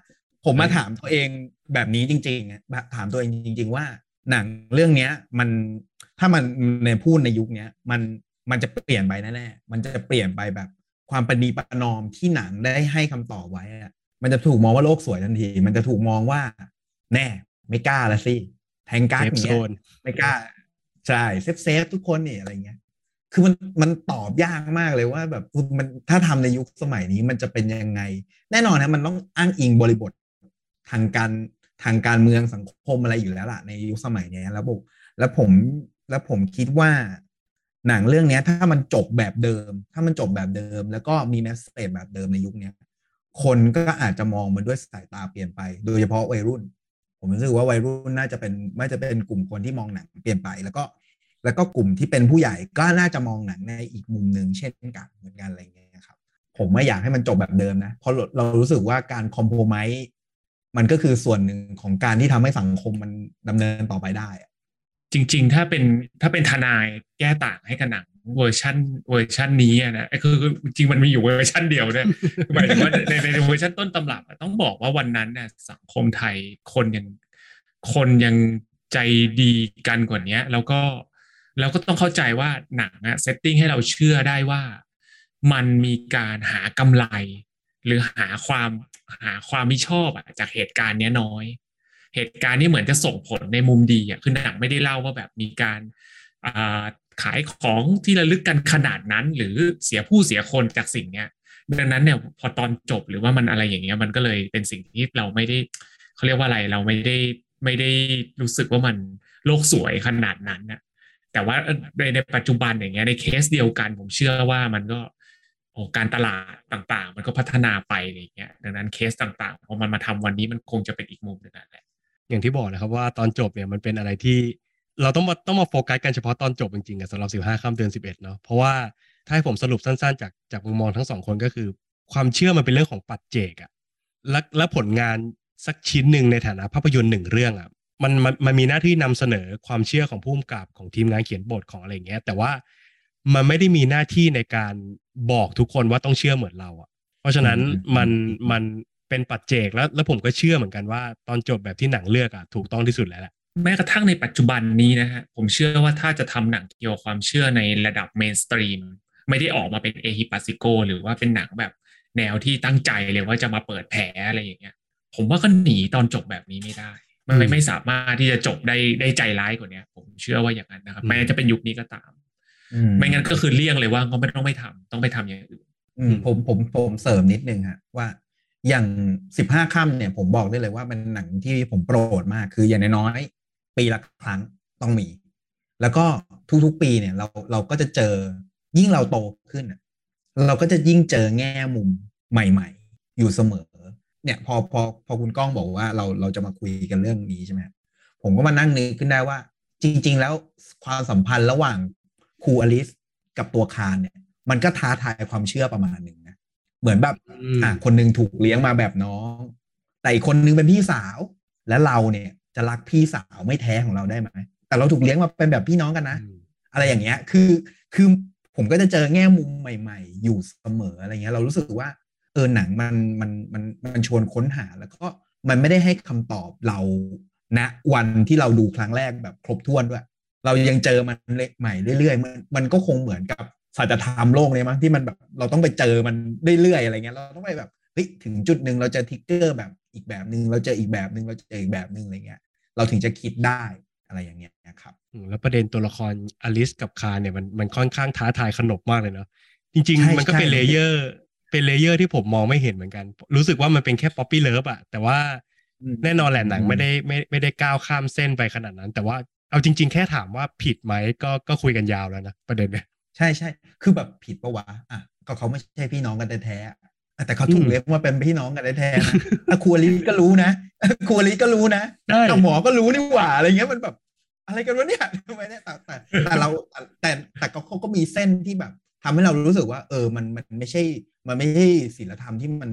[SPEAKER 3] ผมมาถามตัวเองแบบนี้จริงๆอะถามตัวเองจริง ๆ ว่า หนังเรื่องเนี้ย มันถ้ามันในพูดในยุคเนี้ยมันมันจะเปลี่ยนไปแน่ๆมันจะเปลี่ยนไปแบบความประนีประนอมที่หนังได้ให้คำตอบไว้อะมันจะถูกมองว่าโลกสวยทันที มันจะถูกมองว่า แน่ ไม่กล้าละสิแทงกั๊
[SPEAKER 1] ก safe
[SPEAKER 3] อย่าง
[SPEAKER 1] โซ
[SPEAKER 3] เงี้ย
[SPEAKER 1] น
[SPEAKER 3] ไม่กล้าใช่ safe safe ทุกคนนี่อะไรเงี้ย คือมันมันตอบยากมากเลยว่าแบบมันถ้าทำในยุคสมัยนี้มันจะเป็นยังไง แน่นอนนะมันต้องอ้างอิงบริบททางการทางการเมืองสังคมอะไรอยู่แล้วล่ะในยุคสมัยนี้แล้วบอกแล้วผมแล้วผมคิดว่าหนังเรื่องนี้ถ้ามันจบแบบเดิม ถ้ามันจบแบบเดิม แล้วก็มี message แบบเดิมในยุคนี้คนก็อาจจะมองมันด้วยสายตาเปลี่ยนไป โดยเฉพาะวัยรุ่น ผมรู้สึกว่าวัยรุ่นน่าจะเป็นน่าจะเป็นกลุ่มคนที่มองหนังเปลี่ยนไป แล้วก็ แล้วก็กลุ่มที่เป็นผู้ใหญ่ก็น่าจะมองหนังในอีกมุมหนึ่งเช่นกันเหมือนกันอะไรเงี้ยครับ ผมไม่อยากให้มันจบแบบเดิมนะ เพราะเรารู้สึกว่าการคอมโพมไมมันก็คือส่วนหนึ่งของการที่ทำให้สังคมมันดำเนินต่อไปได้
[SPEAKER 2] จริง ๆ ถ้าเป็นถ้าเป็นทนายแก้ต่างให้กับหนังเวอร์ชันเวอร์ชันนี้นะคือจริงมันมีอยู่เวอร์ชันเดียวเนี่ยหมายถึงว่าในในเวอร์ชันต้นตำรับต้องบอกว่าวันนั้นเนี่ยสังคมไทยคนยังคนยังใจดีกันกว่านี้แล้วก็ แล้วก็ต้องเข้าใจว่าหนังอะ setting ให้เราเชื่อได้ว่า มันมีการหากำไร หรือหาความหาความไม่ชอบอะจากเหตุการณ์เนี้ยน้อย เหตุการณ์นี้เหมือนจะส่งผลในมุมดีอะคือหนังไม่ได้เล่าว่าแบบมีการขายของที่ระลึกกันขนาดนั้น หรือเสียผู้เสียคนจากสิ่งเนี้ยดังนั้นเนี่ยพอตอนจบหรือว่ามันอะไรอย่างเงี้ยมันก็เลยเป็นสิ่งที่เราไม่ได้เขาเรียกว่าอะไรเราไม่ได้ไม่ได้รู้สึกว่ามันโลกสวยขนาดนั้นนะ แต่ว่าในในปัจจุบันอย่างเงี้ยในเคสเดียวกัน ผมเชื่อว่ามันก็โอ้การตลาดต่างๆ มันก็พัฒนาไปอะไรเงี้ยดังนั้นเคสต่างๆพอมันมาทำวันนี้มันคงจะเป็นอีกมุมหนึ่งแหละ
[SPEAKER 1] อย่างที่บอกนะครับว่าตอนจบเนี่ยมันเป็นอะไรที่เราต้องมาต้องมาโฟกัสกันเฉพาะตอนจบจริงๆสำหรับสิบห้าค่ำเดือนสิบเอ็ดเนาะเพราะว่าถ้าให้ผมสรุปสั้นๆ จากจากมุมมองทั้งสองคนก็คือ ความเชื่อมันเป็นเรื่องของปัจเจกอะและและผลงานสักชิ้นหนึ่งในฐานะภาพยนตร์หนึ่งเรื่องอะ มันมันมันมีหน้าที่นำเสนอความเชื่อของผู้กำกับของทีมงานเขียนบทของอะไรเงี้ย แต่ว่ามันไม่ได้มีหน้าที่ในการบอกทุกคนว่าต้องเชื่อเหมือนเราอะเพราะฉะนั้นมันมันเป็นปัจเจกแล้วแล้วผมก็เชื่อเหมือนกันว่าตอนจบแบบที่หนังเลือกอะถูกต้องที่สุดแล้วแหละ
[SPEAKER 2] แม้กระทั่งในปัจจุบันนี้นะฮะผมเชื่อว่าถ้าจะทำหนังเกี่ยวกับความเชื่อในระดับเมนสตรีมไม่ได้ออกมาเป็นเอฮิปัสิโกหรือว่าเป็นหนังแบบแนวที่ตั้งใจเลยว่าจะมาเปิดแผลอะไรอย่างเงี้ย ผมว่าก็หนีตอนจบแบบนี้ไม่ได้ มันไม่สามารถที่จะจบได้ได้ใจร้ายกว่านี้ผมเชื่อว่าอย่างนั้นนะครับแม้จะเป็นยุคนี้ก็ตามไม่งั้นก็คือเลี่ยงเลยว่าก็ไม่ต้องไม่ทำต้องไปทำอย่างอื่น
[SPEAKER 3] ผมผมผมเสริมนิดนึงฮะว่าอย่างสิบห้าค่ำเนี่ยผมบอกได้เลยว่าเป็นหนังที่ผมโปรดมากคืออย่างน้อยปีละครั้งต้องมี แล้วก็ทุกๆปีเนี่ยเราเราก็จะเจอยิ่งเราโตขึ้นเราก็จะยิ่งเจอแง่มุมใหม่ ๆ อยู่เสมอ เนี่ยพอพอพอคุณก้องบอกว่าเราเราจะมาคุยกันเรื่องนี้ใช่ไหมผมก็มานั่งนึกขึ้นได้ว่า จริง ๆ แล้วความสัมพันธ์ระหว่างครูอลิสกับตัวคารเนี่ย มันก็ท้าทายความเชื่อประมาณหนึ่งนะเหมือนแบบอ่าคนนึงถูกเลี้ยงมาแบบน้อง แต่อีกคนนึงเป็นพี่สาว และเราเนี่ยจะรักพี่สาวไม่แท้ของเราได้ไหมแต่เราถูกเลี้ยงมาเป็นแบบพี่น้องกันนะ อะไรอย่างเงี้ยคือคือผมก็จะเจอแง่มุมใหม่ ๆ อยู่เสมออะไรเงี้ย เรารู้สึกว่า เออหนังมันมันมันมันชวนค้นหา แล้วก็มันไม่ได้ให้คำตอบเราณนะวันที่เราดูครั้งแรกแบบครบถ้วนด้วย เรายังเจอมันใหม่เรื่อยๆมันมันก็คงเหมือนกับสัจธรรมโลกเลยมั้งที่มันแบบเราต้องไปเจอมันเรื่อยๆอะไรเงี้ยเราต้องไปแบบเฮ้ยถึงจุดหนึ่งเราจะ trigger แบบอีกแบบหนึ่งเราเจออีกแบบหนึ่งเราเจออีกแบบหนึ่งอะไรเงี้ย เราถึงจะคิดได้อะไรอย่างเงี้ยนะครับ
[SPEAKER 1] แล้วประเด็นตัวละครอลิสกับคานเนี่ยมันมันค่อนข้างท้าทายขนบมากเลยเนาะจริง ๆ มันก็เป็น layer เป็น layer ที่ผมมองไม่เห็นเหมือนกัน รู้สึกว่ามันเป็นแค่ puppy love อะแต่ว่าแน่นอนแหละหนังไม่ได้ไม่ไม่ได้ก้าวข้ามเส้นไปขนาดนั้น แต่ว่าเอาจริง ๆ แค่ถามว่าผิดไหมก็ก็คุยกันยาวแล้วนะประเด็นเนี่ย
[SPEAKER 3] ใช่ใช่คือแบบผิดปะวะอะก็เขาไม่ใช่พี่น้องกันแท้แต่เขาถูกเลี้ยงมาเป็นพี่น้องกันแท้ๆนะครูอลิก็รู้นะครูอลิก็รู้นะแต่หมอก็รู้นี่หว่าอะไรเงี้ยมันแบบอะไรกันวะเนี่ยทำไมเนี่ยแต่แต่แต่เราแต่แต่เขาก็มีเส้นที่แบบ ทำให้เรารู้สึกว่า เออมันมันไม่ใช่ มันไม่ใช่ศีลธรรมที่มัน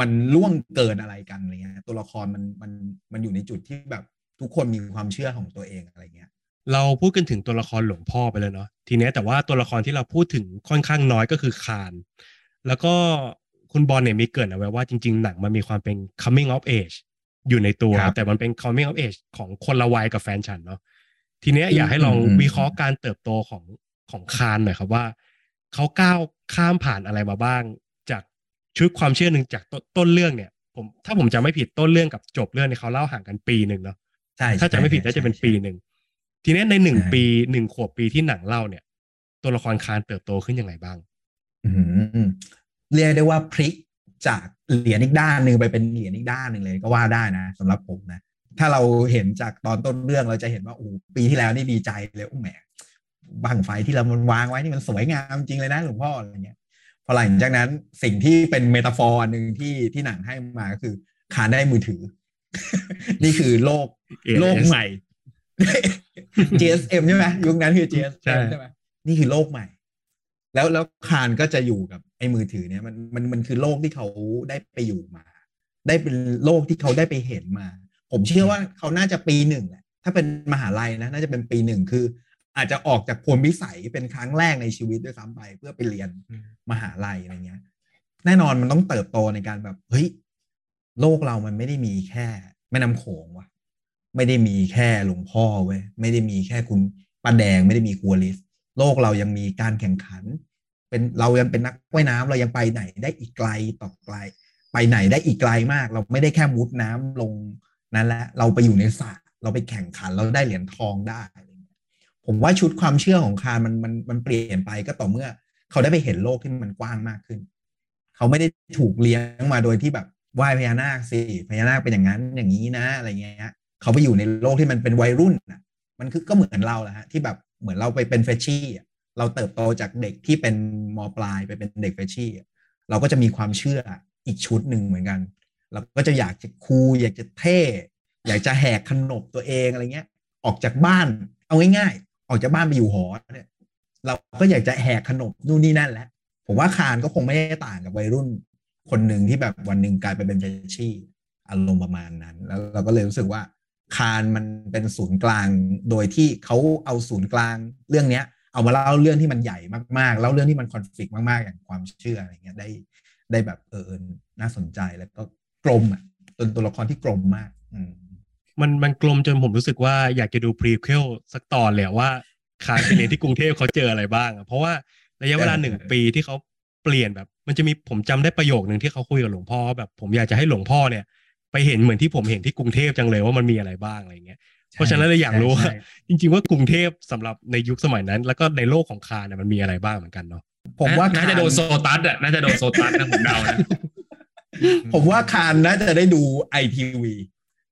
[SPEAKER 3] มันล่วงเกินอะไรกันอะไรเงี้ยตัวละครมันมันมันอยู่ในจุดที่แบบทุกคนมีความเชื่อของตัวเองอะไรเงี้ย
[SPEAKER 1] เราพูดกันถึงตัวละครหลวงพ่อไปเลยเนาะทีนี้แต่ว่าตัวละครที่เราพูดถึงค่อนข้างน้อยก็คือคารแล้วก็คุณบอลเนี่ยมีเกิดเอาไว้ว่าจริง ๆ หนังมันมีความเป็น coming of age อยู่ในตัว แต่มันเป็น coming of age ของคนละวัยกับแฟนฉันเนาะทีเนี้ยอยากให้ลองวิเคราะห์การเติบโตของของคานหน่อยครับว่า เขาก้าวข้ามผ่านอะไรมาบ้าง จากชุดความเชื่อหนึ่งจากต้นเรื่องเนี่ยผมถ้าผมจะไม่ผิดต้นเรื่องกับจบเรื่องเนี่ยเขาเล่าห่างกันปีหนึ่งเนาะใช่ถ้าจะไม่ผิดน่าจะเป็นปีหนึ่งทีนี้ในหนึ่ง
[SPEAKER 3] ใช่
[SPEAKER 1] ปีหนึ่งขวบปีที่หนังเล่าเนี่ย ตัวละครคานเติบโตขึ้นยังไงบ้าง
[SPEAKER 3] อืมเรียกได้ว่าพลิกจากเหรียญอีกด้านหนึ่งไปเป็นเหรียญอีกด้านหนึ่งเลยก็ว่าได้นะสำหรับผมนะ ถ้าเราเห็นจากตอนต้นเรื่องเราจะเห็นว่าโอ้โหปีที่แล้วนี่ดีใจเลยโอ้แหม บังไฟที่เรามันวางไว้นี่มันสวยงามจริงเลยนะหลวงพ่ออะไรเงี้ยพอหลังจากนั้นสิ่งที่เป็นเมตาฟอร์หนึ่งที่ที่หนังให้มาก็คือขานได้มือถือ นี่คือโลก
[SPEAKER 1] AS
[SPEAKER 3] โลกใหม่ GSM ใช่ไหมยุคนั้นคือ
[SPEAKER 1] ใช่
[SPEAKER 3] GSM ใช่ไหมนี่คือโลกใหม่ แล้วแล้วคานก็จะอยู่กับไอ้มือถือเนี่ยมันมันมันคือโลกที่เขาได้ไปอยู่มา ได้เป็นโลกที่เขาได้ไปเห็นมา ผมเชื่อว่าเขาน่าจะปีหนึ่งแหละถ้าเป็นมหาลัยนะ น่าจะเป็นปีหนึ่งคือ อาจจะออกจากพลวิสัยเป็นครั้งแรกในชีวิตด้วยซ้ำไป เพื่อไปเรียน
[SPEAKER 2] อืม
[SPEAKER 3] มหาลัยอะไรเงี้ย แน่นอนมันต้องเติบโตในการแบบเฮ้ยโลกเรามันไม่ได้มีแค่แม่น้ำโขงว่ะ ไม่ได้มีแค่หลวงพ่อเว้ยไม่ได้มีแค่คุณป้าแดงไม่ได้มีครัวลิสโลกเรายังมีการแข่งขัน เป็นเรายังเป็นนักว่ายน้ำเรายังไปไหนได้อีกไกลต่อไกล ไปไหนได้อีกไกลมาก เราไม่ได้แค่มุดน้ำลงนั้นแหละเราไปอยู่ในสระเราไปแข่งขันเราได้เหรียญทองได้อะไรเงี้ย ผมว่าชุดความเชื่อของคารมันมันมันเปลี่ยนไปก็ต่อเมื่อ เขาได้ไปเห็นโลกที่มันกว้างมากขึ้น เขาไม่ได้ถูกเลี้ยงมาโดยที่แบบไหว้พญานาคสิพญานาคเป็นอย่างนั้นอย่างนี้นะอะไรเงี้ยเขาไปอยู่ในโลกที่มันเป็นวัยรุ่นน่ะมันคือก็เหมือนเราแหละฮะที่แบบเหมือนเราไปเป็นเฟชชี่อะเราเติบโตจากเด็กที่เป็นมปลายไปเป็นเด็กเฟชชี่อะเราก็จะมีความเชื่ออีกชุดหนึ่งเหมือนกัน เราก็จะอยากจะคูลอยากจะเท่ อยากจะแหกขนบตัวเองอะไรเงี้ย ออกจากบ้าน เอาง่าย ออกจากบ้านไปอยู่หอเนี่ย เราก็อยากจะแหกขนบนู่นนี่นั่นแหละผมว่าคานก็คงไม่ได้ต่างกับวัยรุ่น คนหนึ่งที่แบบวันหนึ่งกลายไปเป็นเฟชชี่อารมณ์ประมาณนั้น แล้วเราก็เลยรู้สึกว่าคานมันเป็นศูนย์กลาง โดยที่เขาเอาศูนย์กลางเรื่องเนี้ย เอามาเล่าเรื่องที่มันใหญ่มากๆแล้วเรื่องที่มันคอนฟ lict มากๆ อย่างความเชื่ออะไรเงี้ยได้ได้แบบเออเออน่าสนใจแล้วก็กลมอะตัวตัวละครที่กลมมาก อืม
[SPEAKER 1] มันมันกลมจนผมรู้สึกว่าอยากจะดูพรีเควลสักตอนเลยอะว่าคานไปเรียนที่กรุงเทพเขาเจออะไรบ้างอะเพราะว่าระยะเวลา
[SPEAKER 3] เออ
[SPEAKER 1] หนึ่งปีที่เขาเปลี่ยนแบบ มันจะมีผมจำได้ประโยคหนึ่งที่เขาคุยกับหลวงพ่อแบบผมอยากจะให้หลวงพ่อเนี่ย ไปเห็นเหมือนที่ผมเห็นที่กรุงเทพจังเลยว่ามันมีอะไรบ้างอะไรเงี้ยเพราะฉะนั้นเลยอยากรู้ว่า
[SPEAKER 3] ใช่
[SPEAKER 1] จริง ๆ ว่ากรุงเทพสำหรับในยุคสมัยนั้น แล้วก็ในโลกของคานเนี่ยมันมีอะไรบ้างเหมือนกันเนาะ
[SPEAKER 3] ผมว่า
[SPEAKER 2] น่าจะโดนโซ
[SPEAKER 3] ค
[SPEAKER 2] ตัสอะน่าจะโดนโซตัสนะผมเดานะ
[SPEAKER 3] ผมว่าคานน่าจะได้ดูไอทีวี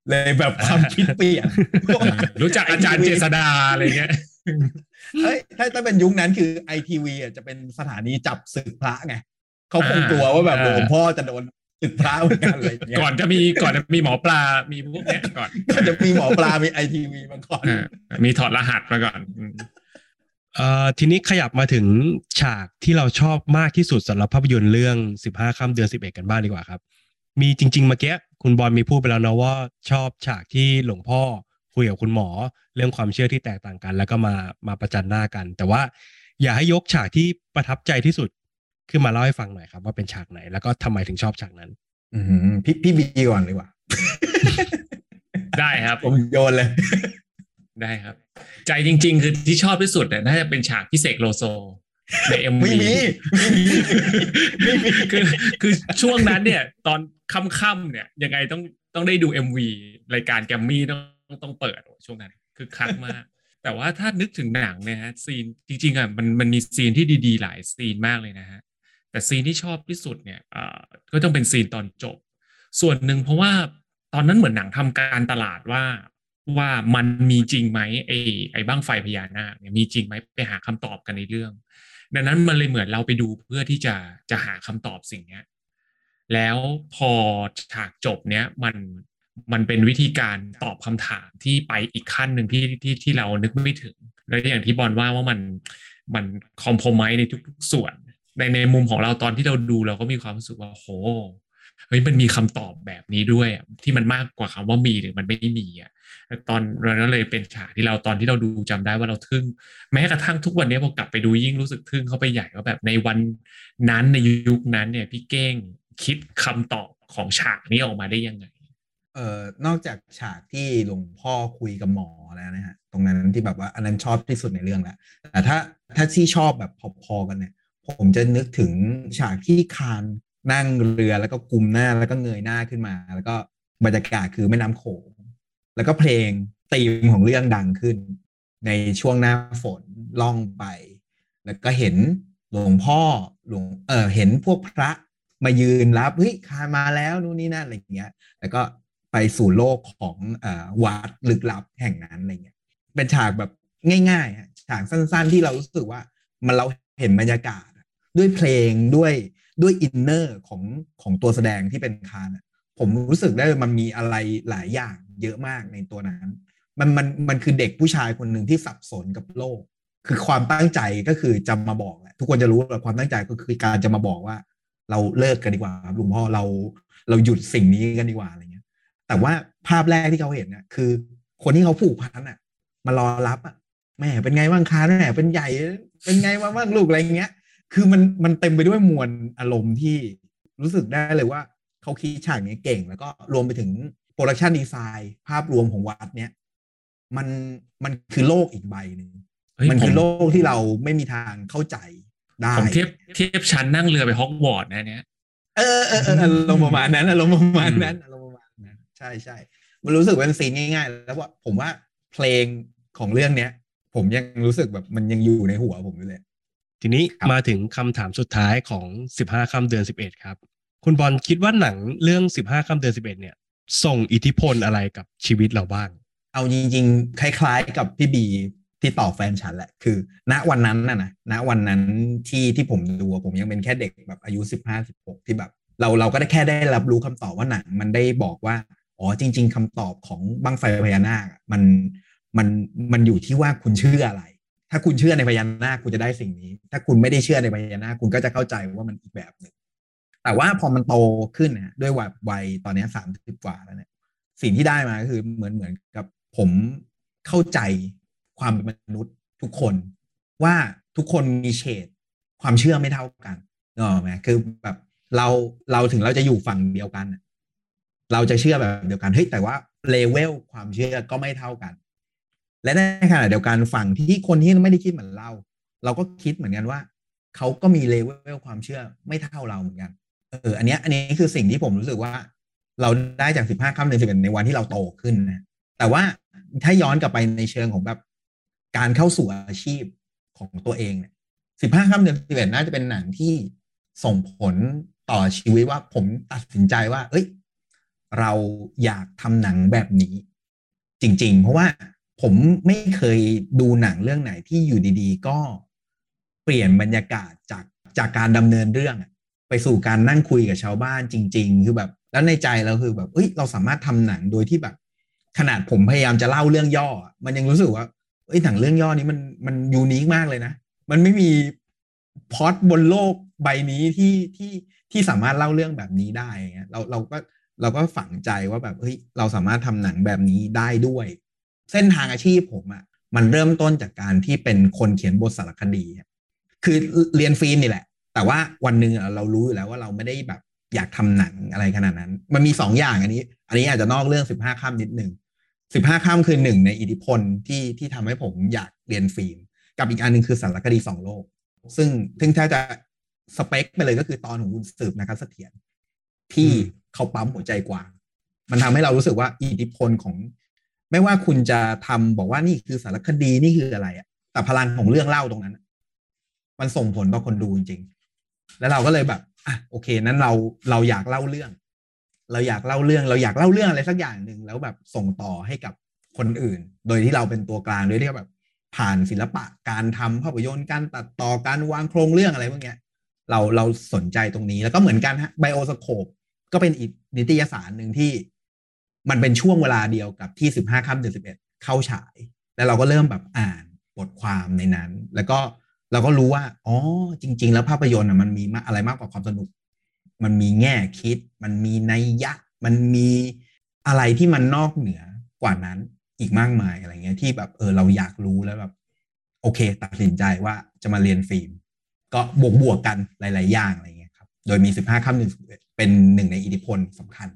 [SPEAKER 3] เลยแบบความคิดเปลี่ยน
[SPEAKER 2] รู้จักอาจารย์เจษดาอะไรเงี้ย
[SPEAKER 3] เฮ้ยถ้าถ้าเป็นยุคนั้นคือไอทีวีอะจะเป็นสถานีจับศึกพระไงเขาคงกลัวว่าแบบ
[SPEAKER 2] อ่า
[SPEAKER 3] หลวงพ่อจะโดนศึกพระเหมือนกันอะไรอย่างเงี้ย
[SPEAKER 2] ก่อนจะมีก่อนจะมีหมอปลา มีพวกเนี้ยก่อน
[SPEAKER 3] ก็จะมีหมอปลา มีไอทีวีมาก่อน
[SPEAKER 2] อ่ามีถอดรหัสมาก่อนอืม
[SPEAKER 1] เอ่อทีนี้ขยับมาถึงฉากที่เราชอบมากที่สุดสำหรับภาพยนตร์เรื่อง 15 ค่ำเดือน 11 กันบ้างดีกว่าครับ มีจริง ๆ เมื่อกี้คุณบอลมีพูดไปแล้วเนาะว่าชอบฉากที่หลวงพ่อคุยกับคุณหมอ เรื่องความเชื่อที่แตกต่างกัน แล้วก็มามาประจันหน้ากัน แต่ว่าอยากให้ยกฉากที่ประทับใจที่สุดขึ้นมาเล่าให้ฟังหน่อยครับ ว่าเป็นฉากไหนแล้วก็ทำไมถึงชอบฉากนั้น
[SPEAKER 3] อืมพี่พี่บีก่อนเลยว่ะ
[SPEAKER 2] ได้ครับ
[SPEAKER 3] ผมโยนเลย
[SPEAKER 2] ได้ครับ ใจจริง ๆ คือที่ชอบที่สุดเนี่ยน่าจะเป็นฉากพิเศษโลโซ ในเอ็ม
[SPEAKER 3] ไม่
[SPEAKER 2] วี
[SPEAKER 3] มีไม่มีไม่มี
[SPEAKER 2] คือคือช่วงนั้นเนี่ย ตอนค่ำๆเนี่ย ยังไงต้องต้องได้ดู MV รายการแกรมมี่ต้องต้องเปิดช่วงนั้น คือคักมาก แต่ว่าถ้านึกถึงหนังเนี่ยฮะซีนจริงๆอะมันมันมีซีนที่ดีๆ หลายซีนมากเลยนะฮะแต่ซีนที่ชอบที่สุดเนี่ยเอ่อก็ต้องเป็นซีนตอนจบ ส่วนหนึ่งเพราะว่าตอนนั้นเหมือนหนังทำการตลาดว่าว่ามันมีจริงไหมไอ้ไอ้บั้งไฟพญานาคเนี่ยมีจริงไหมไปหาคำตอบกันในเรื่อง ดังนั้นมันเลยเหมือนเราไปดูเพื่อที่จะจะหาคำตอบสิ่งเนี้ยแล้วพอฉากจบเนี้ยมันมันเป็นวิธีการตอบคำถามที่ไปอีกขั้นหนึ่งที่ที่ที่เรานึกไม่ถึง แล้วอย่างที่บอลว่าว่ามันมันคอมโพมไมในทุก ๆ ส่วน ในในมุมของเราตอนที่เราดูเราก็มีความรู้สึกว่าโหเฮ้ยมันมีคำตอบแบบนี้ด้วยที่มันมากกว่าคำว่ามีหรือมันไม่มีอะ ตอนนั้นเลยเป็นฉากที่เราตอนที่เราดูจำได้ว่าเราทึ่ง แม้กระทั่งทุกวันนี้พอกลับไปดูยิ่งรู้สึกทึ่งเข้าไปใหญ่ว่าแบบในวันนั้นในยุคนั้นเนี่ยพี่เก้งคิดคำตอบของฉากนี้ออกมาได้ยังไง
[SPEAKER 3] เอ่อนอกจากฉากที่หลวงพ่อคุยกับหมอแล้วนะฮะตรงนั้นที่แบบว่าอันนั้นชอบที่สุดในเรื่องแล้วแต่ถ้าถ้าที่ชอบแบบพอๆกันเนี่ย ผมจะนึกถึงฉากที่คานนั่งเรือแล้วก็กุมหน้าแล้วก็เงยหน้าขึ้นมา แล้วก็บรรยากาศคือแม่น้ำโขง แล้วก็เพลงธีมของเรื่องดังขึ้น ในช่วงหน้าฝนล่องไป แล้วก็เห็นหลวงพ่อหลวงเออเห็นพวกพระมายืนรับเฮ้ยคามาแล้วนู่นนี่นั่นอะไรเงี้ย แล้วก็ไปสู่โลกของอวัดลึกลับแห่งนั้นอะไรเงี้ย เป็นฉากแบบง่ายๆฉากสั้น ๆ ที่เรารู้สึกว่ามันเราเห็นบรรยากาศ ด้วยเพลงด้วยด้วยอินเนอร์ของของตัวแสดงที่เป็นคานผมรู้สึกได้มันมีอะไรหลายอย่าง เยอะมากในตัวนั้น มันมันมันคือเด็กผู้ชายคนหนึ่งที่สับสนกับโลก คือความตั้งใจก็คือจะมาบอกแหละทุกคนจะรู้ว่าความตั้งใจก็คือการจะมาบอกว่า เราเลิกกันดีกว่าครับลุงพ่อเราเราหยุดสิ่งนี้กันดีกว่าอะไรเงี้ย แต่ว่าภาพแรกที่เขาเห็นเนี่ยคือ คนที่เขาผูกพันอะมารอรับอะแม่เป็นไงบ้างคะแม่เป็นใหญ่เป็นไงบ้างลูกอะไรเงี้ย คือมันมันเต็มไปด้วยมวลอารมณ์ที่รู้สึกได้เลยว่าเขาคิดฉากนี้เก่ง แล้วก็รวมไปถึง production design ภาพรวมของวัดเนี้ยมันมันคือโลกอีกใบหนึ่งมันคือโลกที่เราไม่มีทางเข้าใจได้
[SPEAKER 2] ผมเทียบเทียบชั้นนั่งเรือไปฮอกวอตส์นะเนี้ย
[SPEAKER 3] เออเออเออลงประมาณนั้นลงประมาณนั้นลงประมาณนั้น ใช่ใช่มันรู้สึกเป็นซีนง่ายๆ แล้วว่าผมว่าเพลงของเรื่องเนี้ย ผมยังรู้สึกแบบมันยังอยู่ในหัวผมอยู่เลย
[SPEAKER 1] ทีนี้มาถึงคำถามสุดท้ายของสิบห้าค่ำเดือนสิบเอ็ดครับ คุณบอลคิดว่าหนังเรื่องสิบห้าค่ำเดือนสิบเอ็ดเนี่ย ส่งอิทธิพลอะไรกับชีวิตเราบ้าง
[SPEAKER 3] เอาจริงๆ คล้ายๆ กับพี่บีที่ต่อแฟนฉันแหละ คือ ณวันนั้นน่ะนะณวันนั้นที่ที่ผมดูผมยังเป็นแค่เด็กแบบอายุสิบห้าสิบหกที่แบบ เราเราก็ได้แค่ได้รับรู้คำตอบว่าหนังมันได้บอกว่าอ๋อจริง ๆคำตอบของบังไฟพญานาคมันมันมันอยู่ที่ว่าคุณเชื่ออะไร ถ้าคุณเชื่อในพญานาคคุณจะได้สิ่งนี้ ถ้าคุณไม่ได้เชื่อในพญานาคคุณก็จะเข้าใจว่ามันอีกแบบหนึ่ง แต่ว่าพอมันโตขึ้นนะด้วยวัยวัยตอนนี้สามสิบกว่าแล้วเนี่ยสิ่งที่ได้มาก็คือเหมือนเหมือนกับผมเข้าใจความเป็นมนุษย์ทุกคน ว่าทุกคนมีเฉดความเชื่อไม่เท่ากันเนอะไหมคือแบบเราเราถึงเราจะอยู่ฝั่งเดียวกัน เราจะเชื่อแบบเดียวกันเฮ้ยแต่ว่าเลเวลความเชื่อก็ไม่เท่ากัน และในขณะเดียวกันฝั่งที่คนที่ไม่ได้คิดเหมือนเรา เราก็คิดเหมือนกันว่าเขาก็มีเลเวลความเชื่อไม่เท่าเราเหมือนกันเอออันนี้อันนี้คือสิ่งที่ผมรู้สึกว่า เราได้จากสิบห้าค่ำเดือนสิบเอ็ดในวันที่เราโตขึ้นนะแต่ว่าถ้าย้อนกลับไปในเชิงของแบบการเข้าสู่อาชีพของตัวเองเนี่ยสิบห้าค่ำเดือนสิบเอ็ดน่าจะเป็นหนังที่ส่งผลต่อชีวิตว่าผมตัดสินใจว่า เอ้ย เราอยากทำหนังแบบนี้ จริง ๆ เพราะว่าผมไม่เคยดูหนังเรื่องไหนที่อยู่ดี ๆ ก็เปลี่ยนบรรยากาศจากจากการดำเนินเรื่อง ไปสู่การนั่งคุยกับชาวบ้านจริง ๆ คือแบบ แล้วในใจเราคือแบบเอ้ยเราสามารถทำหนังโดยที่แบบ ขนาดผมพยายามจะเล่าเรื่องย่อ มันยังรู้สึกว่าเอ้ยหนังเรื่องย่อนี้มันมันยูนิคมากเลยนะ มันไม่มีพอดบนโลกใบนี้ที่ที่ที่สามารถเล่าเรื่องแบบนี้ได้เราเราก็เราก็ฝังใจว่าแบบเฮ้ยเราสามารถทำหนังแบบนี้ได้ด้วย เส้นทางอาชีพผมอะ่ะมันเริ่มต้นจากการที่เป็นคนเขียนบทสารคดี คือเรียนฟิล์มนี่แหละ แต่ว่าวันหนึ่งเรารู้อยู่แล้วว่าเราไม่ได้แบบอยากทำหนังอะไรขนาดนั้น มันมีสองอย่างอันนี้ อันนี้อาจจะนอกเรื่องสิบห้าข้ามนิดหนึ่งสิบห้าข้ามคือหนึ่งในอิทธิพลที่ที่ทำให้ผมอยากเรียนฟิล์ม กับอีกอันหนึ่งคือสารคดีสองโลก ซึ่งถึงถ้าจะสเปคไปเลยก็คือตอนของคุณสืบนะครับเสถียรที่เขาปั๊มหัวใจกว้างมันทำให้เรารู้สึกว่าอิทธิพลของ ไม่ว่าคุณจะทำบอกว่านี่คือสารคดีนี่คืออะไรอะแต่พลังของเรื่องเล่าตรงนั้น มันส่งผลต่อคนดูจริงๆ แล้วเราก็เลยแบบอะโอเค นั้นเราเราอยากเล่าเรื่อง เราอยากเล่าเรื่อง เราอยากเล่าเรื่องอะไรสักอย่างหนึ่งแล้วแบบส่งต่อให้กับคนอื่น โดยที่เราเป็นตัวกลางโดยที่แบบ ผ่านศิลปะการทำภาพยนตร์การตัดต่อการวางโครงเรื่องอะไรพวกเนี้ย เราเราสนใจตรงนี้แล้วก็เหมือนกันฮะไบโอสโคปก็เป็นอีกนิตยสารหนึ่งที่ มันเป็นช่วงเวลาเดียวกับที่สิบห้าค่ำเดือนสิบเอ็ดเข้าฉาย แล้วเราก็เริ่มแบบอ่านบทความในนั้น แล้วก็ เราก็รู้ว่า อ๋อ จริง ๆ แล้วภาพยนตร์มันมีอะไรมากกว่าความสนุก มันมีแง่คิด มันมีนัยยะ มันมีอะไรที่มันนอกเหนือกว่านั้นอีกมากมายอะไรเงี้ยที่แบบเออเราอยากรู้แล้วแบบโอเค ตัดสินใจว่าจะมาเรียนฟิล์ม ก็บวกบวกกันหลาย ๆ อย่างอะไรเงี้ยครับโดยมีสิบห้าค่ำหนึ่งเป็นหนึ่งในอิทธิพลสำคัญ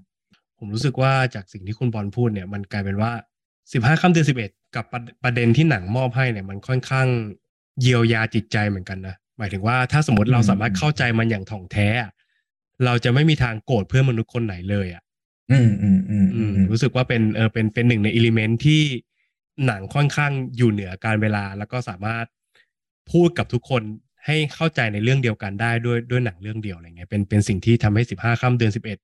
[SPEAKER 1] ผมรู้สึกว่าจากสิ่งที่คุณบอลพูดเนี่ยมันกลายเป็นว่าสิบห้าค่ำเดือนสิบเอ็ดกับประเด็นที่หนังมอบให้เนี่ยมันค่อนข้าง เยียวยาจิตใจเหมือนกันนะหมายถึงว่าถ้าสมมติเราสามารถเข้าใจมันอย่างถ่องแท้ เราจะไม่มีทางโกรธเพื่อนมนุษย์คนไหนเลยอะ
[SPEAKER 3] อืมอืมอืม
[SPEAKER 1] อืมรู้สึกว่าเป็นเออเป็นเป็นหนึ่งในอิเลเมนที่หนังค่อนข้างอยู่เหนือการเวลา แล้วก็สามารถพูดกับทุกคนให้เข้าใจในเรื่องเดียวกันได้ด้วยด้วยหนังเรื่องเดียวอะไรเงี้ยเป็นเป็นสิ่งที่ทำให้สิบห้าค่ำเดือนสิบเอ็ด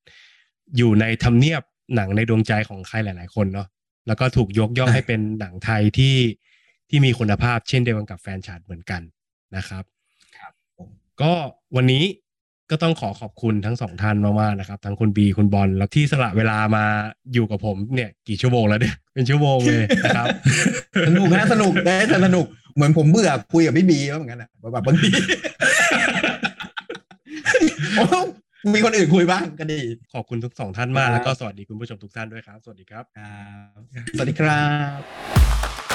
[SPEAKER 1] อยู่ในทำเนียบหนังในดวงใจของใครหลาย ๆ คนเนาะแล้วก็ถูกยกย่องให้เป็นหนังไทยที่ ที่มีคุณภาพเช่นเดียวกันกับแฟนชาร์ดเหมือนกันนะครับ
[SPEAKER 3] ครับผม
[SPEAKER 1] ก็วันนี้ก็ต้องขอขอบคุณทั้งสองท่านมากๆนะครับ ทั้งคุณบีคุณบอลแล้วที่สละเวลามาอยู่กับผมเนี่ย กี่ชั่วโมงแล้วเนี่ยเป็นชั่วโมงเลยนะครับ
[SPEAKER 3] สนุกนะสนุกได้สนุก เหมือนผมเบื่อคุยกับพี่บีแล้วเหมือนกันนะแบบบางทีโอ้มีคนอื่นคุยบ้างก็ดี
[SPEAKER 1] ขอบคุณทุกสองท่านมาก
[SPEAKER 3] ครับ
[SPEAKER 1] แล้วก็สวัสดีคุณผู้ชมทุกท่านด้วยครับ สวัสดีครับ
[SPEAKER 3] ครับสวัสดีครับ